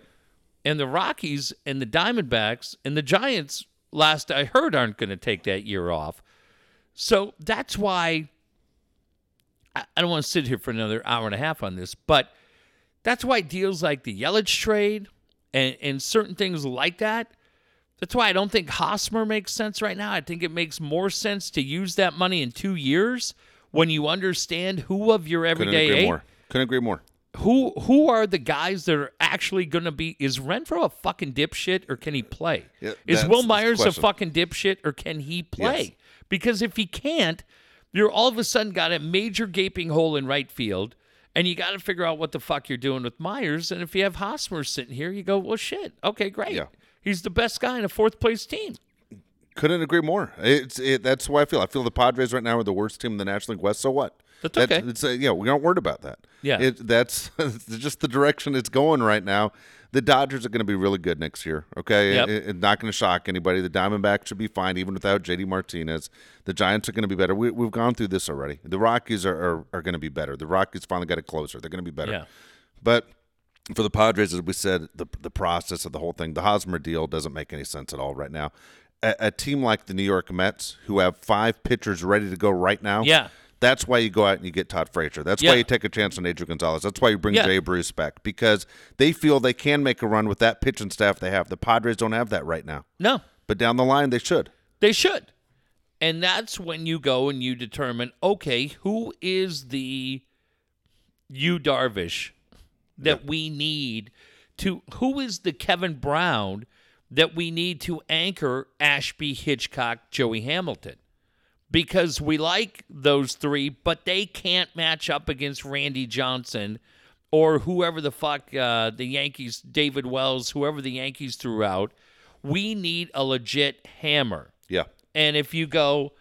and the Rockies and the Diamondbacks and the Giants, last I heard, aren't going to take that year off. So that's why I, I don't want to sit here for another hour and a half on this, but that's why deals like the Yelich trade and, and certain things like that. That's why I don't think Hosmer makes sense right now. I think it makes more sense to use that money in two years when you understand who of your everyday Couldn't agree eight more. Couldn't agree more. who who are the guys that are actually going to be? Is Renfroe a fucking dipshit or can he play? Yeah, is Wil Myers a fucking dipshit or can he play? Yes. Because if he can't, you're all of a sudden got a major gaping hole in right field, and you got to figure out what the fuck you're doing with Myers. And if you have Hosmer sitting here, you go, well, shit, okay, great. Yeah. He's the best guy in a fourth place team. Couldn't agree more. It's it, that's why I feel. I feel the Padres right now are the worst team in the National League West. So what? That's That- okay. It's uh, yeah, we aren't worried about that. Yeah. it, that's just the direction it's going right now. The Dodgers are going to be really good next year. Okay, Yep. It- it's not going to shock anybody. The Diamondbacks should be fine even without JD Martinez. The Giants are going to be better. We, we've gone through this already. The Rockies are are, are going to be better. The Rockies finally got a closer. They're going to be better. Yeah. But for the Padres, as we said, the the process of the whole thing, the Hosmer deal doesn't make any sense at all right now. A, a team like the New York Mets, who have five pitchers ready to go right now, Yeah. that's why you go out and you get Todd Frazier. That's Yeah. why you take a chance on Adrian Gonzalez. That's why you bring Yeah. Jay Bruce back because they feel they can make a run with that pitching staff they have. The Padres don't have that right now, No, but down the line they should. They should. And that's when you go and you determine, okay, who is the Yu Darvish that we need to who is the Kevin Brown that we need to anchor Ashby, Hitchcock, Joey Hamilton? Because we like those three, but they can't match up against Randy Johnson or whoever the fuck uh, the Yankees, David Wells, whoever the Yankees threw out. We need a legit hammer. Yeah, And if you go,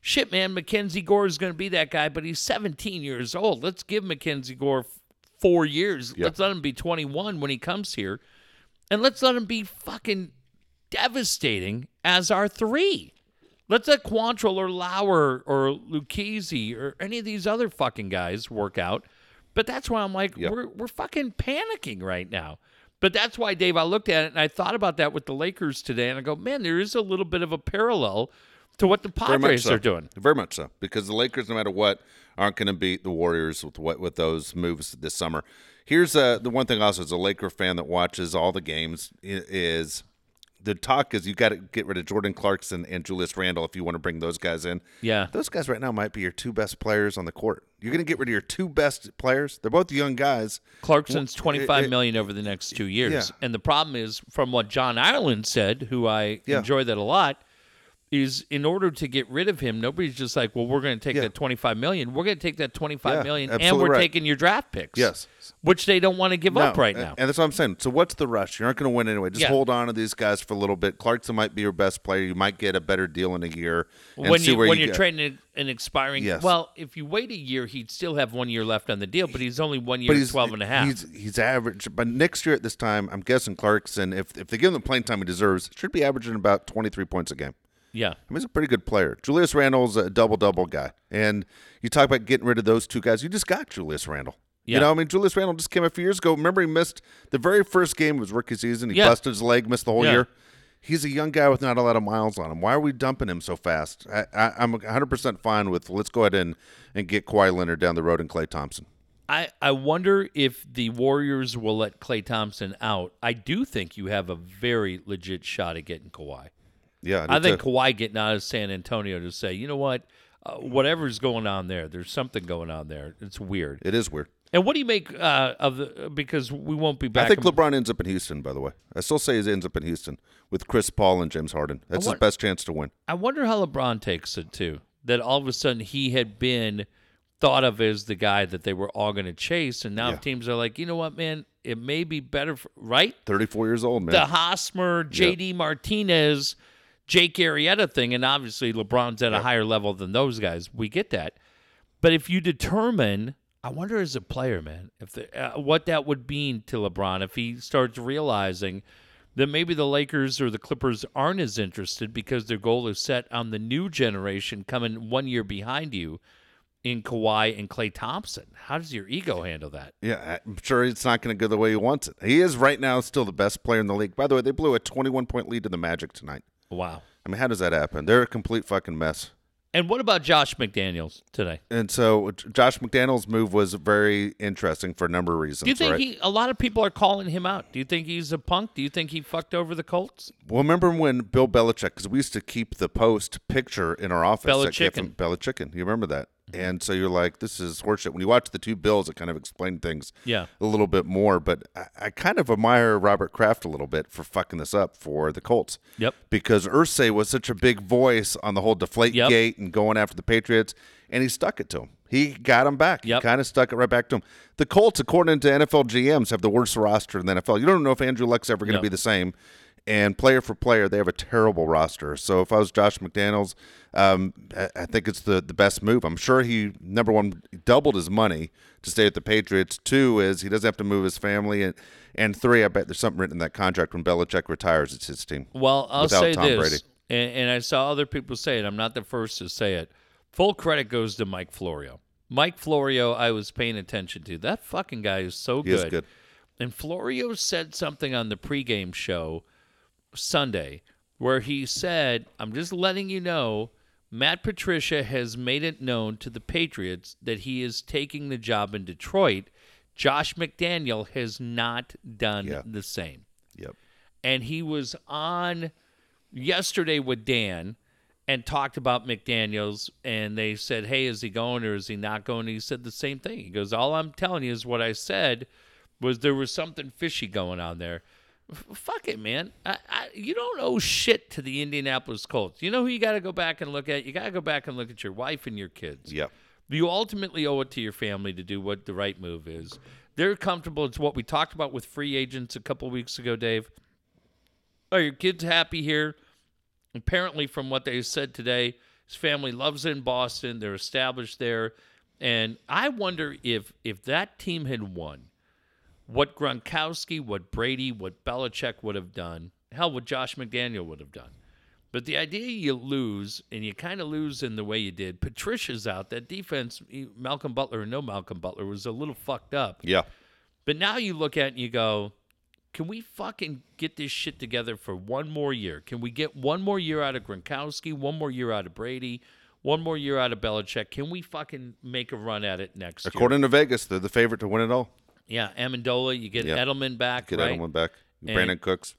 shit, man, Mackenzie Gore is going to be that guy, but he's 17 years old. Let's give Mackenzie Gore f- four years. Yeah. Let's let him be 21 when he comes here. And let's let him be fucking devastating as our three. Let's let Quantrill or Lauer or Lucchesi or any of these other fucking guys work out. But that's why I'm like, Yep. we're, we're fucking panicking right now. But that's why, Dave, I looked at it and I thought about that with the Lakers today, and I go, man, there is a little bit of a parallel to what the Padres so. are doing. Very much so because the Lakers, no matter what, aren't going to beat the Warriors with what with those moves this summer. Here's uh, the one thing also as a Laker fan that watches all the games is the talk is you got to get rid of Jordan Clarkson and Julius Randle if you want to bring those guys in. Yeah. Those guys right now might be your two best players on the court. You're going to get rid of your two best players. They're both young guys. Clarkson's twenty five million over the next two years. Yeah. And the problem is, from what John Ireland said, who I Yeah. enjoy that a lot, is in order to get rid of him, nobody's just like, well, we're going to take Yeah. that twenty five million. We're going to take that twenty five Yeah, million, and we're right. taking your draft picks. Yes. which they don't want to give up right and- now. And that's what I'm saying. So what's the rush? You're not going to win anyway. Just Yeah. hold on to these guys for a little bit. Clarkson might be your best player. You might get a better deal in a year. and when you when you you're get. trading an- an expiring, Yes. well, if you wait a year, he'd still have one year left on the deal, but he's only one year, but he's 12 and a half. He's he's average. But next year at this time, I'm guessing Clarkson, if if they give him the playing time he deserves, should be averaging about 23 points a game. Yeah, I mean, he's a pretty good player. Julius Randle's a double double guy, and you talk about getting rid of those two guys. You just got Julius Randle. Yeah. You know, I mean, Julius Randle just came a few years ago. Remember, he missed the very first game of his rookie season. He Yeah. busted his leg, missed the whole Yeah. year. He's a young guy with not a lot of miles on him. Why are we dumping him so fast? I, I'm 100% fine with let's go ahead and, and get Kawhi Leonard down the road and Klay Thompson. I, I wonder if the Warriors will let Klay Thompson out. I do think you have a very legit shot at getting Kawhi. Yeah, I do think too. Kawhi getting out of San Antonio to say, you know what, uh, whatever's going on there, there's something going on there. It's weird. it is weird. And what do you make uh, of the? Because we won't be back. I think in- LeBron ends up in Houston. By the way, I still say he ends up in Houston with Chris Paul and James Harden. That's his best chance to win. I wonder how LeBron takes it too. That all of a sudden he had been thought of as the guy that they were all going to chase, and now Yeah. teams are like, you know what, man, it may be better, for, right? 34 years old, man. The Hosmer, JD Martinez, Jake Arrieta thing, and obviously LeBron's at a higher level than those guys. We get that, but if you determine, I wonder as a player, man, if the, uh, what that would mean to LeBron if he starts realizing that maybe the Lakers or the Clippers aren't as interested because their goal is set on the new generation coming one year behind you in Kawhi and Klay Thompson. How does your ego handle that? Yeah, I'm sure it's not going to go the way he wants it. He is right now still the best player in the league. By the way, they blew a 21 point lead to the Magic tonight. Wow. I mean, how does that happen? They're a complete fucking mess. And what about Josh McDaniels today? And so Josh McDaniels' move was very interesting for a number of reasons. Do you think right? he? A lot of people are calling him out. Do you think he's a punk? Do you think he fucked over the Colts? Well, remember when Bill Belichick, because we used to keep the post picture in our office. from Belichicken. You remember that? And so you're like, this is horseshit. When you watch the two bills, it kind of explained things Yeah. a little bit more. But I, I kind of admire Robert Kraft a little bit for fucking this up for the Colts. Yep. Because Irsay was such a big voice on the whole deflate Yep. gate and going after the Patriots, and he stuck it to him. He got him back. Yep. He kind of stuck it right back to him. The Colts, according to NFL GMs, have the worst roster in the NFL. You don't know if Andrew Luck's ever going to No. be the same. And player for player, they have a terrible roster. So if I was Josh McDaniels, um, I, think it's the, the best move. I'm sure he number one doubled his money to stay at the Patriots. Two is he doesn't have to move his family, and and three, I bet there's something written in that contract when Belichick retires, it's his team. Well, I'll say Tom this. And, and I saw other people say it. I'm not the first to say it. Full credit goes to Mike Florio. Mike Florio, I was paying attention to. That fucking guy is so He is good. good. And Florio said something on the pregame show Sunday where he said, I'm just letting you know, Matt Patricia has made it known to the Patriots that he is taking the job in Detroit. Josh McDaniel has not done Yeah. the same Yep. and he was on yesterday with Dan and talked about McDaniels and they said, "Hey, is he going or is he not going?" And he said the same thing. He goes, "All I'm telling you is what I said was there was something fishy going on there." F- fuck it, man. I, I, you don't owe shit to the Indianapolis Colts. You know who you got to go back and look at? You got to go back and look at your wife and your kids. Yep. You ultimately owe it to your family to do what the right move is. They're comfortable. It's what we talked about with free agents a couple weeks ago, Dave. Are your kids happy here? Apparently, from what they said today, his family loves it in Boston. They're established there, and I wonder if if that team had won, what Gronkowski, what Brady, what Belichick would have done. Hell, what Josh McDaniel would have done. But the idea you lose, and you kind of lose in the way you did. Patricia's out. That defense, Malcolm Butler or no Malcolm Butler, was a little fucked up. Yeah. But now you look at it and you go, can we fucking get this shit together for one more year? Can we get one more year out of Gronkowski, one more year out of Brady, one more year out of Belichick? Can we fucking make a run at it next year? According to Vegas, they're the favorite to win it all. Yeah, Amendola, you get Yeah. Edelman back, Get right? Edelman back. And- Brandin Cooks.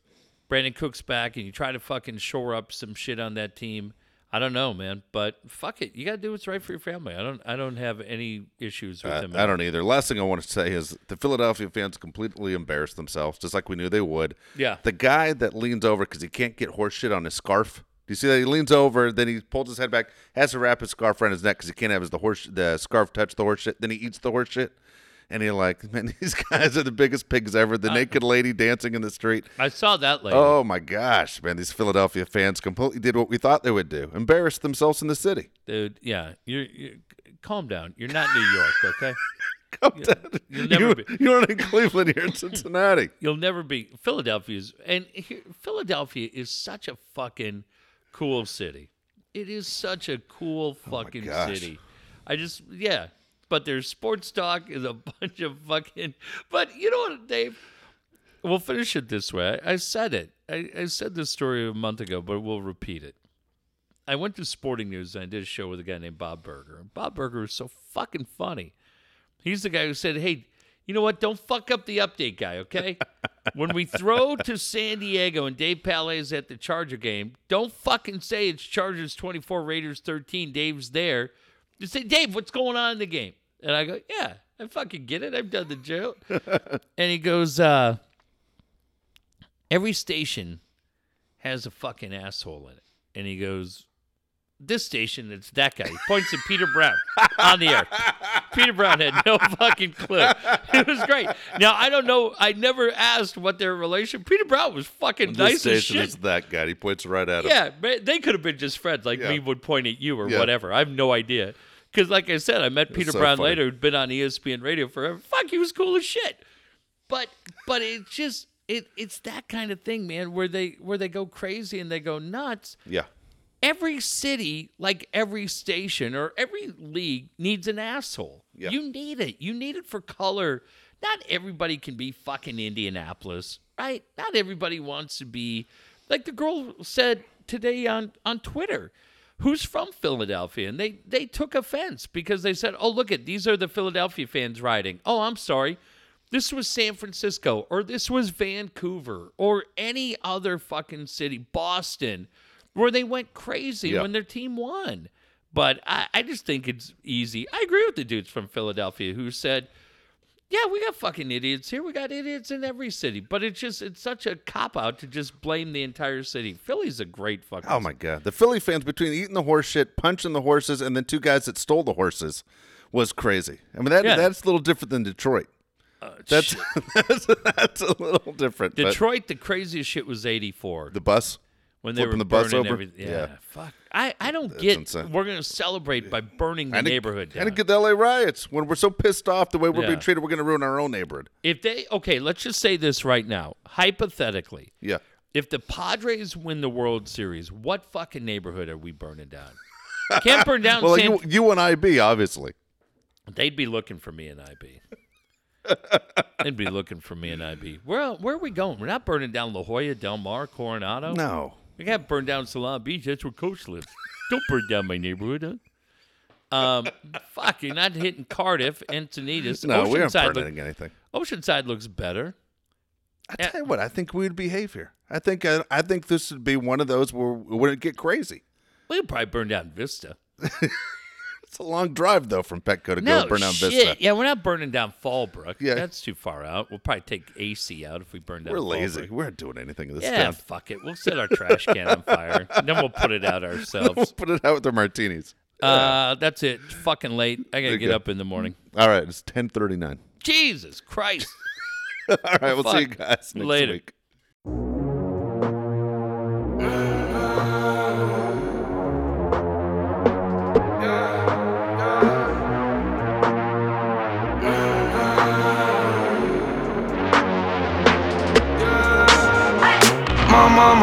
Brandin Cooks back, and you try to fucking shore up some shit on that team. I don't know, man, but fuck it, you got to do what's right for your family. I don't, I don't have any issues with I, him. I don't either. Last thing I want to say is the Philadelphia fans completely embarrassed themselves, just like we knew they would. Yeah. The guy that leans over because he can't get horse shit on his scarf. Do you see that? He leans over, then he pulls his head back, has to wrap his scarf around his neck because he can't have his the horse the scarf touch the horse shit. Then he eats the horse shit, and you're like, man, these guys are the biggest pigs ever. The uh, naked lady dancing in the street. I saw that later. Oh my gosh, man! These Philadelphia fans completely did what we thought they would do: embarrass themselves in the city. dude. Yeah, you're, you're calm down. You're not New York, okay? Come down. you'll never you, be- You're in Cleveland here in Cincinnati. You'll never be Philadelphia's, and here, Philadelphia is such a fucking cool city. It is such a cool oh fucking gosh. city. I just yeah, but their sports talk is a bunch of fucking. But you know what, Dave? We'll finish it this way. I, I said it. I, I said this story a month ago, but we'll repeat it. I went to Sporting News and I did a show with a guy named Bob Berger. And Bob Berger is so fucking funny. He's the guy who said, "Hey, you know what? Don't fuck up the update guy, okay? when we throw to San Diego and Dave Palais is at the Charger game, don't fucking say it's Chargers 24, Raiders 13. Dave's there. Just say, Dave, what's going on in the game? And I go, Yeah, I fucking get it. I've done the joke. and he goes, uh, Every station has a fucking asshole in it. And he goes, This station, it's that guy. He points to Peter Brown on the air. Peter Brown had no fucking clue. It was great. Now I don't know. I never asked what their relation. Peter Brown was fucking nice as station shit. is that guy. He points right at him. Yeah, they could have been just friends, like Yeah. me would point at you or Yeah. whatever. I have no idea. Because, like I said, I met Peter so Brown funny. later, who'd been on ESPN Radio forever. Fuck, he was cool as shit. But, but it's just it it's that kind of thing, man, where they where they go crazy and they go nuts. Yeah. Every city, like every station or every league, needs an asshole. Yeah. You need it. You need it for color. Not everybody can be fucking Indianapolis, right? Not everybody wants to be like the girl said today on on Twitter, who's from Philadelphia, and they they took offense because they said, "Oh, look at these are the Philadelphia fans riding." Oh, I'm sorry. This was San Francisco or this was Vancouver or any other fucking city, Boston, where they went crazy Yeah. when their team won. But I, I just think it's easy. I agree with the dudes from Philadelphia who said, yeah, we got fucking idiots here. We got idiots in every city. But it's just, it's such a cop out to just blame the entire city. Philly's a great fucking Oh my god, the Philly fans between eating the horse shit, punching the horses, and then two guys that stole the horses was crazy. I mean that Yeah. that's a little different than Detroit. Uh, that's that's, that's a little different. Detroit, the craziest shit was 84. the bus when they flipping were the bus over? everything. Yeah, Yeah. fuck. I, I don't get. insane. We're gonna celebrate by burning the and neighborhood down. and get the LA riots when we're so pissed off the way we're Yeah. being treated. We're going to ruin our own neighborhood. if they okay, let's just say this right now, hypothetically, Yeah, if the Padres win the World Series, what fucking neighborhood are we burning down? Can't burn down well, San. you you and IB obviously. They'd be looking for me in IB. They'd be looking for me, and I'd be, where, where are we going? We're not burning down La Jolla, Del Mar, Coronado. No. We can't burn down Solana Beach. That's where Coach lives. Don't burn down my neighborhood, huh? Um, fuck, you're not hitting Cardiff, Encinitas. No, we aren't burning look, anything. Oceanside looks better. I tell you what, I think we'd behave here. I think uh, I think this would be one of those where we wouldn't get crazy. We could probably burn down Vista. It's a long drive though from Petco to No go burn down shit. Vista. Yeah, we're not burning down Fallbrook. Yeah. that's too far out. We'll probably take AC out if we burn down. We're lazy. Fallbrook. We're not doing anything in this Yeah, town. fuck it. We'll set our trash can on fire. And Then we'll put it out ourselves. We'll put it out with our martinis. Uh, that's it. It's fucking late. I gotta get up in the morning. All right, it's ten thirty nine. Jesus Christ. All right, we'll see you guys next Later. week.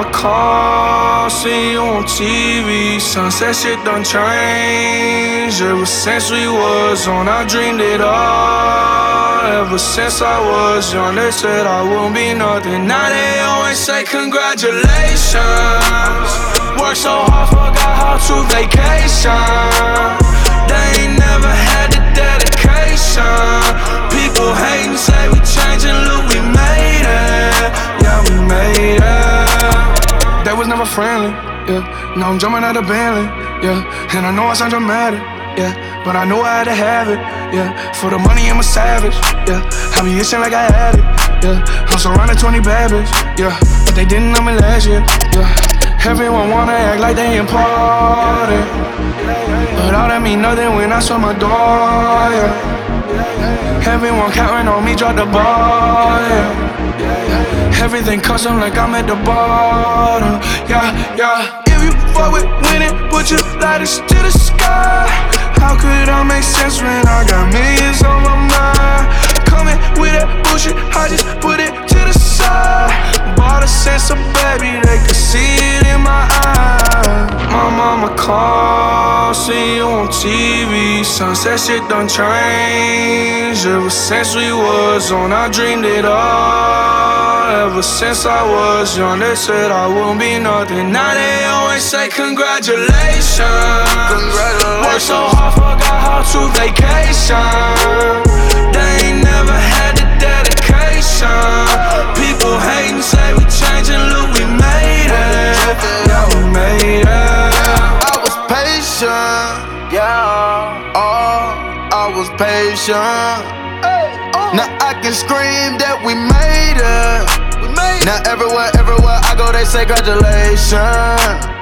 My called, see you on TV. Sunset shit done changed. Ever since we was on, I dreamed it all. Ever since I was young, they said I won't be nothing. Now they always say congratulations. Worked so hard, forgot how to vacation. They ain't never had the dedication. People hating, say we changing, look, we made it. Yeah, we made it. They was never friendly, yeah. Now I'm jumping out of Bentley, yeah. And I know I sound dramatic, yeah. But I know I had to have it, yeah. For the money, I'm a savage, yeah. I be itching like I had it, yeah. I'm surrounded 20 bad yeah. But they didn't know me last year, yeah. Everyone wanna act like they important. But all that mean nothing when I saw my door, yeah. Everyone counting on me, drop the ball, yeah. Everything custom like I'm at the bottom. Yeah, yeah. If you fuck with winning, put your lighters to the sky. How could I make sense when I got millions on my mind? Coming with that bullshit, I just put it. Bought a sense of baby, they could see it in my eyes. My mama called, see you on TV. Sunset shit done changed. Ever since we was on, I dreamed it all. Ever since I was young, they said I won't be nothing. Now they always say congratulations. Congratulations. Worked so hard, forgot how to vacation. They ain't never had the dedication. People hating, say we changing, look, we made it. Yeah, we made it. I was patient, yeah. Oh, I was patient. Now oh. I can scream that we made it. We made it Now everywhere, everywhere I go, they say congratulations.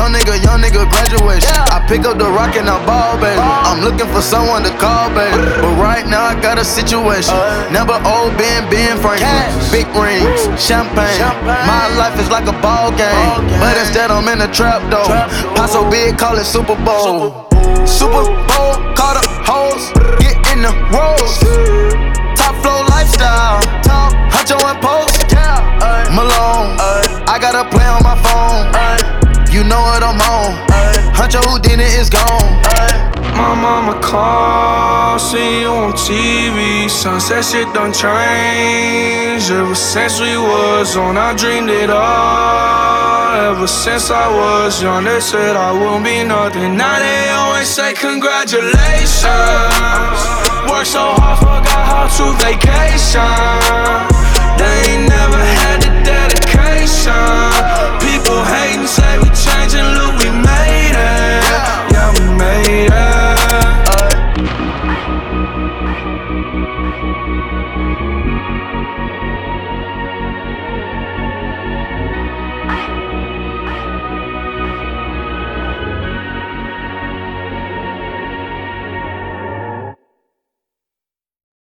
Young nigga, young nigga, graduation. I pick up the rock and I ball, baby. I'm looking for someone to call, baby. But right now I got a situation. Never old Ben, Ben Franklin. Big rings, champagne. My life is like a ball game. But instead I'm in a trap though. So big, call it Super Bowl. Super Bowl, call the hoes. Get in the rolls. Top flow lifestyle. Top Huncho and post. Malone. I got a play on my phone. You know what I'm on. Huncho Houdini is gone. My mama called, see you on TV. Sunset shit done changed. Ever since we was on, I dreamed it all. Ever since I was young, they said I won't be nothing. Now they always say congratulations. Worked so hard, forgot how to vacation. They ain't never had the dedication. People hating, say we changing, look, we made it. Yeah, we made it.